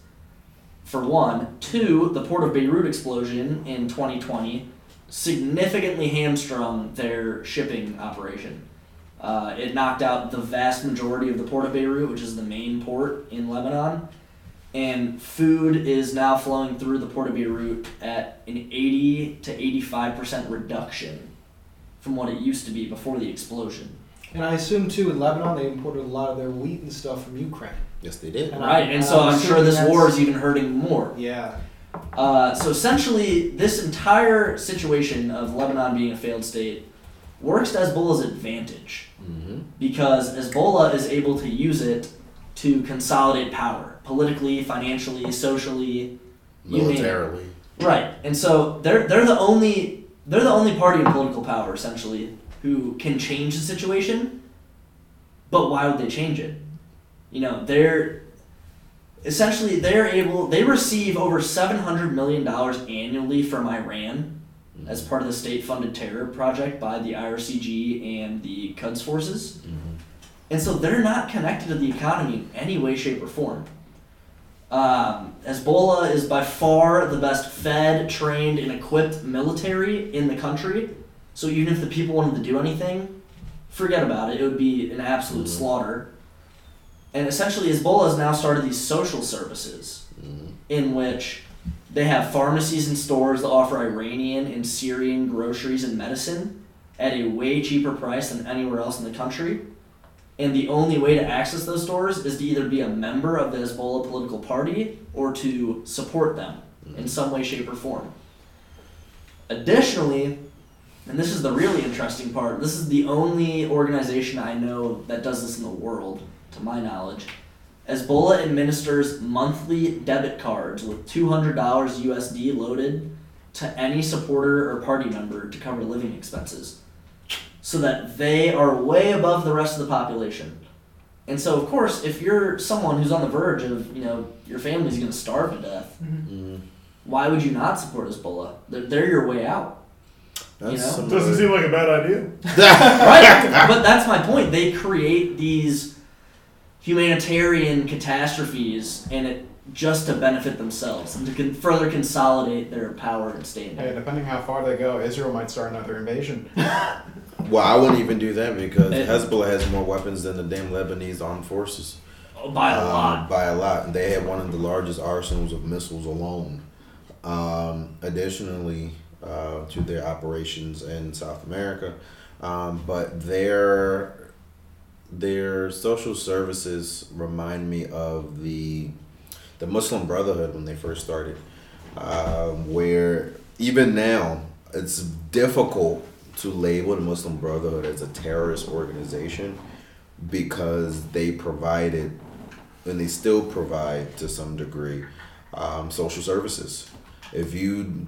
for one. Two, the port of Beirut explosion in 2020 significantly hamstrung their shipping operation. Uh, it knocked out the vast majority of the port of Beirut, which is the main port in Lebanon. And food is now flowing through the port of Beirut at an 80 to 85% reduction from what it used to be before the explosion. And I assume too in Lebanon they imported a lot of their wheat and stuff from Ukraine. Yes, they did. And Right, I- and so I'm I'm sure assuming this war is even hurting more. Yeah. Uh, so essentially, this entire situation of Lebanon being a failed state works to Hezbollah's advantage Mm-hmm. because Hezbollah is able to use it to consolidate power politically, financially, socially, You. Militarily. Right, and so they're they're the only they're the only party in political power essentially who can change the situation. But why would they change it? You know, they're essentially they're able they receive over seven hundred million dollars annually from Iran as part of the state-funded terror project by the IRCG and the Quds forces. Mhm. And so they're not connected to the economy in any way, shape, or form. Um, Hezbollah is by far the best fed, trained, and equipped military in the country. So even if the people wanted to do anything, forget about it. It would be an absolute Mhm. slaughter. And essentially, Hezbollah has now started these social services Mhm. in which they have pharmacies and stores that offer Iranian and Syrian groceries and medicine at a way cheaper price than anywhere else in the country. And the only way to access those stores is to either be a member of the Hezbollah political party or to support them in some way, shape, or form. Additionally, and this is the really interesting part, this is the only organization I know that does this in the world, to my knowledge. Hezbollah administers monthly debit cards with $200 USD loaded to any supporter or party member to cover living expenses so that they are way above the rest of the population. And so, of course, if you're someone who's on the verge of, you know, your family's going to starve to death, Mhm. why would you not support Hezbollah? They're, they're your way out. That's You know? Doesn't seem like a bad idea. right? But that's my point. They create these humanitarian catastrophes, and it just to benefit themselves and to con- further consolidate their power and standing. Hey, depending how far they go, Israel might start another invasion. Well, I wouldn't even do that because It- Hezbollah has more weapons than the damn Lebanese armed forces. Oh, by a Um, lot. By a lot. And They have one of the largest arsenals of missiles alone. Um, additionally, uh, to their operations in South America, um, but their their social services remind me of the the Muslim Brotherhood when they first started, um, where even now it's difficult to label the Muslim Brotherhood as a terrorist organization because they provided and they still provide to some degree um, social services. If you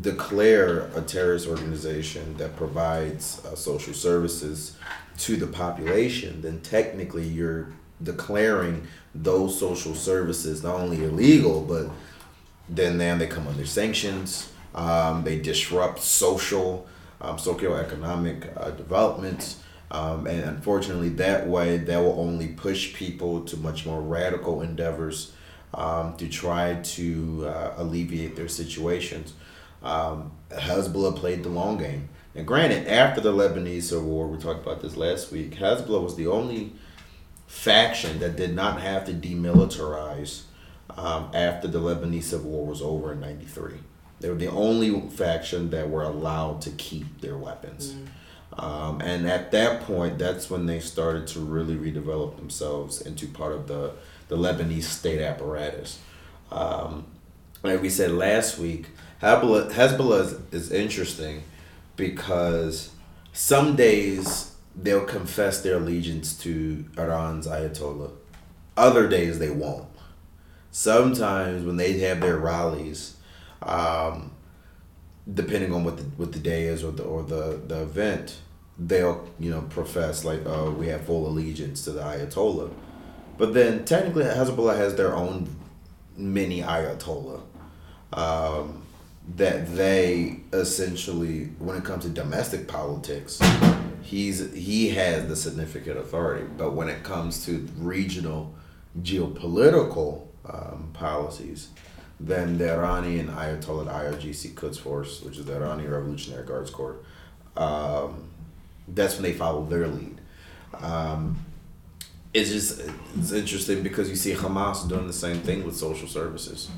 declare a terrorist organization that provides uh, social services to the population, then technically you're declaring those social services not only illegal, but then then they come under sanctions. Um, they disrupt social, um, socioeconomic uh, developments. Um, and unfortunately, that way, that will only push people to much more radical endeavors um, to try to uh, alleviate their situations. Um, Hezbollah played the long game. And granted, after the Lebanese Civil War, we talked about this last week, Hezbollah was the only faction that did not have to demilitarize um, after the Lebanese Civil War was over in 93. They were the only faction that were allowed to keep their weapons. Um, and at that point, that's when they started to really redevelop themselves into part of the, the Lebanese state apparatus. Um, like we said last week, Hezbollah, Hezbollah is, is interesting because some days they'll confess their allegiance to Iran's Ayatollah, other days they won't. Sometimes when they have their rallies, um, depending on what the what the day is or the or the, the event, they'll you know profess like oh we have full allegiance to the Ayatollah, but then technically Hezbollah has their own mini Ayatollah. Um, that they essentially, when it comes to domestic politics, he's he has the significant authority. But when it comes to regional geopolitical um, policies, then the Iranian Ayatollah IRGC Quds Force, which is the Iranian Revolutionary Guards Corps, um, that's when they follow their lead. Um, it's just it's interesting because you see Hamas doing the same thing with social services.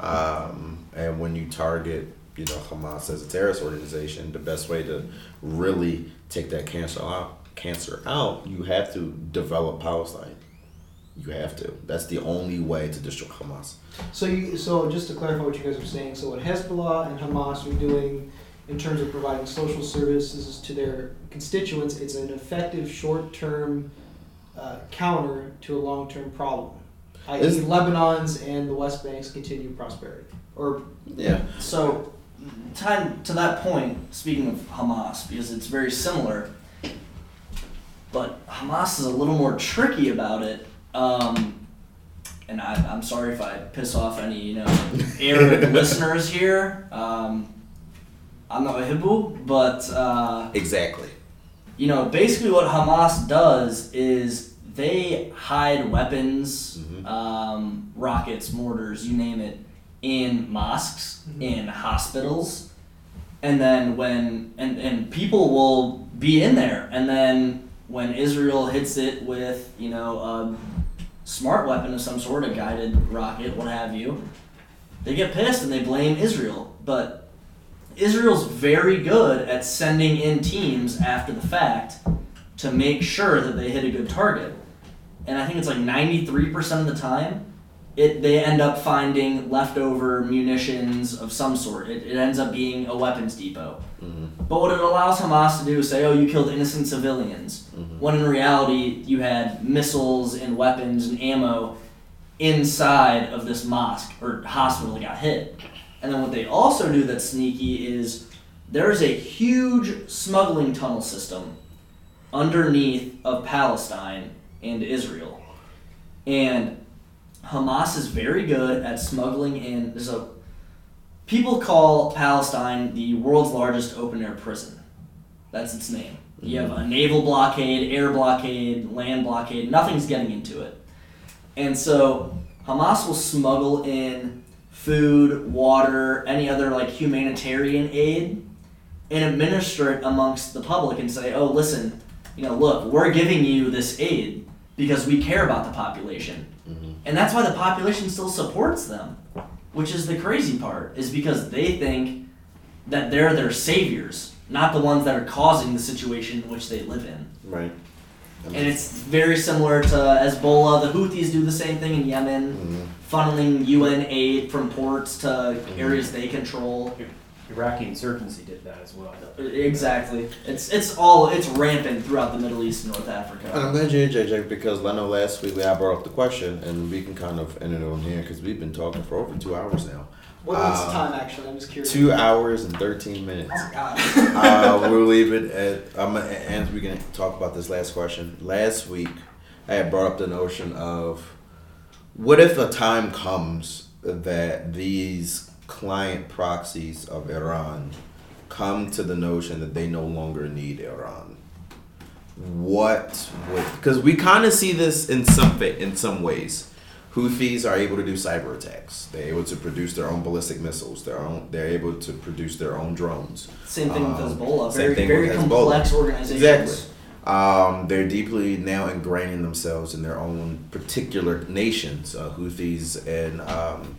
Um, and when you target, you know, Hamas as a terrorist organization, the best way to really take that cancer out, cancer out, you have to develop Palestine. You have to. That's the only way to destroy Hamas. So you, so just to clarify what you guys are saying, so what Hezbollah and Hamas are doing in terms of providing social services to their constituents, it's an effective short-term uh, counter to a long-term problem, i.e., Lebanon's and the West Bank's continued prosperity. Or Yeah. So, time to that point, speaking of Hamas, because it's very similar, but Hamas is a little more tricky about it. Um, and I, I'm sorry if I piss off any, you know, Arab listeners here. Um, I'm not a Hibbu, but uh, Exactly. you know, basically what Hamas does is they hide weapons, Mhm. um, rockets, mortars, you name it, in mosques, Mhm. in hospitals, and then when and and people will be in there, and then when Israel hits it with you know a smart weapon of some sort, a guided rocket, what have you, they get pissed and they blame Israel, but. Israel's very good at sending in teams after the fact to make sure that they hit a good target. And I think it's like 93% of the time, it they end up finding leftover munitions of some sort. It, it ends up being a weapons depot. hmm But what it allows Hamas to do is say, oh, you killed innocent civilians. hmm When in reality, you had missiles and weapons and ammo inside of this mosque or hospital that got hit. And then what they also do that's sneaky is there's a huge smuggling tunnel system underneath of Palestine and Israel. And Hamas is very good at smuggling in. There's a people call Palestine the world's largest open air prison. That's its name. You have a mm-hmm. naval blockade, air blockade, land blockade. Nothing's getting into it. And so Hamas will smuggle in food, water, any other like humanitarian aid, and administer it amongst the public and say, "Oh, listen, you know, look, we're giving you this aid because we care about the population." hmm And that's why the population still supports them, which is the crazy part, is because they think that they're their saviors, not the ones that are causing the situation in which they live in. Right. And it's very similar to Hezbollah. The Houthis do the same thing in Yemen, Mhm. funneling UN aid from ports to areas they control. Iraqi insurgency did that as well. Exactly. It's it's all it's rampant throughout the Middle East and North And I'm glad you're here, JJ, because I know last week we I brought up the question, and we can kind of end it on here because we've been talking for over two hours now. what, what's the Uh, time actually? I'm just curious. Two hours and 13 minutes. Oh, God. uh, we'll leave it at. I'm gonna, and we can talk about this last question. Last week, I had brought up the notion of what if a time comes that these client proxies of Iran come to the notion that they no longer need Iran, what would because we kind of see this in some in some ways. Houthis are able to do cyber attacks. They're able to produce their own ballistic missiles. Their own. They're able to produce their own drones. Same thing with Um, Hezbollah. same Very, thing very with Hezbollah. complex organizations. Exactly. Um, they're deeply now ingraining themselves in their own particular nations. Uh, Houthis and um,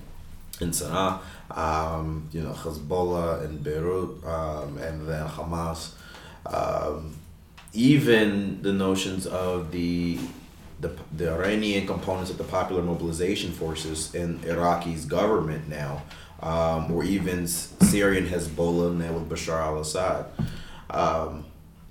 in Sana'a, um, you know Hezbollah in Beirut, um, and then Hamas. Um, even the notions of the the, the Iranian components of the popular mobilization forces in Iraqi's government now, um, or even Syrian Hezbollah now with Bashar al-Assad. Um,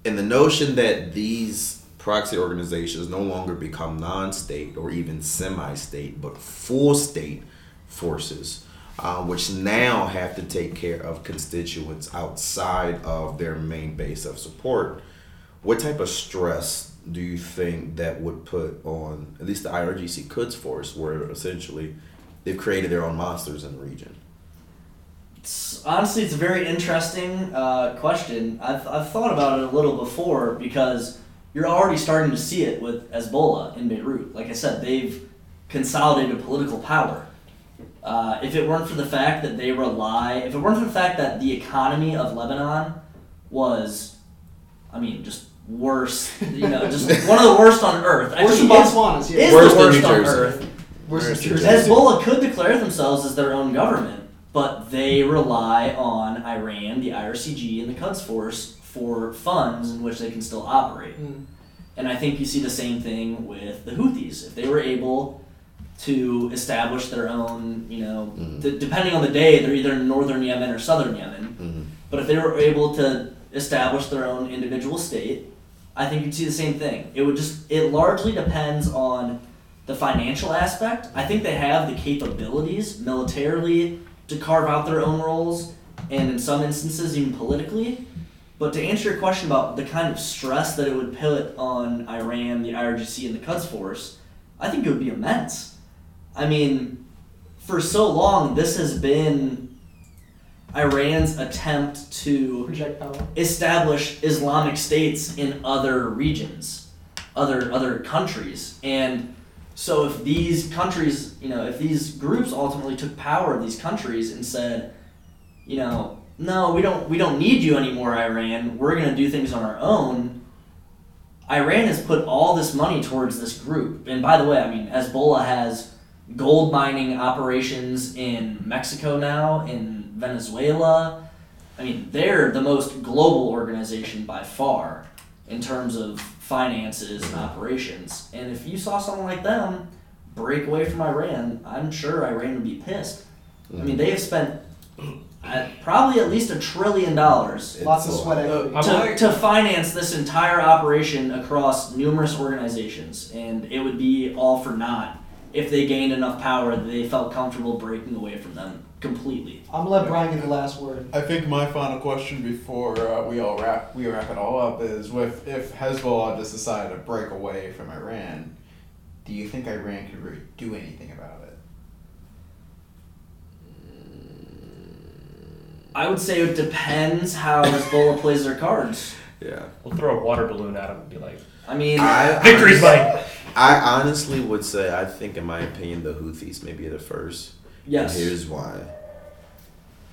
and the notion that these proxy organizations no longer become non-state or even semi-state, but full state forces, uh, which now have to take care of constituents outside of their main base of support. What type of stress do you think that would put on at least the IRGC Quds force, where essentially they've created their own monsters in the region? It's, honestly, it's a very interesting uh, question. I've, I've thought about it a little before because you're already starting to see it with Hezbollah in Beirut. Like I said, they've consolidated political power. Uh, if it weren't for the fact that they rely, if it weren't for the fact that the economy of Lebanon was, I mean, just worse, you know, just one of the worst on earth. Worse than Actually, is- Botswana's, yeah. is Worse the than worst New on Jersey. earth. Worse than Worse than Jersey. Jersey. Hezbollah could declare themselves as their own government, but they rely on Iran, the IRCG, and the Quds Force for funds in which they can still operate. Mm. And I think you see the same thing with the Houthis. If they were able to establish their own, you know, Mhm. d- depending on the day, they're either in northern Yemen or southern Yemen. Mm-hmm. But if they were able to establish their own individual state, I think you'd see the same thing. It would just, it largely depends on the financial aspect. I think they have the capabilities militarily to carve out their own roles, and in some instances, even politically. But to answer your question about the kind of stress that it would put on Iran, the IRGC, and the Quds Force, I think it would be immense. I mean, for so long, this has been Iran's attempt to establish Islamic states in other regions, other other countries, and so if these countries, you know, if these groups ultimately took power of these countries and said, you know, no, we don't we don't need you anymore, Iran. We're gonna do things on our own. Iran has put all this money towards this group, and by the way, I mean Hezbollah has gold mining operations in Mexico now, in Venezuela. I mean, they're the most global organization by far in terms of finances and operations. And if you saw someone like them break away from Iran, I'm sure Iran would be pissed. I mean, they have spent uh, probably at least a trillion dollars Lots of It's sweat lot. equity. I'm to, to finance this entire operation across numerous organizations, and it would be all for naught if they gained enough power that they felt comfortable breaking away from them completely. I'm gonna let Brian get the last word. I think my final question before uh, we all wrap we wrap it all up is with if Hezbollah just decided to break away from Iran, do you think Iran could really do anything about it? I would say it depends how Hezbollah plays their cards. Yeah. We'll throw a water balloon at him and be like, I mean, I, "Victory's honestly- mine." I honestly would say I think, in my opinion, the Houthis may be the first. yes. And here's why.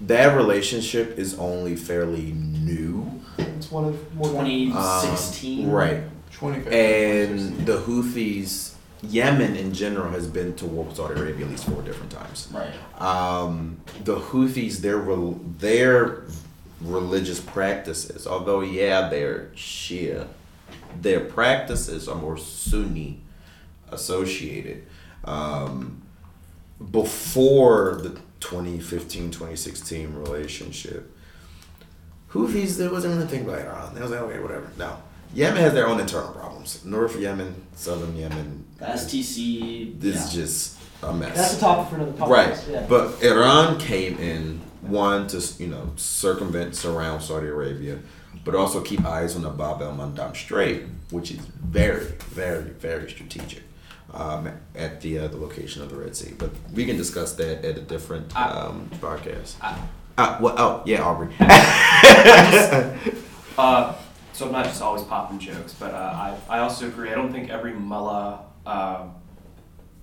That relationship is only fairly new. It's one of more. 2016. Um, right. Twenty And the Houthis, Yemen in general, has been to war with Saudi Arabia at least four different times. Right. Um, the Houthis, their their religious practices, although yeah, they're Shia, their practices are more Sunni associated. Um, before the 2015-2016 relationship, Houthis, there wasn't really anything about Iran. They was like, okay, whatever. Now, Yemen has their own internal problems. North Yemen, Southern Yemen. The STC. This yeah. is just a mess. That's a topic for another podcast. Right. Yeah. But Iran came in one to you know circumvent, surround Saudi Arabia, but also keep eyes on the Bab el Mandeb Strait, which is very, very, very strategic. Um, at the uh, the location of the Red Sea. But we can discuss that at a different I- um, podcast. I- uh, well, oh yeah, Aubrey. Uh, so I'm not just always popping jokes, but uh, I, I also agree. I don't think every mullah uh,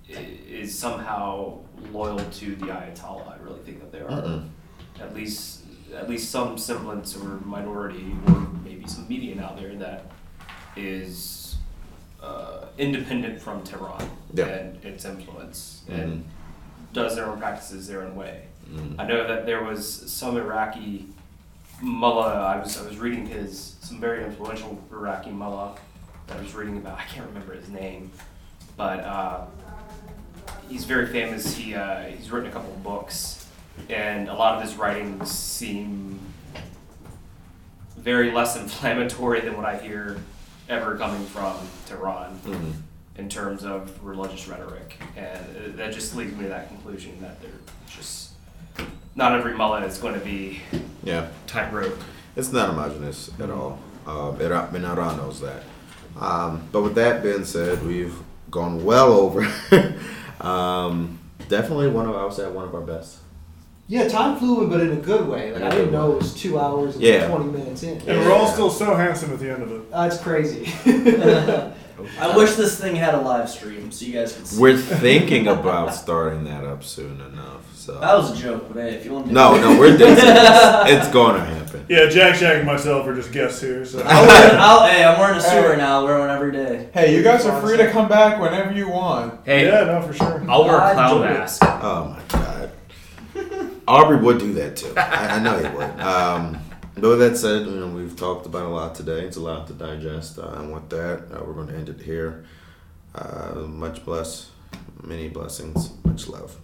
is somehow loyal to the Ayatollah. I really think that there are Mm-mm. at least at least some semblance or minority or maybe some median out there that is uh, independent from Tehran Yeah. and its influence Mhm. and does their own practices their own way. Mm. I know that there was some Iraqi mullah. I was I was reading his some very influential Iraqi mullah that I was reading about. I can't remember his name, but uh, he's very famous. He uh, he's written a couple of books, and a lot of his writings seem very less inflammatory than what I hear ever coming from Tehran Mhm. in terms of religious rhetoric, and that just leads me to that conclusion that they're just not every mullah is going to be Yeah. tightrope. It's not homogenous at all. Uh, Iran, Iran knows that. Um, but with that being said, we've gone well over. um, definitely one of I would say one of our best. Yeah, time flew, but in a good way. Like I didn't know it was two hours and Yeah. twenty minutes in. And we're all still so handsome at the end of it. Uh, That's crazy. I wish this thing had a live stream so you guys could see. We're thinking about starting that up soon enough. So That was a joke, but hey, if you want to. no, no, we're dead serious. It's going to happen. Yeah, Jack, Jack, and myself are just guests here. So I'll wear, I'll, hey, I'm wearing a suit right now. I'll wear one every day. Hey, you guys are free to come back whenever you want. Hey, yeah, no, for sure. I'll wear I a clown mask. Oh my god. Aubrey would do that too. I, I know he would. Um, but with that said, you know, we've talked about a lot today. It's a lot to digest. Uh, and with that, uh, we're going to end it here. Uh, much bless, many blessings, much love.